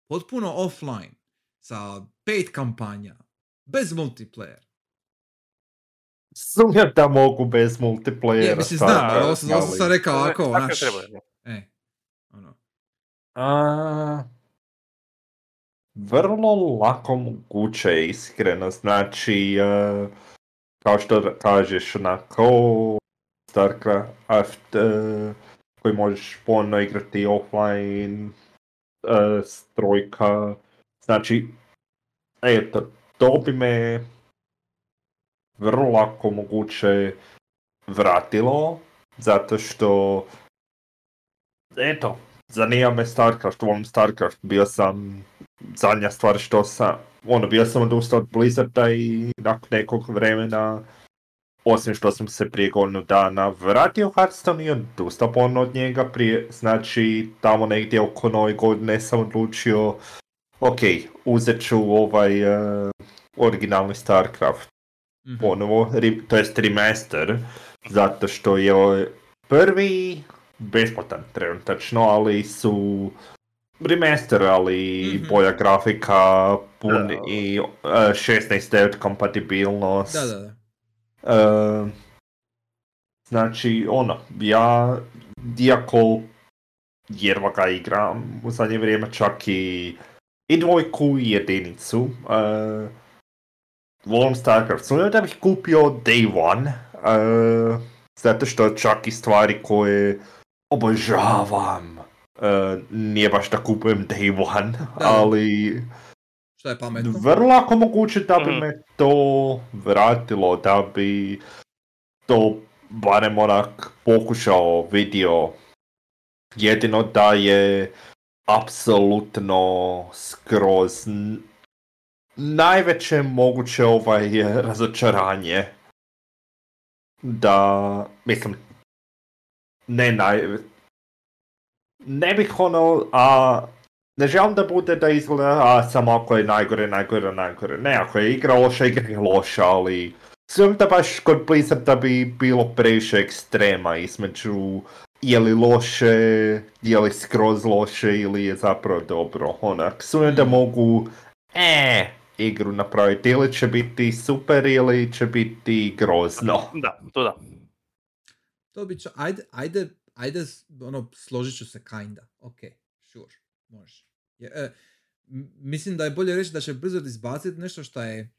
potpuno offline, sa pet kampanja, bez multiplayer, Sumnjam da mogu bez multiplayera. Je, mislim, znam, ali ovo sam, sam rekao ovako, tako naš, e, ono, A, vrlo lako moguće, iskreno. Znači, e, kao što kažeš, onako, StarCraft, e, koji možeš ponovno igrati offline, e, strojka, znači, eto, to bi me vrlo lako moguće vratilo, zato što, eto, zanima me StarCraft, volim StarCraft, bio sam zadnja stvar što sam, ono, bio sam odustao od Blizzarda i nakon nekog vremena osim što sam se prije godinu dana vratio Hearthstone i odustao ponovno od njega prije, znači tamo negdje oko nove godine sam odlučio ok, uzet ću ovaj uh, originalni StarCraft Mhm. ponovo, ri- to jest remaster, zato što je ovaj prvi besplatan trenutačno, ali su remaster, ali Mhm. bolja grafika, pun Da. i uh, 16 devet kompatibilnost. Da, da, da. E, znači, ono, ja, iako jedva ga igram u zadnje vrijeme, čak i, i dvojku i jedinicu, e, volim StarCraft. Sumnjam da bih kupio Day One, e, zato što čak i stvari koje obožavam, e, nije baš da kupujem Day One, Da. ali Šta je pametno? vrlo lako moguće da bi Mhm. me to vratilo, da bi to barem onak pokušao vidio. Jedino da je apsolutno skroz n- najveće moguće ovaj razočaranje. Da, mislim, ne naj... Ne bih ono, a ne želim da bude da izgleda, a samo ako je najgore, najgore, najgore. Ne, ako je igra loša, igra je loša, ali sve da baš kod Blizzarda bi bilo previše ekstrema između je li loše, je li skroz loše ili je zapravo dobro. Onak, sumnjam da mogu e, igru napraviti. Ili će biti super ili će biti grozno. Da, to da. To bi ča- ajde, ajde, ajde, ono, složit ću se kinda. Ok, sure, može. E, mislim da je bolje reći da će Blizzard izbaciti nešto što je,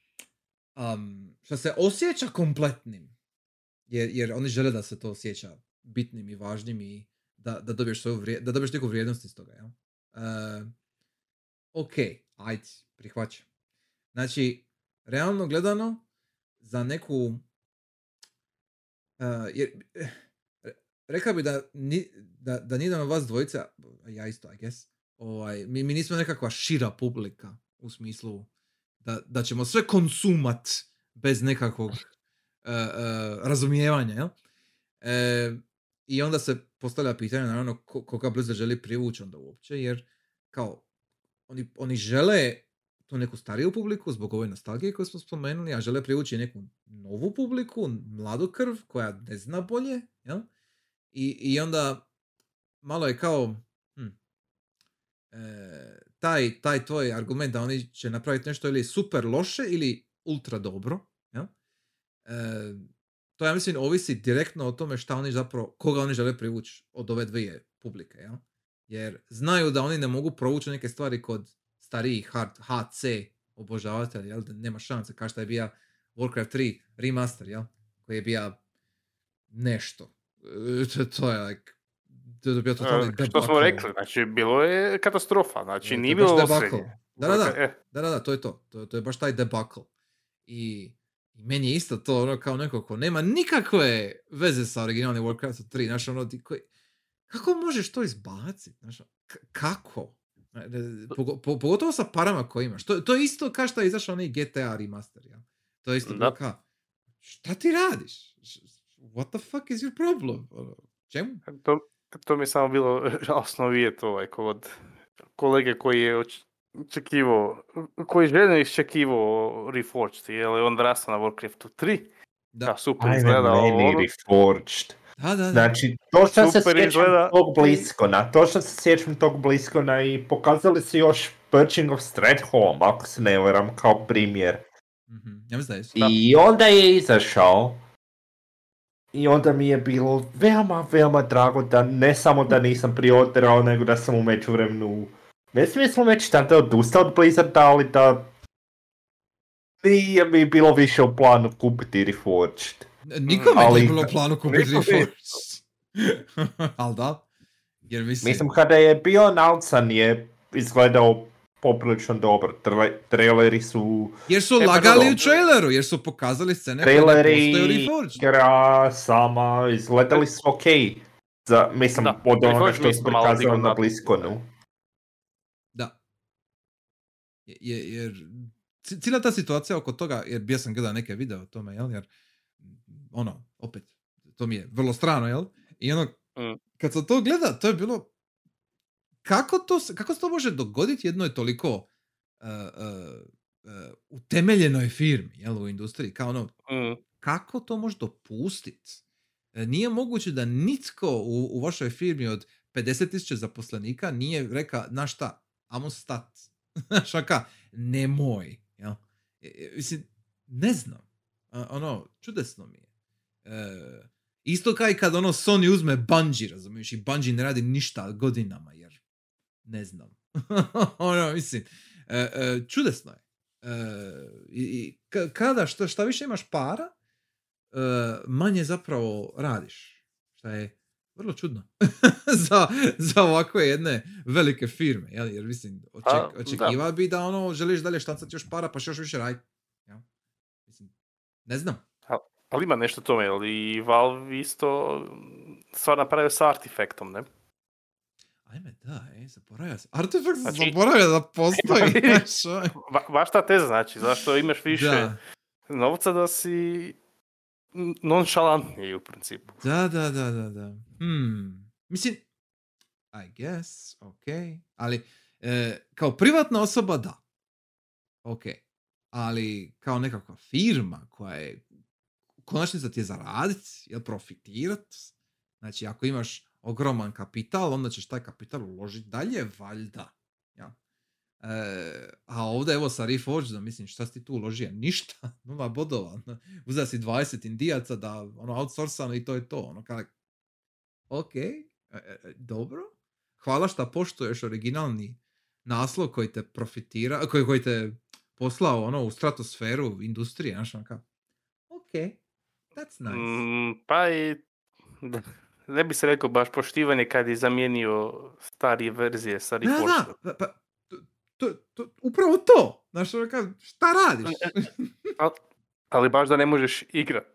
um, što se osjeća kompletnim. Jer, jer oni žele da se to osjeća bitnim i važnim i da, da dobiješ svoju vrije, da dobiješ neku vrijednost iz toga, jel? E, ok, ajde, prihvaćam. Znači, realno gledano, za neku Uh, jer, eh, rekao bi da, ni, da, da nijedan od vas dvojica, ja isto, I guess, ovaj, mi, mi nismo nekakva šira publika u smislu da, da ćemo sve konsumat bez nekakvog uh, uh, razumijevanja, jel? E, I onda se postavlja pitanje, naravno, ko, koga Blizzard želi privući onda uopće, jer kao, oni, oni žele tu neku stariju publiku zbog ove nostalgije koju smo spomenuli, a žele privući neku novu publiku, mladu krv koja ne zna bolje, jel? I, i onda malo je kao hm, e, taj, taj tvoj argument da oni će napraviti nešto ili super loše ili ultra dobro, jel? E, to ja mislim ovisi direktno o tome šta oni zapravo, koga oni žele privući od ove dvije publike, jel? Jer znaju da oni ne mogu provući neke stvari kod starijih hard, HC obožavatelja, jel? Da nema šanse, kao što je bija Warcraft 3 remaster, jel? Koji je bija nešto. To, to je like, to je bio totalni E, Što smo debakl. rekli, znači bilo je katastrofa, znači To je nije bilo debakl. Da, da, da. E, Da, da, da, to je to. To, to je baš taj debakl. I, meni je isto to ono kao neko ko nema nikakve veze sa originalnim Warcraft 3. Znaš, ono, ti koji, kako možeš to izbaciti? Znaš, k- kako? Pogo- po- pogotovo sa parama koje imaš. To, to je isto kao što je izašao onaj GTA remaster. Ja? To je isto Da. kao, šta ti radiš? What the fuck is your problem? Ono, Čemu? to, to mi je samo bilo žalosno vidjeti ovaj, kod kolege koji je očekivao, koji je željno iščekivao Reforged, jer je on rastao na Warcraftu 3, Da, da, super Ajme, izgleda, meni ono, Reforged. da, da. da. Znači, to što se sjećam izgleda. tog bliskona, to što se sjećam tog bliskona i pokazali su još Purging of Stratholm, ako se ne varam, kao primjer. Mhm, Ja mislim. Da. I onda je izašao. I onda mi je bilo veoma, veoma drago da ne samo da nisam prioderao, nego da sam u međuvremenu ne smislu već tada odustao od Blizzarda, ali da nije mi bilo više u planu kupiti Reforged. Nikome ali- nije bilo u planu kupiti. Reforged. Ali da. Jer mislim... Mislim, kada je bio announcen je izgledao poprilično dobro. Tra- traileri su... Jer su lagali dobro. u traileru, jer su pokazali scene koje ne Traileri, Reforged. igra sama, izgledali su ok. Za, mislim, Da, od onoga što prikazali digli na. Bliskonu. Da. Je- je- jer ci- cijela ta situacija oko toga, jer bio sam gledao neke videa o tome, jel? Jer ono, opet, to mi je vrlo strano, jel? I ono, Mm. kad sam to gleda, to je bilo, kako to, kako se to može dogoditi jednoj toliko uh, uh, uh, utemeljenoj firmi, jel, u industriji, kao ono, Mm. kako to može dopustiti? Nije moguće da nitko u, u vašoj firmi od 50.000 zaposlenika nije reka, na šta, amo stat. Oka, nemoj. Jel? E, e, Mislim, ne znam. Ono, čudesno mi je. E, isto kao i kad ono Sony uzme Bungie, razumiješ, i Bungie ne radi ništa godinama, jer ne znam. ono, mislim, e, e, čudesno je. E, i, i ka- kada, šta, šta više imaš para, e, manje zapravo radiš. Šta je vrlo čudno za, za ovakve jedne velike firme. Jel? Jer mislim, oček, Pa, da. očekiva bi da ono, želiš dalje štancati još para, pa što još više raditi. Jel? Mislim, ne znam. Ali ima nešto tome, jel? I Valve isto mm, stvar napravio sa Artifactom, ne? Ajme, da, e, zaboravio sam. Artefakt Znači- zaboravio da postoji. Va, baš ta teza znači, zašto imaš više Da, novca da si nonšalantniji u principu. da, da, da, da, da. Hmm. Mislim, I guess, ok. Ali, e, kao privatna osoba, da. Ok. Ali, kao nekakva firma koja je konačnica ti je zaradit, jel profitirat. Znači, ako imaš ogroman kapital, onda ćeš taj kapital uložiti dalje, valjda. Ja. E, a ovdje, evo, sa Reforged, mislim, šta si tu uložio? Ništa, nula bodova. Uzeo si 20 indijaca da, ono, outsourcano i to je to. Ono, kao, ok, e, e, dobro. Hvala što poštuješ originalni naslov koji te profitira, koji, koji te poslao ono u stratosferu industrije, znaš, ono ok, that's nice. Mm, pa i ne bi se rekao baš poštivanje kad je zamijenio starije verzije sa da, Reforgedom. da, pa, pa, to, to, to, upravo to, znaš, ono šta radiš? Ali baš da ne možeš igrat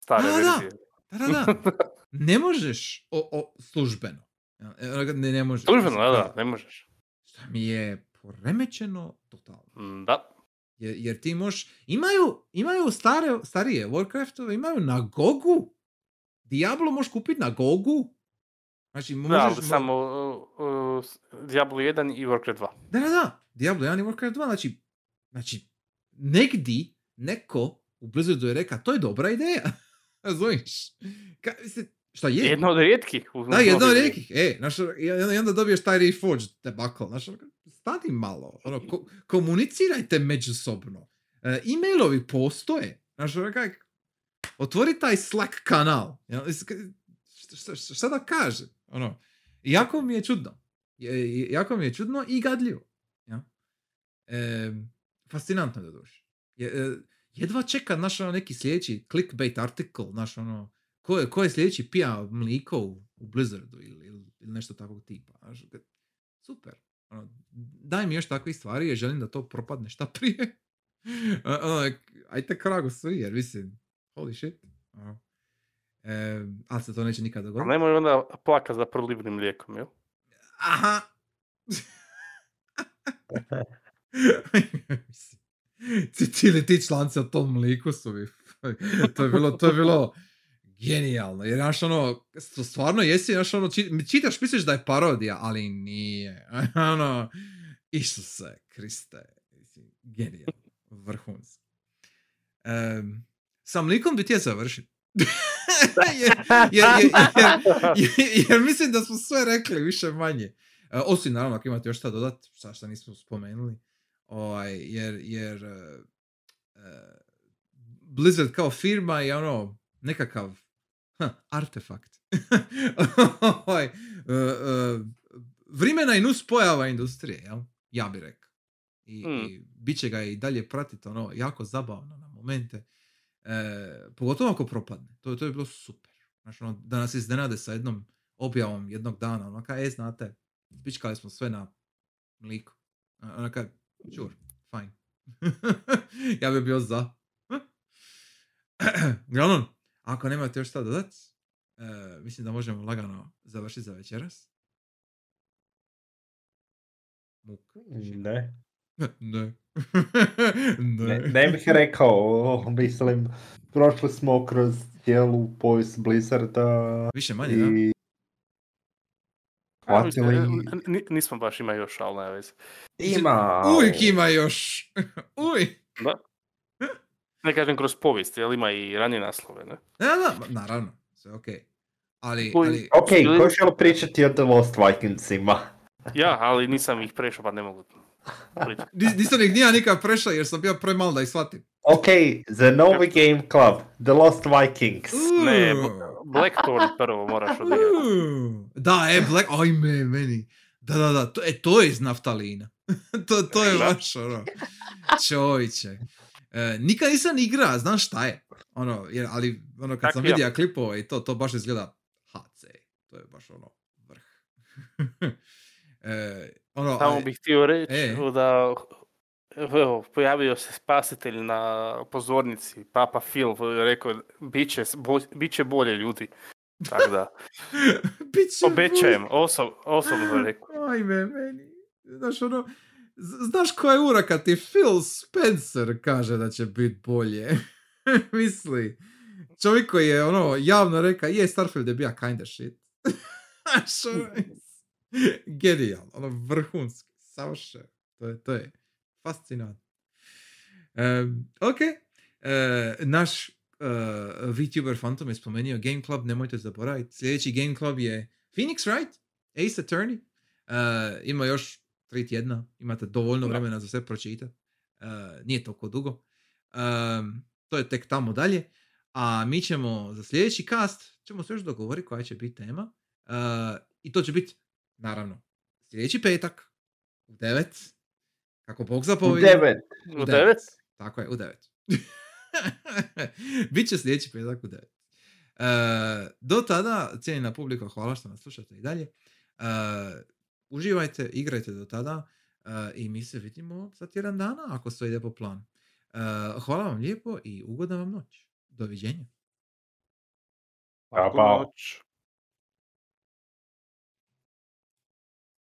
stare Da, da. verzije. Da, da, da. Ne možeš o, o, službeno. E, ono, Ne, ne možeš. Službeno, da, da, ne možeš. Šta mi je poremećeno totalno. Mm, Da. Jer, jer ti možeš, imaju, imaju stare, starije Warcraftove, imaju na Gogu. Diablo možeš kupiti na Gogu. Znači, možeš... Da, samo uh, uh, Diablo 1 i Warcraft 2. Da, da, da. Diablo 1 i Warcraft 2, znači, znači, negdi neko u Blizzardu je reka, to je dobra ideja. Razumiješ? Ka, mislim, šta je? Jedna od rijetkih. Da, jedna od rijetkih. E, znaš, i onda- i onda dobiješ taj Reforged debakl. Znaš, ono, stani malo. Ono, ko- komunicirajte međusobno. E, e-mailovi postoje. Znaš, ono, kak, otvori taj Slack kanal. K- Šta, šta, da kaže? Ono, jako mi je čudno. Je- je- Jako mi je čudno i gadljivo. Ja? E, fascinantno da dođe. jedva čeka naš ono neki sljedeći clickbait article, naš ono, ko je, ko je sljedeći pija mliko u, u Blizzardu ili, ili, ili nešto takvog tipa. Kad- super. Ono, daj mi još takvih stvari jer želim da to propadne šta prije. Ono, ajte kragu svi jer mislim, holy shit. E, ali se to neće nikad Ali dogoditi. nemoj onda plaka za prolivnim mlijekom, jel? Aha! Ti- ti članci o tom liku su mi... To je bilo, to je bilo genijalno. Jer znaš ono, st- stvarno jesi, znaš ono, či- čitaš, misliš da je parodija, ali nije. Ono, Isuse, Kriste. Genijalno. Vrhunski. Um, sam likom bi ti završiti. jer, jer, jer, mislim da smo sve rekli više manje. E, osim naravno ako imate još šta dodat, šta, šta nismo spomenuli. Ovaj, jer, jer e, Blizzard kao firma je ono nekakav ha, artefakt. ovaj, e, e, vrimena i nus pojava industrije, jel? Ja bih rekao. I, Mm. i bit će ga i dalje pratiti ono jako zabavno na momente. E, pogotovo ako propadne. To, to je bilo super. Znači, ono, da nas iznenade sa jednom objavom jednog dana. Ono kao, e, znate, pičkali smo sve na mliku. Ono kao, sure, fine. ja bi bio za. Uglavnom, ako nemate još šta dodat, e, mislim da možemo lagano završiti za večeras. Muk. Ne. Ne. Ne, ne bih rekao, mislim, prošli smo kroz cijelu povijest Blizzarda Više manje, da? i A, mislim, hvatili... n- n- nismo baš ima još, ali nema veze. Ima... Uvijek ima još. Uj. Da. Ne kažem kroz povijest, jer ima i ranije naslove, ne? Da, da, naravno, sve okej. Ali, Uj. ali, Ok, ko želi pričati o The Lost Vikingsima? Ja, ali nisam ih prešao, pa ne mogu nisam ih nija nikad prešao jer sam bio premal da ih shvatim. Ok, The Novi Game Club, The Lost Vikings. Ne, Uuu. B- Blackthorn prvo moraš odigrati. Da, e, Black, ajme, meni. Da, da, da, to, e, to je iz naftalina. to, to je baš ono, čovječe. E, nikad nisam igra, znaš šta je? Ono, jer, ali ono, kad Tak sam ja. vidio klipove i to, to baš izgleda HC. To je baš ono, vrh. e, ono, Samo bih htio reći E. da evo, pojavio se spasitelj na pozornici, Papa Phil, rekao, bit će, bo- bit će bolje ljudi. Tako da, obećajem, osob, osobno rekao. Ajme, meni. Znaš, ono, znaš koja je ura kad ti Phil Spencer kaže da će biti bolje? Misli. Čovjek koji je ono javno rekao, je Starfield je bija kinda shit. Genijalno, ono vrhunski, savršen. To je, to je fascinantno. Um, ok, e, naš uh, VTuber Phantom je spomenuo Game Club, nemojte zaboraviti. Sljedeći Game Club je Phoenix Wright, Ace Attorney. Uh, ima još tri tjedna, imate dovoljno Da. vremena za sve pročitati. Uh, nije toliko dugo. Um, to je tek tamo dalje. A mi ćemo za sljedeći cast, ćemo se još dogovoriti koja će biti tema. Uh, I to će biti, naravno, sljedeći petak u 9. Kako Bog U zapovedi. devet. U devet? Tako je, u 9. Biće sljedeći petak u 9. Uh, do tada, cijenjena publika, hvala što nas slušate i dalje. Uh, uživajte, igrajte do tada uh, i mi se vidimo za tjedan dana ako sve ide po planu. Uh, hvala vam lijepo i ugodna vam noć. Doviđenja. Pa, Laku pa. noć.